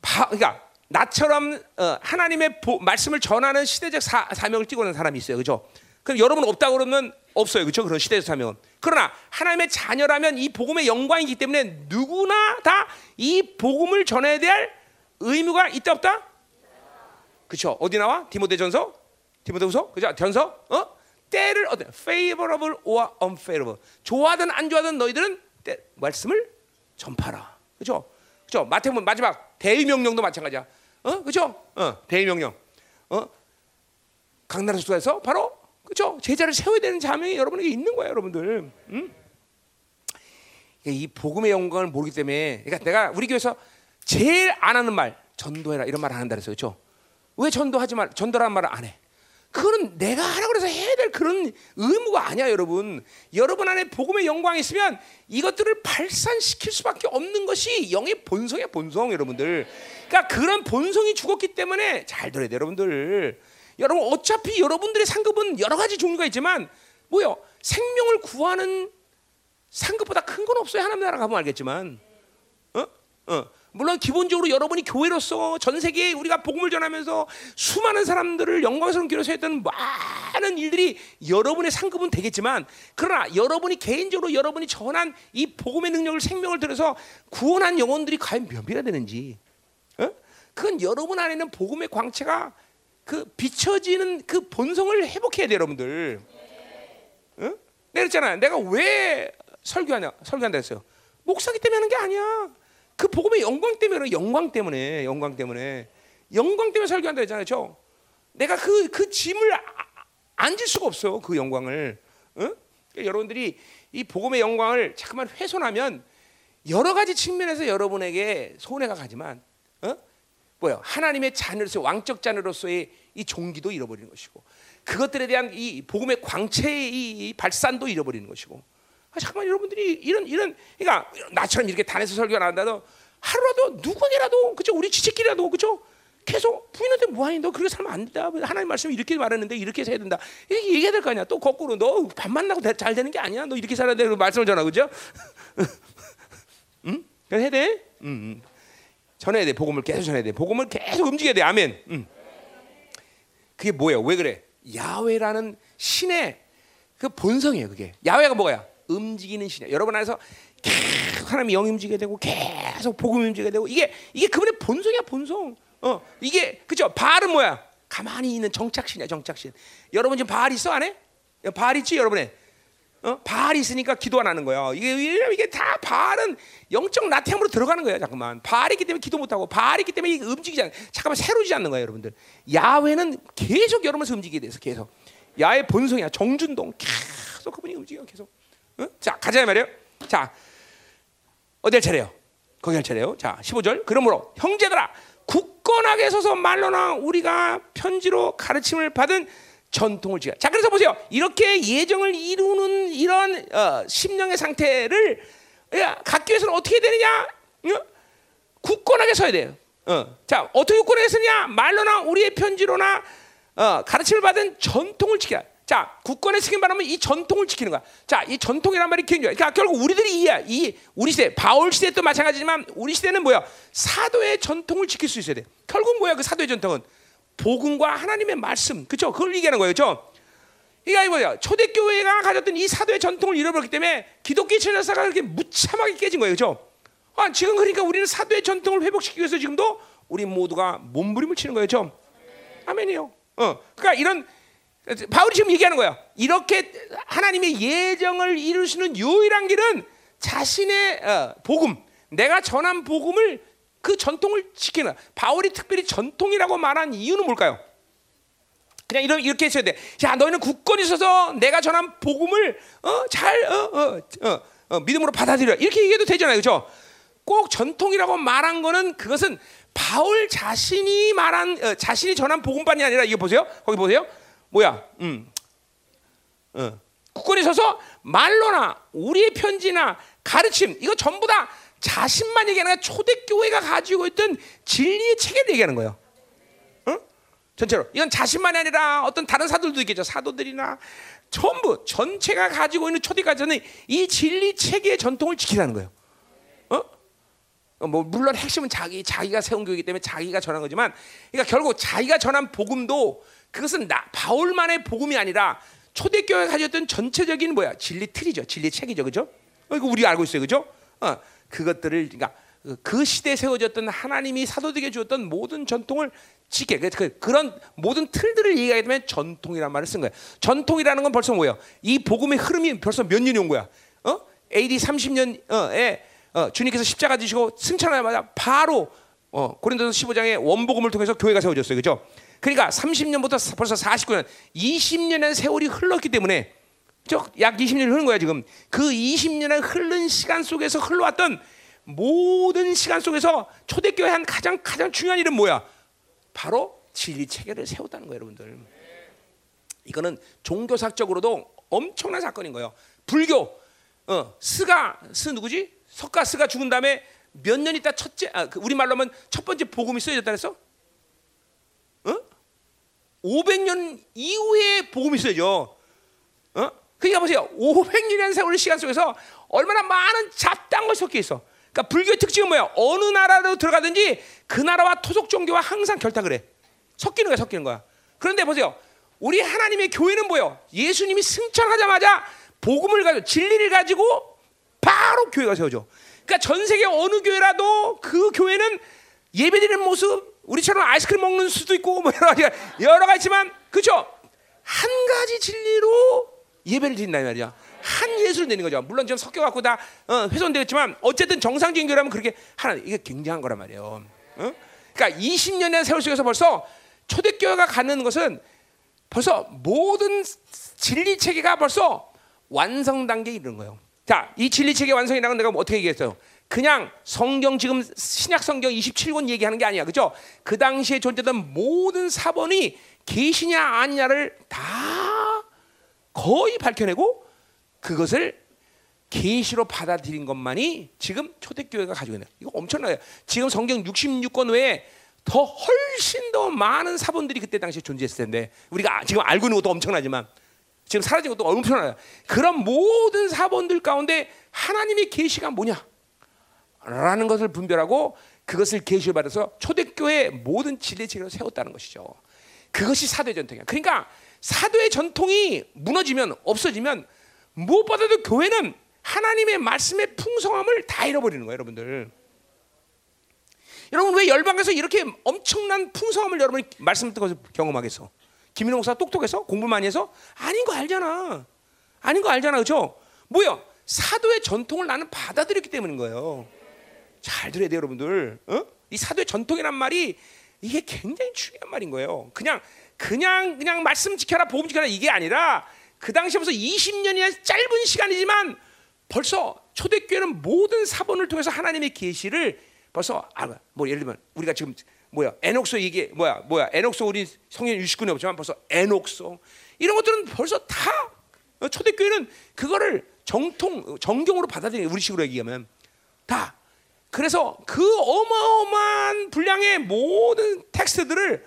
바, 그러니까 나처럼 어, 하나님의 보, 말씀을 전하는 시대적 사, 사명을 띠고 있는 사람이 있어요. 그렇죠? 그럼 여러분 없다 그러면 없어요. 그렇죠? 그런 시대적 사명은. 그러나 하나님의 자녀라면 이 복음의 영광이기 때문에 누구나 다 이 복음을 전해야 될 의무가 있다 없다? 그렇죠? 어디 나와? 디모데전서? 디모데후서? 그죠? 전서? 어? 때를 어때? favorable or unfavorable. 좋아하든 안 좋아하든 너희들은 때, 말씀을 전파라. 그죠? 그죠? 마태복음 마지막 대의명령도 마찬가지야. 어? 그죠? 어, 대의명령. 어? 강나라 수도에서 바로 그렇죠? 제자를 세워야 되는 자명이 여러분에게 있는 거예요, 여러분들. 응? 이 복음의 영광을 모르기 때문에 그러니까 내가 우리 교회에서 제일 안 하는 말 전도해라 이런 말 안 한다 그랬어요. 그렇죠? 왜 전도하지 말 전도라는 말을 안 해? 그거는 내가 하라 그래서 해야 될 그런 의무가 아니야, 여러분. 여러분 안에 복음의 영광이 있으면 이것들을 발산시킬 수밖에 없는 것이 영의 본성이야, 본성, 여러분들. 그러니까 그런 본성이 죽었기 때문에 잘 들어야 돼, 여러분들. 여러분 어차피 여러분들의 상급은 여러 가지 종류가 있지만 뭐요? 생명을 구하는 상급보다 큰 건 없어요. 하나님 나라 가보면 알겠지만. 어? 어. 물론 기본적으로 여러분이 교회로서 전 세계에 우리가 복음을 전하면서 수많은 사람들을 영광스러운 교회로서 했던 많은 일들이 여러분의 상급은 되겠지만 그러나 여러분이 개인적으로 여러분이 전한 이 복음의 능력을 생명을 들여서 구원한 영혼들이 과연 몇 명이나 되는지 어? 그건 여러분 안에 있는 복음의 광채가 그 비춰지는 그 본성을 회복해야 돼요, 여러분들. 어? 내가 그랬잖아요. 내가 왜 설교하냐? 설교한다 했어요. 목사기 때문에 하는 게 아니야. 그 복음의 영광 때문에. 영광 때문에 영광 때문에 영광 때문에 설교한다 했잖아요. 저 내가 그그 짐을 아- 아- 수가 없어. 그 영광을. 어? 그러니까 여러분들이 이 복음의 영광을 자꾸만 훼손하면 여러 가지 측면에서 여러분에게 손해가 가지만 어? 뭐요? 하나님의 자녀로서 왕적 자녀로서의 이 종기도 잃어버리는 것이고 그것들에 대한 이 복음의 광채의 이, 이 발산도 잃어버리는 것이고 아, 잠깐만 여러분들이 이런 이런 그러니까 나처럼 이렇게 단에서 설교가 나온다도 하루라도 누구에게라도 그죠 우리 지체끼리라도 그죠 계속 부인한테 뭐하니? 너 그렇게 살면 안 된다. 하나님 말씀이 이렇게 말했는데 이렇게 해야 된다. 이렇게 얘기해야 될 거 아니야. 또 거꾸로 너 밥 만나고 대- 잘 되는 게 아니야. 너 이렇게 살아야 되는 말씀을 전하 그죠? 응? 그래 해야 돼? 응, 응. 전해야 돼. 복음을 계속 전해야 돼. 복음을 계속 움직여야 돼. 아멘. 응. 그게 뭐예요? 왜 그래? 야훼라는 신의 그 본성이에요 그게. 야훼가 뭐야 움직이는 신이야 여러분 안에서 계속 하나님이 영이 움직이게 되고 계속 복음이 움직이게 되고 이게 이게 그분의 본성이야 본성 어 이게 그죠 바알은 뭐야 가만히 있는 정착신이야 정착신 여러분 지금 바알 있어 안에 바알 있지 여러분의 어? 바알이 있으니까 기도 안 하는 거야. 이게 이게 다 바알은 영적 나태함으로 들어가는 거예요. 잠깐만. 바알이 있기 때문에 기도 못 하고 바알이 있기 때문에 이게 움직이지 않. 잠깐만 새로지지 않는 거예요, 여러분들. 야훼는 계속 여러분에서 움직이게 돼서 계속. 야의 본성이야. 정준동 계속 그분이 움직여 계속. 어? 자 가자 말이에요. 자 어디 할 차례요? 거기 할 차례요. 자 15절. 그러므로 형제들아 굳건하게 서서 말로나 우리가 편지로 가르침을 받은 전통을 지켜. 자 그래서 보세요. 이렇게 예정을 이루는 이런 어, 심령의 상태를 야, 갖기 위해서는 어떻게 해야 되느냐? 어? 굳건하게 서야 돼요. 어. 자 어떻게 굳건하게 서냐? 말로나 우리의 편지로나 어, 가르침을 받은 전통을 지켜라. 자, 굳건에 쓰긴 바라면 이 전통을 지키는 거야. 자, 이 전통이란 말이 기억이 그러니까 결국 우리들이 이야. 이 우리 시대, 바울 시대도 마찬가지지만 우리 시대는 뭐야? 사도의 전통을 지킬 수 있어야 돼. 결국 뭐야? 그 사도의 전통은 복음과 하나님의 말씀, 그렇죠? 그걸 얘기하는 거예요, 그렇죠? 이게 뭐야? 초대교회가 가졌던 이 사도의 전통을 잃어버렸기 때문에 기독교 천사가 그렇게 무참하게 깨진 거예요, 그렇죠? 아, 지금 그러니까 우리는 사도의 전통을 회복시키기 위해서 지금도 우리 모두가 몸부림을 치는 거예요, 그렇죠? 아멘이요. 어, 그러니까 이런 바울이 지금 얘기하는 거야. 이렇게 하나님의 예정을 이루시는 유일한 길은 자신의 어, 복음, 내가 전한 복음을 그 전통을 지키는. 바울이 특별히 전통이라고 말한 이유는 뭘까요? 그냥 이런 이렇게 했어야 돼. 야, 너희는 굳건히 서서 내가 전한 복음을 어, 잘 어, 어, 어, 어, 믿음으로 받아들여. 이렇게 얘기해도 되잖아요, 그렇죠? 꼭 전통이라고 말한 거는 그것은 바울 자신이 말한 어, 자신이 전한 복음반이 아니라 이거 보세요. 거기 보세요. 뭐야? 음. 어. 굳건히 서서 말로나 우리의 편지나 가르침 이거 전부 다 자신만 얘기하는 게 초대교회가 가지고 있던 진리의 체계를 얘기하는 거예요. 어? 전체로 이건 자신만이 아니라 어떤 다른 사도들도 있겠죠. 사도들이나 전부 전체가 가지고 있는 초대가지는 이 진리 체계의 전통을 지키라는 거예요. 어? 어, 뭐 물론 핵심은 자기 자기가 세운 교회이기 때문에 자기가 전한 거지만, 그러니까 결국 자기가 전한 복음도 그것은 나 바울만의 복음이 아니라 초대교회가 가졌던 전체적인 뭐야 진리 틀이죠, 진리 책이죠, 그죠? 어, 이거 우리 알고 있어요, 그죠? 어, 그것들을 그러니까 그- 그 시대에 세워졌던 하나님이 사도들에게 주었던 모든 전통을 지켜 그, 그, 그런 모든 틀들을 얘기하게 되면 전통이란 말을 쓴 거예요. 전통이라는 건 벌써 뭐예요? 이 복음의 흐름이 벌써 몇 년이 온 거야? 어? AD 30년에 어, 주님께서 십자가 지시고 승천하자마자 바로 어, 고린도서 15장의 원복음을 통해서 교회가 세워졌어요. 그죠? 그러니까 30년부터 벌써 49년, 20년의 세월이 흘렀기 때문에 약 20년이 흐른 거야 지금. 그 20년의 흐른 시간 속에서 흘러왔던 모든 시간 속에서 초대교회 한 가장 가장 중요한 일은 뭐야? 바로 진리 체계를 세웠다는 거예요, 여러분들. 이거는 종교사적으로도 엄청난 사건인 거예요. 불교, 어, 스가 스 누구지? 석가 스가 죽은 다음에 몇 년 있다 첫째, 아, 그 우리 말로 하면 첫 번째 복음이 쓰여졌다 그랬어? 어? 500년 이후에 복음이 쓰여져. 어? 그러니까 보세요. 500년이라는 세월 시간 속에서 얼마나 많은 잡다한 섞여 있어. 그러니까 불교의 특징은 뭐야? 어느 나라로 들어가든지 그 나라와 토속 종교와 항상 결탁을 해. 섞이는 거야, 섞이는 거야. 그런데 보세요. 우리 하나님의 교회는 뭐요? 예수님이 승천하자마자 복음을 가지고 진리를 가지고 바로 교회가 세워져. 그러니까 전 세계 어느 교회라도 그 교회는 예배드리는 모습 우리처럼 아이스크림 먹는 수도 있고 뭐 여러 가지 여러 가지지만 그죠? 한 가지 진리로 예배를 드린다 이 말이야. 한 예수를 내는 거죠. 물론 좀 섞여 갖고 다 어, 훼손되었지만 어쨌든 정상적인 교회라면 그렇게 하나 이게 굉장한 거란 말이에요. 어? 그러니까 20년의 세월 속에서 벌써 초대교회가 갖는 것은 벌써 모든 진리 체계가 벌써 완성 단계에 이르는 거예요. 자, 이 진리 체계 완성이라는 건 내가 뭐 어떻게 얘기했어요? 그냥 성경 지금 신약 성경 27권 얘기하는 게 아니야. 그죠? 그 당시에 존재했던 모든 사본이 계시냐 아니냐를 다 거의 밝혀내고 그것을 계시로 받아들인 것만이 지금 초대교회가 가지고 있는 이거 엄청나요. 지금 성경 66권 외에 더 훨씬 더 많은 사본들이 그때 당시에 존재했을 텐데 우리가 지금 알고 있는 것도 엄청나지만 지금 사라진 것도 엄청나요. 그런 모든 사본들 가운데 하나님의 계시가 뭐냐? 라는 것을 분별하고 그것을 계시를 받아서 초대교회 모든 진리 체계를 세웠다는 것이죠. 그것이 사도의 전통이야. 그러니까 사도의 전통이 무너지면 없어지면 무엇보다도 교회는 하나님의 말씀의 풍성함을 다 잃어버리는 거예요, 여러분들. 여러분 왜 열방에서 이렇게 엄청난 풍성함을 여러분이 말씀 듣고 경험하겠어? 김인호 목사 똑똑해서 공부 많이 해서 아닌 거 알잖아. 아닌 거 알잖아, 그렇죠? 뭐야? 사도의 전통을 나는 받아들였기 때문인 거예요. 잘 들어야 돼요, 여러분들. 어? 이 사도의 전통이란 말이 이게 굉장히 중요한 말인 거예요. 그냥 그냥 그냥 말씀 지켜라, 복음 지켜라 이게 아니라 그 벌써 20년이나 짧은 시간이지만 벌써 초대교회는 모든 사본을 통해서 하나님의 계시를 벌써 아뭐 예를 들면 우리가 지금 뭐야 에녹소 이게 뭐야 뭐야 에녹소 우리 성경 69년 없지만 벌써 에녹소 이런 것들은 벌써 다 어, 초대교회는 그거를 정통 정경으로 받아들이는 우리식으로 얘기하면 다 그래서 그 어마어마한 분량의 모든 텍스트들을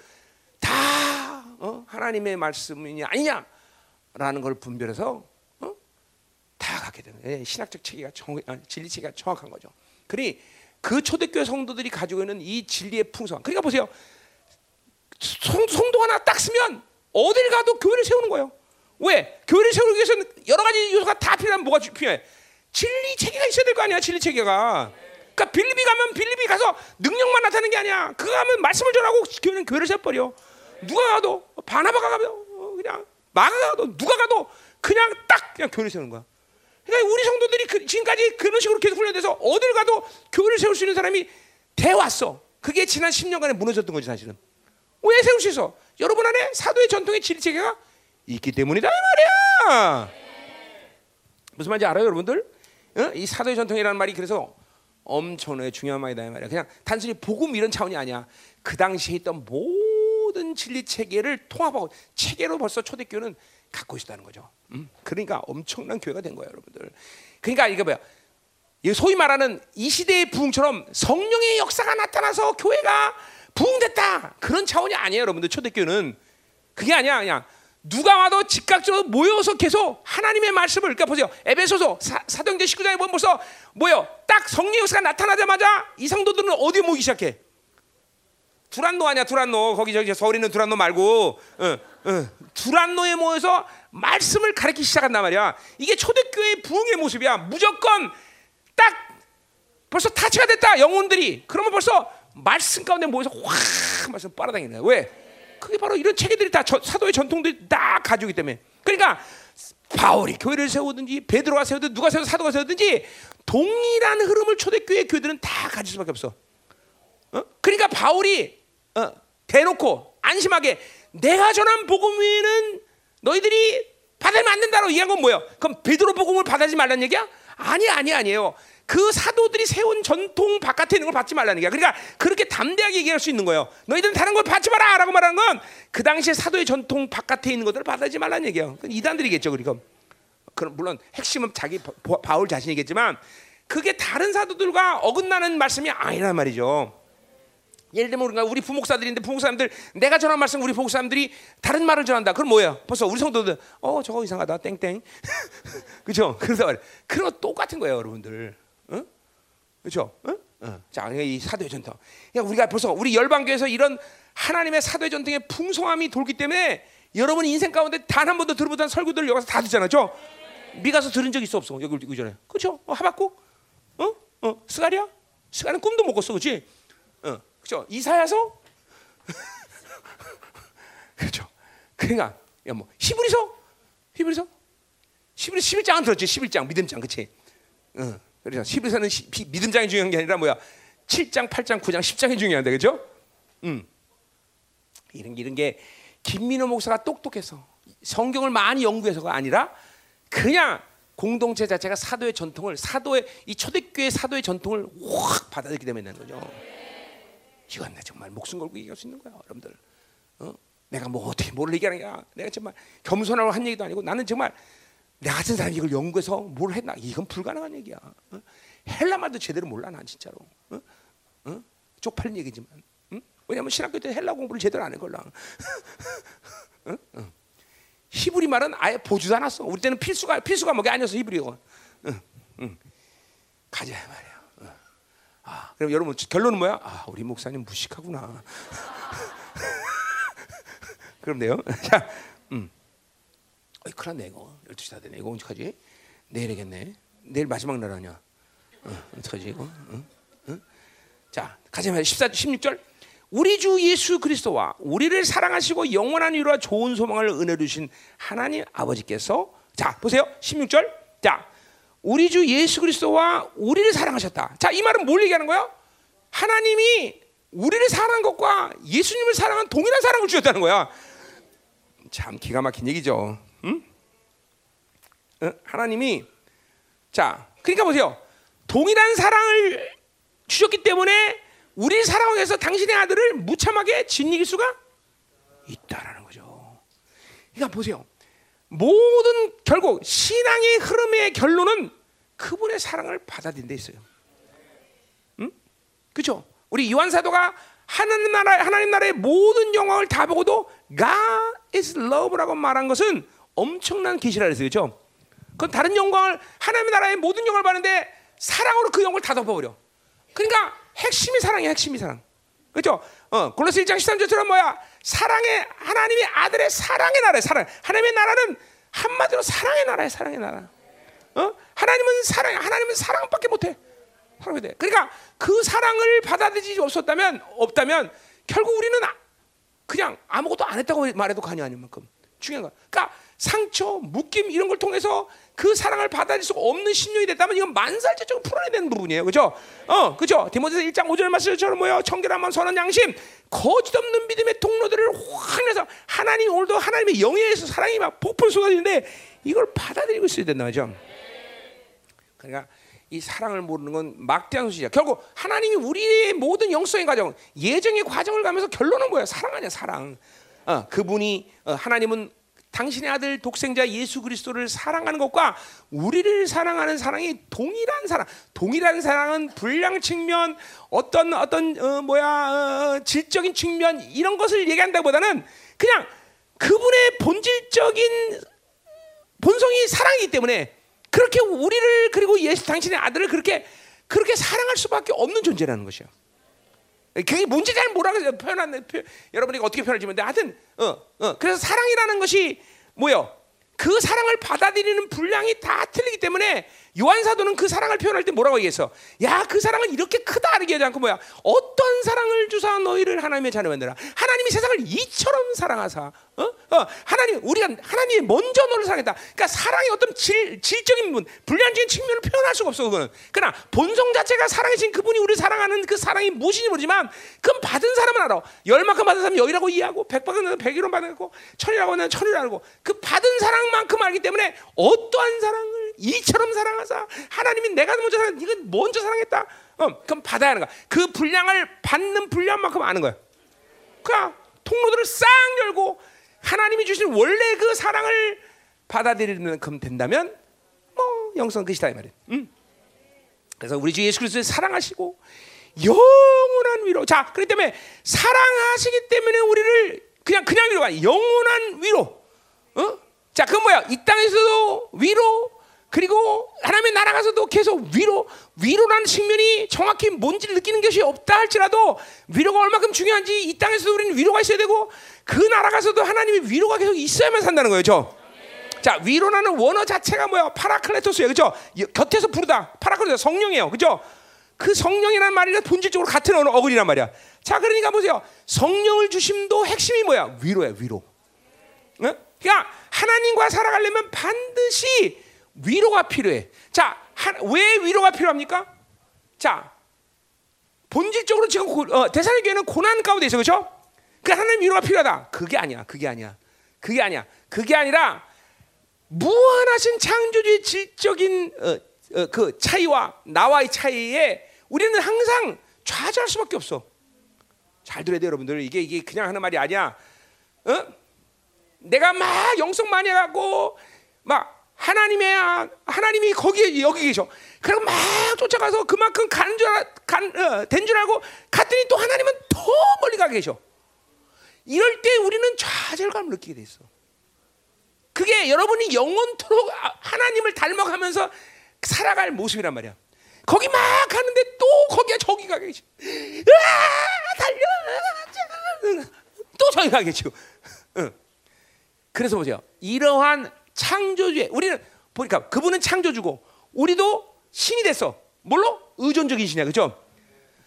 다 어? 하나님의 말씀이냐 아니냐라는 걸 분별해서 어? 다 갖게 되는 거예요. 신학적 체계가 정, 아, 진리 체계가 정확한 거죠. 그러니 그 초대교회 성도들이 가지고 있는 이 진리의 풍성. 그러니까 보세요. 성, 성도 하나 딱 쓰면 어딜 가도 교회를 세우는 거예요. 왜? 교회를 세우기 위해서는 여러 가지 요소가 다 필요하면 뭐가 필요해? 진리 체계가 있어야 될 거 아니야, 진리 체계가. 그러니까 빌립이 가면 빌립이 가서 능력만 나타나는 게 아니야. 그거 가면 말씀을 전하고 교회는 교회를 세워버려. 누가 가도 바나바가 가도 그냥 마가 가도 누가 가도 그냥 딱 그냥 교회를 세우는 거야. 그러니까 우리 성도들이 그, 지금까지 그런 식으로 계속 훈련돼서 어딜 가도 교회를 세울 수 있는 사람이 돼 왔어. 그게 지난 10년간에 무너졌던 거지 사실은. 왜 세울 수 있어? 여러분 안에 사도의 전통의 진리 체계가 있기 때문이다 이 말이야. 무슨 말인지 알아요, 여러분들? 어? 이 사도의 전통이라는 말이 그래서 엄청나게 중요한 말이다 이 말이야. 그냥 단순히 복음 이런 차원이 아니야. 그 당시에 있던 모든 진리 체계를 통합하고 체계로 벌써 초대교회는 갖고 있었다는 거죠. 음? 그러니까 엄청난 교회가 된 거예요, 여러분들. 그러니까 이게 뭐야? 소위 말하는 이 시대의 부흥처럼 성령의 역사가 나타나서 교회가 부흥됐다 그런 차원이 아니에요, 여러분들. 초대교회는 그게 아니야, 그냥 누가 와도 즉각적으로 모여서 계속 하나님의 말씀을 그러니까 보세요. 에베소서 사, 사도행전 19장에 보면 벌써 뭐요? 딱 성령 역사가 나타나자마자 이 성도들은 어디 모이기 시작해? 두란노 아니야 두란노 거기 저기 서울에 있는 두란노 말고 어, 어, 두란노에 모여서 말씀을 가르치기 시작한단 말이야. 이게 초대교회의 부흥의 모습이야. 무조건 딱 벌써 타치가 됐다 영혼들이 그러면 벌써 말씀 가운데 모여서 확 말씀 거야. 왜? 그게 바로 이런 체계들이 다 저, 사도의 전통들이 다 가지고 때문에. 그러니까 바울이 교회를 세우든지 베드로가 세우든 누가 세우든 사도가 세우든지 동일한 흐름을 초대교회 교회들은 다 가질 수밖에 없어. 어? 그러니까 바울이 어, 대놓고 안심하게 내가 전한 복음 외에는 너희들이 받으면 안 된다고 얘기한 건 뭐예요? 그럼 베드로 복음을 받아지 말라는 얘기야? 아니 아니 아니에요. 그 사도들이 세운 전통 바깥에 있는 걸 받지 말라는 얘기야. 그러니까 그렇게 담대하게 얘기할 수 있는 거예요. 너희들은 다른 걸 받지 마라 라고 말하는 건 그 당시에 사도의 전통 바깥에 있는 것들을 받아지 말라는 얘기예요. 이단들이겠죠, 그리고. 그럼 물론 핵심은 자기 바울 자신이겠지만 그게 다른 사도들과 어긋나는 말씀이 아니란 말이죠. 예를 들면 우리가 우리 부목사들인데 부목사님들 내가 전한 말씀 우리 부목사님들이 다른 말을 전한다. 그럼 뭐예요? 벌써 우리 성도들 어 저거 이상하다 땡땡 그죠? 그래서. 그런 거 똑같은 거예요, 여러분들. 응? 그렇죠? 응? 응. 자, 이 사도의 전통. 그러니까 우리가 벌써 우리 열방교에서 이런 하나님의 사도의 전통의 풍성함이 돌기 때문에 여러분 인생 가운데 단 한 번도 들어보던 설교들 여기서 다 듣잖아요, 그렇죠? 미가서 들은 적 있어 없어? 여기 읽기 전에, 그렇죠? 어, 하박국, 어, 어, 스가랴, 스가랴는 꿈도 못 꿨어, 그렇지? 어, 그렇죠? 이사야서, 그렇죠? 그러니까 야, 뭐 히브리서, 히브리서, 히브리 11장은 들었지, 11장 믿음장, 그렇지? 어, 그래서 히브리서는 믿음장이 중요한 게 아니라 뭐야? 7장, 8장, 9장, 10장이 중요한데, 그렇죠? 음. 이런 이런 게 김민호 목사가 똑똑해서 성경을 많이 연구해서가 아니라 그냥 공동체 자체가 사도의 전통을 사도의 이 초대교회 사도의 전통을 확 받아들이게 되는 거죠. 이건 나 정말 목숨 걸고 얘기할 수 있는 거야, 여러분들. 어? 내가 뭐 어떻게 뭘 얘기하는 거야? 내가 정말 겸손하고 한 얘기도 아니고 나는 정말 나 같은 사람이 이걸 연구해서 뭘 했나? 이건 불가능한 얘기야. 어? 헬라 말도 제대로 몰라 난 진짜로. 어? 어? 쪽팔린 얘기지만. 응? 왜냐하면 신학교 때 헬라 공부를 제대로 안 해걸라. 응? 응. 히브리 말은 아예 보지도 않았어. 우리 때는 필수가 필수 과목이 아니었어 히브리어. 응, 응. 가자 말이야. 응. 아, 그럼 여러분 결론은 뭐야? 아, 우리 목사님 무식하구나. 그럼 돼요. 자, 음. 어이, 큰일 났네 이거. 12시 다 되네. 이거 언제까지? 내일이겠네. 내일 마지막 날 아니야. 어, 어떡하지 이거? 응? 응? 자, 가자. 14, 16절. 우리 주 예수 그리스도와 우리를 사랑하시고 영원한 위로와 좋은 소망을 은혜 주신 하나님 아버지께서 자, 보세요. 16절. 자, 우리 주 예수 그리스도와 우리를 사랑하셨다. 자, 이 말은 뭘 얘기하는 거예요? 하나님이 우리를 사랑한 것과 예수님을 사랑한 동일한 사랑을 주셨다는 거야. 참 기가 막힌 얘기죠. 응? 어? 하나님이 자, 그러니까 보세요. 동일한 사랑을 주셨기 때문에 우리를 사랑하기 위해서 당신의 아들을 무참하게 진이길 수가 있다라는 거죠. 그러니까 보세요. 모든 결국 신앙의 흐름의 결론은 그분의 사랑을 받아들인 데 있어요. 응? 그렇죠? 우리 요한 사도가 하나님 나라 하나님 나라의 모든 영광을 다 보고도 God is love라고 말한 것은 엄청난 계시라 그랬어요. 그렇죠? 그건 다른 영광을 하나님의 나라의 모든 영광을 봤는데 사랑으로 그 영광을 다 덮어버려. 그러니까 핵심이 사랑이야, 핵심이 사랑. 그렇죠? 어, 골로새 1장 13절처럼 뭐야? 사랑의 하나님의 아들의 사랑의 나라야, 사랑. 하나님의 나라는 한마디로 사랑의 나라야, 사랑의 나라. 어? 하나님은 사랑, 하나님은 사랑밖에 못해. 사랑이 돼. 그러니까 그 사랑을 받아들이지 없었다면 없다면 결국 우리는 아- 그냥 아무것도 안 했다고 말해도 과언이 아닐 만큼 중요한 거야. 그러니까 상처, 묶임 이런 걸 통해서 그 사랑을 받아들일 수 없는 심령이 됐다면 이건 만살제적으로 풀어내야 되는 부분이에요. 그죠? 어, 그죠? 디모데서 1장 5절 말씀처럼 뭐요? 청결함만 선한 양심, 거짓 없는 믿음의 통로들을 확 내서 하나님 오늘도 하나님의 영예에서 사랑이 막 폭풍 쏟아지는데 이걸 받아들이고 있어야 된다 말이죠. 그러니까 이 사랑을 모르는 건 막대한 소식이야. 결국 하나님이 우리의 모든 영성의 과정, 예정의 과정을 가면서 결론은 뭐야? 사랑 아니야, 사랑. 어, 그분이 어, 하나님은 당신의 아들 독생자 예수 그리스도를 사랑하는 것과 우리를 사랑하는 사랑이 동일한 사랑. 동일한 사랑은 분량 측면, 어떤 어떤 어, 뭐야 어, 질적인 측면 이런 것을 얘기한다보다는 그냥 그분의 본질적인 본성이 사랑이기 때문에 그렇게 우리를 그리고 예수 당신의 아들을 그렇게 그렇게 사랑할 수밖에 없는 존재라는 것이요. 그게 뭔지 잘 모르겠어요. 표현한 표, 여러분이 어떻게 표현할지 모르는데 하여튼 어, 어. 그래서 사랑이라는 것이 뭐요? 그 사랑을 받아들이는 분량이 다 틀리기 때문에 요한 사도는 그 사랑을 표현할 때 뭐라고 얘기했어? 야, 그 사랑은 이렇게 크다 이렇게 하지 않고 뭐야? 어떤 사랑을 주사 너희를 하나님의 자녀 만들라. 하나님이 세상을 이처럼 사랑하사 어? 어, 하나님 우리가 하나님이 먼저 너를 사랑했다. 그러니까 사랑의 어떤 질, 질적인 문, 불량적인 측면을 표현할 수가 없어 그거는. 그러나 본성 자체가 사랑이신 그분이 우리 사랑하는 그 사랑이 무엇인지 모르지만 그건 받은 사람은 알아. 열만큼 받은 사람 열이라고 이해하고 백만큼 백이로 받고 천이라고 하는 천이라고 알고 그 받은 사랑만큼 알기 때문에 어떠한 사랑을 이처럼 사랑하사 하나님이 내가 먼저 사랑 이건 먼저 사랑했다. 어, 그럼 받아야 하는 거야. 그 분량을 받는 분량만큼 아는 거야. 그러니까 통로들을 싹 열고 하나님이 주신 원래 그 사랑을 받아들이는 금 된다면 뭐 영성 끝이다 이 말이야. 음. 그래서 우리 주 예수 그리스도의 사랑하시고 영원한 위로. 자, 그렇기 때문에 사랑하시기 때문에 우리를 그냥 그냥 위로가 영원한 위로. 어? 자, 그건 뭐야? 이 땅에서도 위로 그리고 하나님의 나라 가서도 계속 위로 위로라는 측면이 정확히 뭔지를 느끼는 것이 없다 할지라도 위로가 얼마큼 중요한지 이 땅에서도 우리는 위로가 있어야 되고 그 나라 가서도 하나님의 위로가 계속 있어야만 산다는 거예요. 죠 자, 위로라는 원어 자체가 뭐야? παράκλητος예요. 그죠? 곁에서 부르다. παράκλητος 성령이에요. 그죠? 그 성령이라는 말이 본질적으로 같은 언어, 어근이란 말이야. 자, 그러니까 보세요. 성령을 주심도 핵심이 뭐야? 위로야, 위로. 어? 그러니까 하나님과 살아가려면 반드시 위로가 필요해. 자, 하, 왜 위로가 필요합니까? 자, 본질적으로 지금 고, 어, 데살로니가 교회는 고난 가운데 있어, 그렇죠? 그 하나님 위로가 필요하다. 그게 아니야, 그게 아니야, 그게 아니야. 그게 아니라 무한하신 창조주의 질적인 어, 어, 그 차이와 나와의 차이에 우리는 항상 좌절할 수밖에 없어. 잘 들어야 돼, 여러분들. 이게 이게 그냥 하는 말이 아니야. 어? 내가 막 영성 많이 해갖고 막 하나님의 하나님이 거기에 여기 계셔. 그리고 막 쫓아가서 그만큼 가는 줄 어, 된줄 알고 갔더니 또 하나님은 더 멀리 가 계셔. 이럴 때 우리는 좌절감을 느끼게 돼 있어. 그게 여러분이 영원토록 하나님을 닮아가면서 살아갈 모습이란 말이야. 거기 막 가는데 또 거기가 저기 가 계시. 으아 달려. 또 저기 가 계시고. 응. 그래서 보세요. 이러한 창조주의 우리는 보니까 그분은 창조주고 우리도 신이 됐어. 뭘로? 의존적인 신이야. 그죠?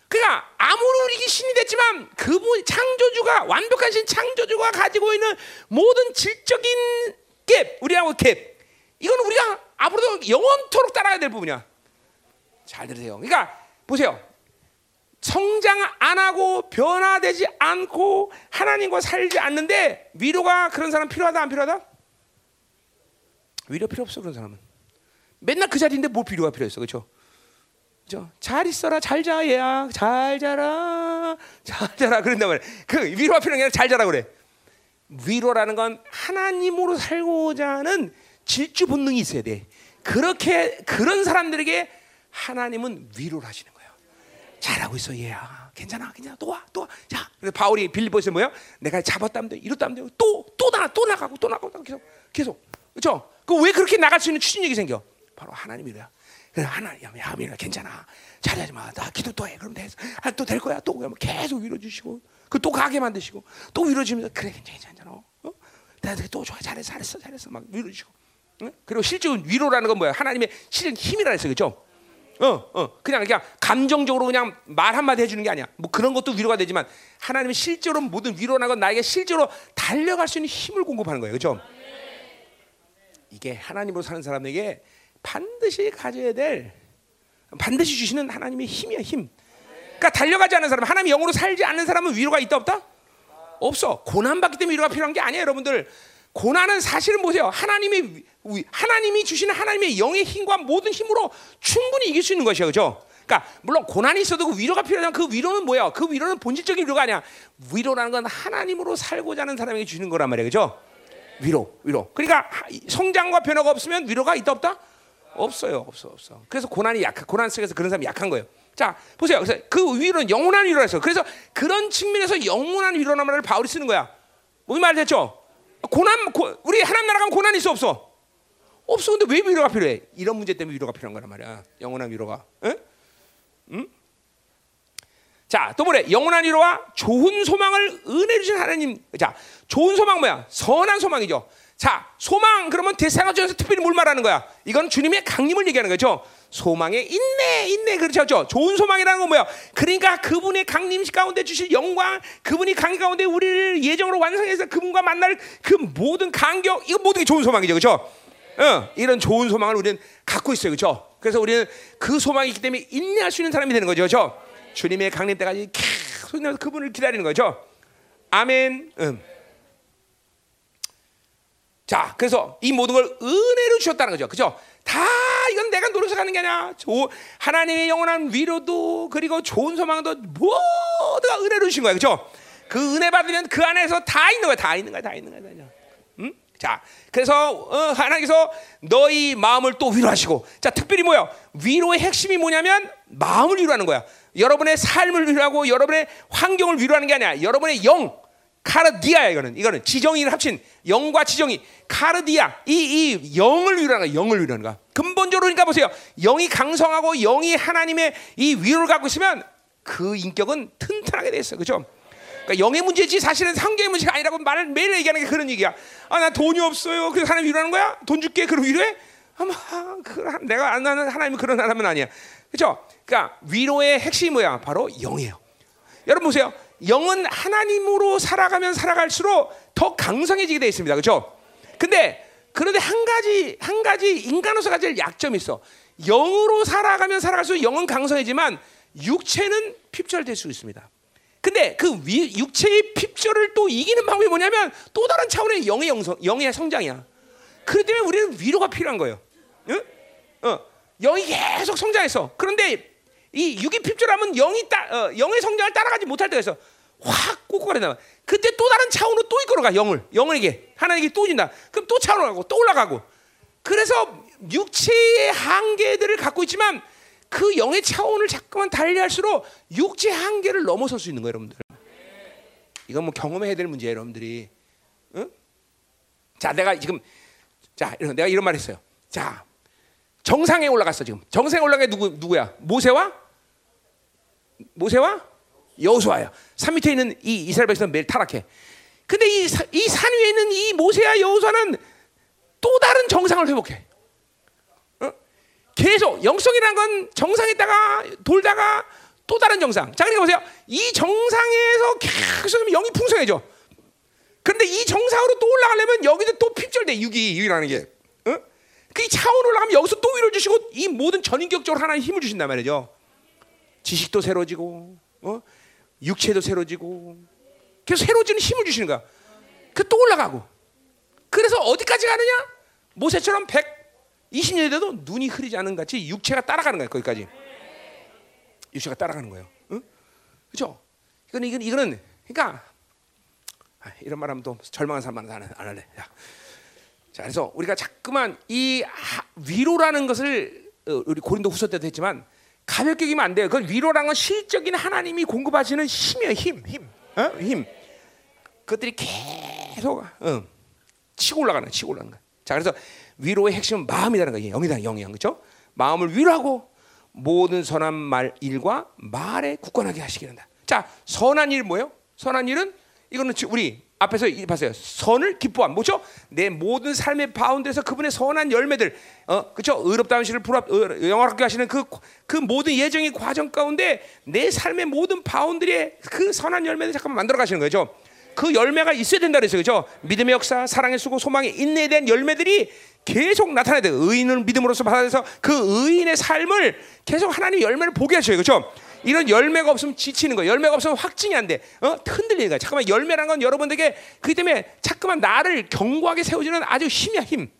그러니까 아무리 우리 신이 됐지만 그분 창조주가 완벽한 신 창조주가 가지고 있는 모든 질적인 갭, 우리하고 갭. 이건 우리가 앞으로도 영원토록 따라가야 될 부분이야. 잘 들으세요. 그러니까 보세요. 성장 안 하고 변화되지 않고 하나님과 살지 않는데 위로가 그런 사람 필요하다 안 필요하다? 위로 필요 없어 그런 사람은. 맨날 그 자리인데 뭘 필요가 필요했어, 그렇죠? 그죠? 잘 있어라, 잘 자, 얘야, 잘 자라, 잘 자라 그런단 말이야. 그 위로가 필요한 게 아니라 잘 자라 그래. 위로라는 건 하나님으로 살고자 하는 질주 본능이 있어야 돼. 그렇게 그런 사람들에게 하나님은 위로를 하시는 거예요. 잘하고 있어 얘야. 괜찮아, 괜찮아. 또 와, 또 와. 자, 그래서 바울이 빌립보에서 뭐야? 내가 잡았다면 돼, 이렇다면 돼. 또또 나, 또 나가고 또 나가고 계속 계속. 그렇죠? 그 왜 그렇게 나갈 수 있는 추진력이 생겨? 바로 하나님이래요. 그래 하나님, 야, 미나 괜찮아. 잘하지 마. 나 기도 또 해. 그럼 돼. 아, 또될 거야. 또 계속 위로 주시고, 그 또 가게 만드시고, 또 위로 주면서 그래 괜찮아, 괜찮아. 어? 내가 또 좋아, 잘했어, 잘했어, 잘했어. 막 위로 주시고. 응? 그리고 실적은 위로라는 건 뭐야? 하나님의 실은 힘이라 했어, 그렇죠? 어, 어, 그냥 그냥 감정적으로 그냥 말 한마디 해주는 게 아니야. 뭐 그런 것도 위로가 되지만 하나님은 실제로 모든 위로라는 건 나에게 실제로 달려갈 수 있는 힘을 공급하는 거예요, 그렇죠? 이게 하나님으로 사는 사람에게 반드시 가져야 될 반드시 주시는 하나님의 힘이야 힘. 그러니까 달려가지 않는 사람, 하나님 영으로 살지 않는 사람은 위로가 있다 없다? 없어. 고난 받기 때문에 위로가 필요한 게 아니에요, 여러분들. 고난은 사실은 보세요. 하나님이 하나님이 주시는 하나님의 영의 힘과 모든 힘으로 충분히 이길 수 있는 것이야, 그렇죠? 그러니까 물론 고난이 있어도 그 위로가 필요하지만 그 위로는 뭐야? 그 위로는 본질적인 위로가 아니야. 위로라는 건 하나님으로 살고자 하는 사람에게 주는 거란 말이에요, 그렇죠? 위로, 위로. 그러니까 성장과 변화가 없으면 위로가 있다 없다? 없어요, 없어, 없어. 그래서 고난이 약, 고난 속에서 그런 사람이 약한 거예요. 자, 보세요. 그래서 그 위로는 영원한 위로라서. 그래서 그런 측면에서 영원한 위로란 말을 바울이 쓰는 거야. 무슨 말 됐죠? 고난, 고, 우리 하나님 나라 가면 고난이 있어 없어? 없어. 근데 왜 위로가 필요해? 이런 문제 때문에 위로가 필요한 거란 말이야. 영원한 위로가. 응? 응? 자, 또 뭐래? 영원한 위로와 좋은 소망을 은혜 주신 하나님. 자, 좋은 소망 뭐야? 선한 소망이죠. 자, 소망 그러면 대사가 중에서 특별히 뭘 말하는 거야? 이건 주님의 강림을 얘기하는 거죠. 소망의 인내, 인내 그렇죠. 좋은 소망이라는 건 뭐야? 그러니까 그분의 강림 가운데 주실 영광, 그분이 강림 가운데 우리를 예정으로 완성해서 그분과 만날 그 모든 간격, 이거 모든 게 좋은 소망이죠, 그렇죠? 어, 이런 좋은 소망을 우리는 갖고 있어요, 그렇죠? 그래서 우리는 그 소망이 있기 때문에 인내할 수 있는 사람이 되는 거죠, 그렇죠? 주님의 강림 때까지 계속 그분을 기다리는 거죠. 아멘. 음. 자, 그래서 이 모든 걸 은혜로 주셨다는 거죠. 그죠? 다 이건 내가 노력해서 가는 게 아니야. 조- 하나님의 영원한 위로도 그리고 좋은 소망도 모두가 은혜로 주신 거야. 그죠? 그 은혜 받으면 그 안에서 다 있는 거야. 다 있는 거야. 다 있는 거야. 다 있는 거야. 음? 자, 그래서 어, 하나님께서 너희 마음을 또 위로하시고, 자, 특별히 뭐야? 위로의 핵심이 뭐냐면 마음을 위로하는 거야. 여러분의 삶을 위로하고 여러분의 환경을 위로하는 게 아니야. 여러분의 영, 카르디아야 이거는. 이거는 지정이를 합친 영과 지정이. 카르디아 이 이 영을 위로하는 거야 영을 위로하는 거야. 근본적으로 그러니까 보세요. 영이 강성하고 영이 하나님의 이 위로를 갖고 있으면 그 인격은 튼튼하게 돼 있어. 그죠? 그러니까 영의 문제지 사실은 성경의 문제가 아니라고 말을 매일 얘기하는 게 그런 얘기야. 아 나 돈이 없어요. 그래서 하나님 위로하는 거야? 돈 줄게. 그럼 위로해? 아마 그 내가 안 하는 하나님은 그런 사람은 아니야 그죠 그러니까 위로의 핵심이 뭐야 바로 영이에요 여러분 보세요. 영은 하나님으로 살아가면 살아갈수록 더 강성해지게 되어 있습니다. 그렇죠? 근데 그런데 한 가지 한 가지 인간으로서 가질 약점이 있어. 영으로 살아가면 살아갈수록 영은 강성해지만 육체는 핍절될 수 있습니다. 근데 그 위, 육체의 핍절을 또 이기는 방법이 뭐냐면 또 다른 차원의 영의 영성, 영의 성장이야. 그렇기 때문에 우리는 위로가 필요한 거예요. 응? 어, 영이 계속 성장했어. 그런데 이 육이 핍절하면 영이 따, 어, 영의 성장을 따라가지 못할 때가 있어. 확 꼬꾸라진다. 그때 또 다른 차원으로 또 이끌어가 영을 영에게 하나님께 또 준다. 그럼 또 차원으로 가고 또 올라가고. 그래서 육체의 한계들을 갖고 있지만 그 영의 차원을 자꾸만 달리할수록 육체 한계를 넘어설 수 있는 거예요, 여러분들. 이건 뭐 경험해야 될 문제예요, 여러분들이. 응? 자, 내가 지금 자, 내가 이런 말 했어요. 자, 정상에 올라갔어 지금. 정상에 올라간 게 누구 누구야? 모세와 모세와 여호수아야. 산 밑에 있는 이 이스라엘 백성 매일 타락해. 근데 이 산 위에 있는 이 모세와 여호수아는 또 다른 정상을 회복해. 어? 계속 영성이라는 건 정상에다가 돌다가 또 다른 정상. 자, 그러니까 보세요. 이 정상에서 계속 영이 풍성해져. 그런데 이 정상으로 또 올라가려면 여기도 또 핍절돼 육이 육이라는 게. 어? 그 차원으로 올라가면 여기서 또 위로 주시고 이 모든 전인격적으로 하나님 힘을 주신단 말이죠. 지식도 새로지고, 어? 육체도 새로지고, 계속 새로지는 힘을 주시는 거야. 그 또 올라가고. 그래서 어디까지 가느냐? 모세처럼 120년이 돼도 눈이 흐리지 않은 같이 육체가 따라가는 거야. 거기까지. 육체가 따라가는 거예요. 응? 그렇죠? 이건 이건 이거는 그러니까 아, 이런 말하면 또 절망한 사람은 안, 안 할래. 야. 자, 그래서 우리가 자꾸만 이 하- 위로라는 것을 어, 우리 고린도 후서 때도 했지만 가볍게 여기면 안 돼요. 그 위로라는 건 실적인 하나님이 공급하시는 힘이에요. 힘, 힘, 어? 힘. 그것들이 계속 어, 치고 올라가는, 치고 올라가는 거야. 자, 그래서 위로의 핵심은 마음이라는 거예요. 영이다, 영이 영, 그렇죠? 마음을 위로하고 모든 선한 말 일과 말에 굳건하게 하시기 한다. 자, 선한 일 뭐예요? 선한 일은 이거는 지- 우리 앞에서 이- 봤어요. 선을 기뻐함. 뭐죠? 내 모든 삶의 바운드에서 그분의 선한 열매들, 어, 그렇죠? 의롭다는 시를 불합, 어, 영화롭게 하시는 그, 그 모든 예정의 과정 가운데 내 삶의 모든 바운드에 그 선한 열매들 잠깐만 만들어 가시는 거죠. 그 열매가 있어야 된다 그랬어요. 그죠? 믿음의 역사, 사랑의 수고, 소망의 인내에 대한 열매들이 계속 나타나야 돼요. 의인을 믿음으로써 받아서 그 의인의 삶을 계속 하나님 열매를 보게 하셔요. 그죠? 이런 열매가 없으면 지치는 거예요. 열매가 없으면 확증이 안 돼. 어? 흔들리는 거야. 잠깐만 열매란 건 여러분들에게 그렇기 때문에 자꾸만 나를 견고하게 세워주는 아주 힘이야 힘.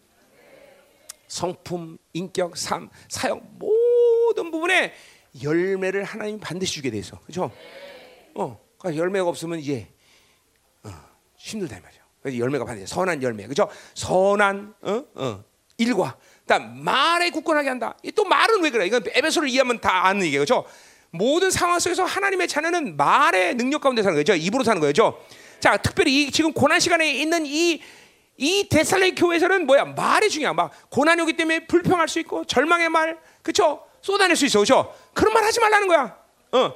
성품, 인격, 삶, 사역 모든 부분에 열매를 하나님 반드시 주게 돼 있어. 그렇죠? 어, 그러니까 열매가 없으면 이제 어, 힘들다 이 말이죠. 그래서 열매가 반드시 선한 열매, 그렇죠? 선한 어, 어, 일과, 그다음 말에 굳건하게 한다. 이또 말은 왜 그래? 이건 에베소를 이해하면 다 아는 얘기예요, 그렇죠? 모든 상황 속에서 하나님의 자녀는 말의 능력 가운데 사는 거죠. 입으로 사는 거죠. 자, 특별히 이 지금 고난 시간에 있는 이 이 데살레 교회에서는 뭐야? 말이 중요한 막 고난이 오기 때문에 불평할 수 있고 절망의 말 그쵸? 쏟아낼 수 있어. 그쵸? 그런 말 하지 말라는 거야. 어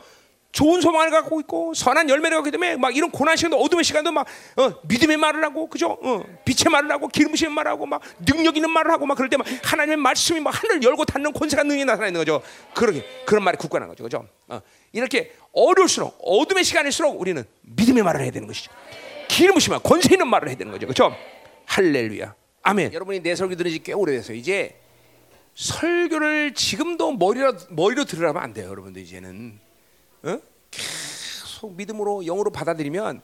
좋은 소망을 갖고 있고 선한 열매를 갖기 때문에 막 이런 고난 시간도 어둠의 시간도 막 어, 믿음의 말을 하고 그죠? 어, 빛의 말을 하고 기름 부심의 말을 하고 막 능력 있는 말을 하고 막 그럴 때 막 하나님의 말씀이 막 하늘 열고 닫는 권세가 능히 나타나 있는 거죠. 그러게 그런 말이 굳건한 거죠, 그죠? 어, 이렇게 어려울수록 어둠의 시간일수록 우리는 믿음의 말을 해야 되는 것이죠. 기름 부심과 권세 있는 말을 해야 되는 거죠, 그죠? 할렐루야, 아멘. 여러분이 내 설교 들은 지꽤 오래돼서 이제 설교를 지금도 머리로 머리로 들으라면 안 돼요, 여러분들 이제는. 어? 계속 믿음으로 영으로 받아들이면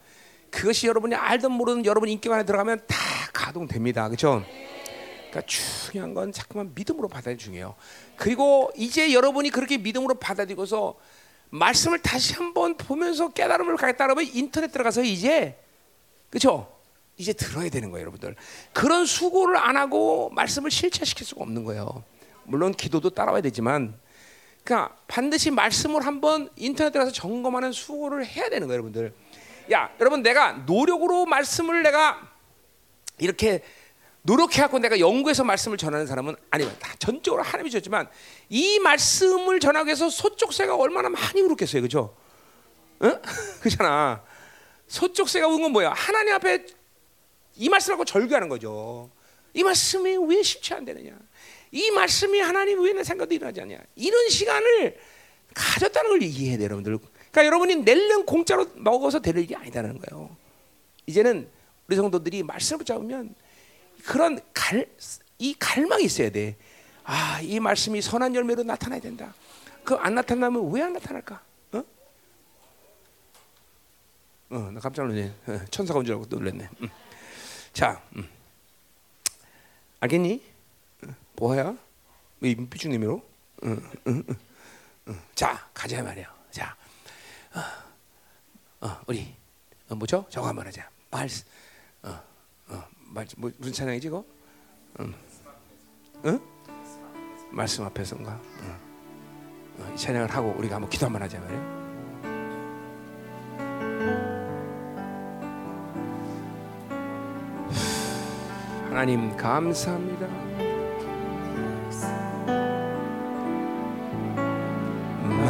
그것이 여러분이 알든 모르든 여러분 인격 안에 들어가면 다 가동됩니다. 그렇죠? 그러니까 중요한 건 자꾸만 믿음으로 받아들이 중요해요. 그리고 이제 여러분이 그렇게 믿음으로 받아들이고서 말씀을 다시 한번 보면서 깨달음을 갖겠다 그러면 인터넷 들어가서 이제 그렇죠? 이제 들어야 되는 거예요, 여러분들. 그런 수고를 안 하고 말씀을 실체시킬 수가 없는 거예요. 물론 기도도 따라와야 되지만 그러니까 반드시 말씀을 한번 인터넷 들어가서 점검하는 수고를 해야 되는 거예요, 여러분들. 야, 여러분 내가 노력으로 말씀을 내가 이렇게 노력해 갖고 내가 연구해서 말씀을 전하는 사람은 아니면 다 전적으로 하나님이 주셨지만 이 말씀을 전하기 위해서 소쪽새가 얼마나 많이 울었겠어요, 그죠? 응? 그잖아. 소쪽새가 운건 뭐야? 하나님 앞에 이 말씀하고 절규하는 거죠. 이 말씀이 왜 쉽지 안 되느냐? 이 말씀이 하나님 왜내 생각도 일어나지 않냐? 이런 시간을 가졌다는 걸 이해해야 돼요, 여러분들. 그러니까 여러분이 낼름 공짜로 먹어서 될 일이 아니다는 거예요. 이제는 우리 성도들이 말씀을 붙잡으면 그런 갈, 이 갈망이 있어야 돼. 아, 이 말씀이 선한 열매로 나타나야 된다. 그 안 나타나면 왜 안 나타날까? 어? 어, 나 깜짝 놀랐네. 어, 천사가 온 줄 알고 놀랐네. 음. 자, 음. 알겠니? 뭐야? 응, 응. 자, 가자 말이야. 자, 어, 어, 우리 어, 뭐죠? 저거 한번 하자. 말, 어, 어, 말, 뭐, 무슨 찬양이지 이거? 응, 응? 말씀 앞에서인가? 응. 어, 이 찬양을 하고 우리가 한번 기도 한번 하자 말이야. 하나님 감사합니다.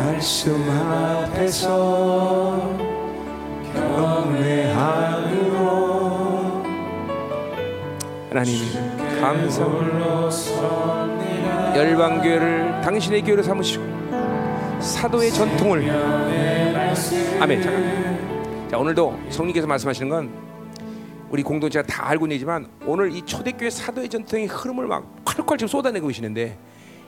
말씀 앞에서 경외함으로 하나님 감사합니다. 열방교회를 당신의 교회로 삼으시고 사도의 전통을 아멘. 잠깐. 자 오늘도 성령께서 말씀하시는 건 우리 공동체가 다 알고 있지만 오늘 이 초대교회 사도의 전통의 흐름을 막 콸콸 지금 쏟아내고 계시는데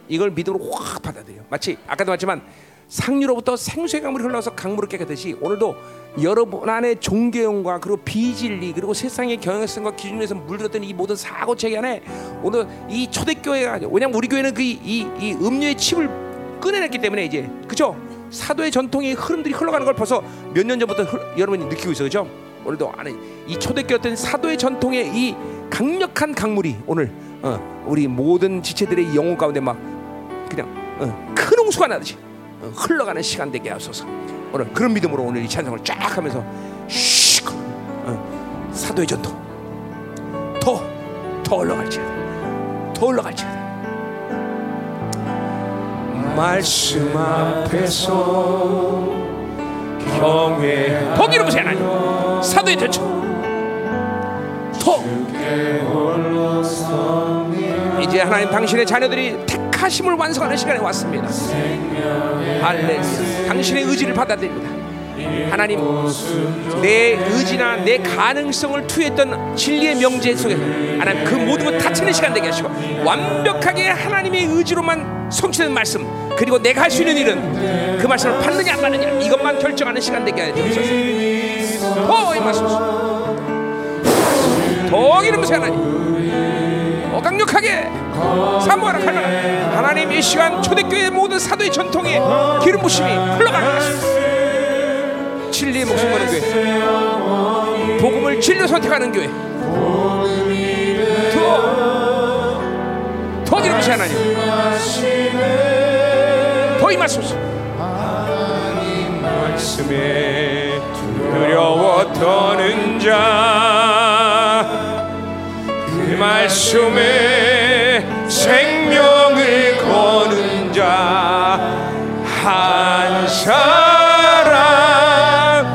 이걸 믿음으로 확 받아들여. 마치 아까도 말했지만 상류로부터 생수의 강물이 흘러서 강물을 깨끗듯이 오늘도 여러분 안에 종교형과 그리고 비진리 그리고 세상의 경향성과 기준에서 물들었던 이 모든 사고 체계 안에 오늘 이 초대교회가 왜냐면 우리 교회는 그 이 이 음료의 칩을 꺼내냈기 때문에 이제 그죠 사도의 전통의 흐름들이 흘러가는 걸 벌써 몇 년 전부터 흘, 여러분이 느끼고 있어요, 그죠? 오늘도 안에 이 초대교회였던 사도의 전통의 이 강력한 강물이 오늘 어, 우리 모든 지체들의 영혼 가운데 막 그냥 어, 큰 홍수가 나듯이 어, 흘러가는 시간 되게 하소서. 오늘 그런 믿음으로 오늘 이 찬송을 쫙 하면서 슉 어, 사도의 전통 더더 올라갈지어다 더 올라갈지어다 말씀 앞에서 경외 더 기름부세 하나님. 사도의 전통 더. 이제 하나님 당신의 자녀들이 택 하심을 완성하는 시간이 왔습니다. 할렐루야. 당신의 의지를 받아들입니다. 하나님 내 의지나 내 가능성을 투했던 진리의 명제 속에서 하나님 그 모든 걸 다치는 시간 되게 하시고 완벽하게 하나님의 의지로만 성취된 말씀 그리고 내가 할 수 있는 일은 그 말씀을 받느냐 안 받느냐 이것만 결정하는 시간 되게 하옵소서 더 임하소서 더 부세 하나님 더 강력하게 사모하라 칼라 하나님 이 시간 초대교회 모든 사도의 전통에 기름 부심이 흘러가는 것입니다 진리의 목숨 거는 교회 복음을 진리로 선택하는 교회 더, 더 기름 부세 하나님 더 임하소서. 말씀에 두려워 떠는 자 그 말씀에 생명을 거는 자 한 사람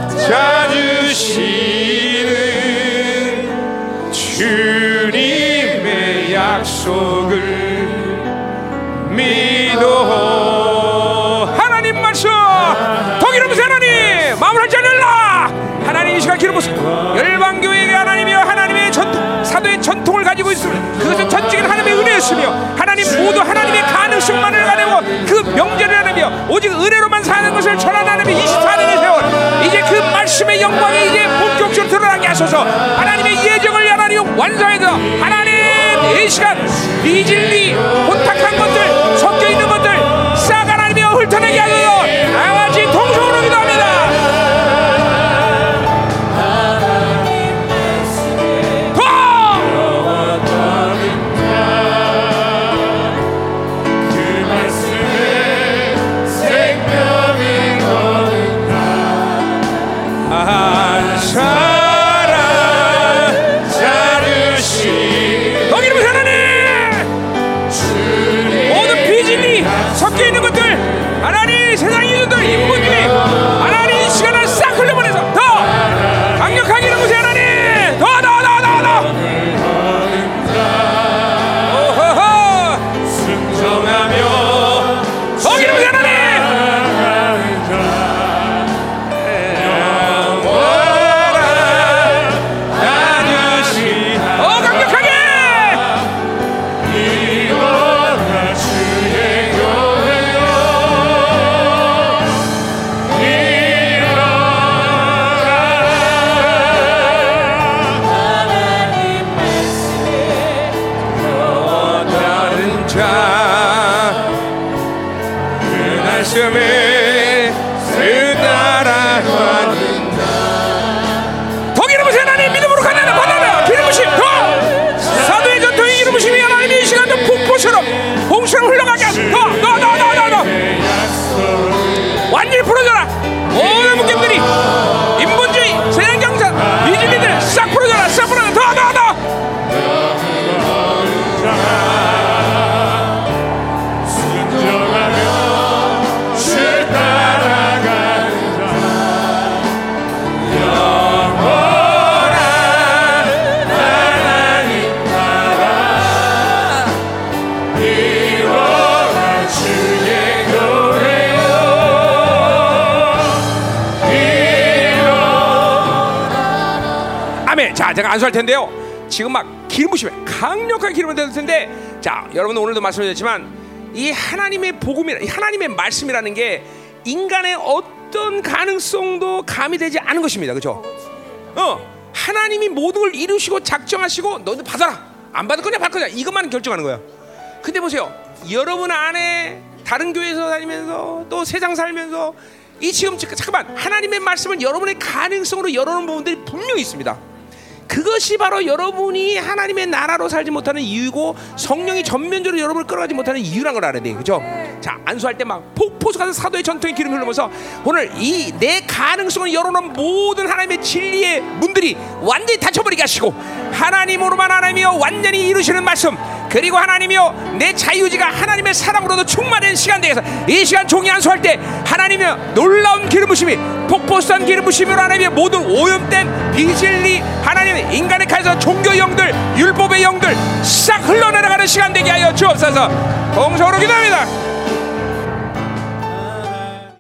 찾으시는 주님의 약속을 믿어. 하나님 말씀! 독일음세 하나님! 마음을 한지 않을라 하나님 이 시간 기름 부으 열방교회에게 하나 전통을 가지고 있으며 그것은 전적인 하나님의 은혜였으며 하나님 모두 하나님의 가능성만을 가지고 그 명제를 하나며 오직 은혜로만 사는 것을 전하는 하나님의 24년의 세월 이제 그 말씀의 영광이 이제 본격적으로 드러나게 하소서. 하나님의 예정을 하나님 완성해서 하나님 이 시간 비진리 혼탁한 것들 섞여 있는 것들 싹 하나님이여 훑어내게 하소서 같이 동성으로 기도합니다 제가 안수할 텐데요. 지금 막 기름 부심에 강력한 기름을 될 텐데, 자, 여러분 오늘도 말씀드렸지만 이 하나님의 복음이라, 이 하나님의 말씀이라는 게 인간의 어떤 가능성도 가미되지 않은 것입니다. 그렇죠? 어, 하나님이 모든 걸 이루시고 작정하시고 너도 받아라. 안 받을 거냐, 받을 거냐 이것만 결정하는 거야. 근데 보세요. 여러분 안에 다른 교회에서 다니면서 또 세상 살면서 이 지금 잠깐만 하나님의 말씀을 여러분의 가능성으로 열어놓은 부분들이 분명히 있습니다. 그것이 바로 여러분이 하나님의 나라로 살지 못하는 이유고 성령이 전면적으로 여러분을 끌어가지 못하는 이유란 걸 알아야 돼, 그죠? 자 안수할 때 막 폭포수 같은 사도의 전통의 기름 흘러면서 오늘 이 내 가능성을 열어놓은 모든 하나님의 진리의 문들이 완전히 닫혀버리게 하시고 하나님으로만 하나님이여 완전히 이루시는 말씀 그리고 하나님이여 내 자유지가 하나님의 사랑으로도 충만한 시간 되어서 이 시간 종이 안수할 때 하나님이여 놀라운 기름 부심이 폭포수한 기름 부심으로 하나님의 모든 오염된 비진리 하나님 인간의 칼에서 종교 영들 율법의 영들 싹 흘러내려가는 시간 되게 하여 주옵소서. 동성으로 기도합니다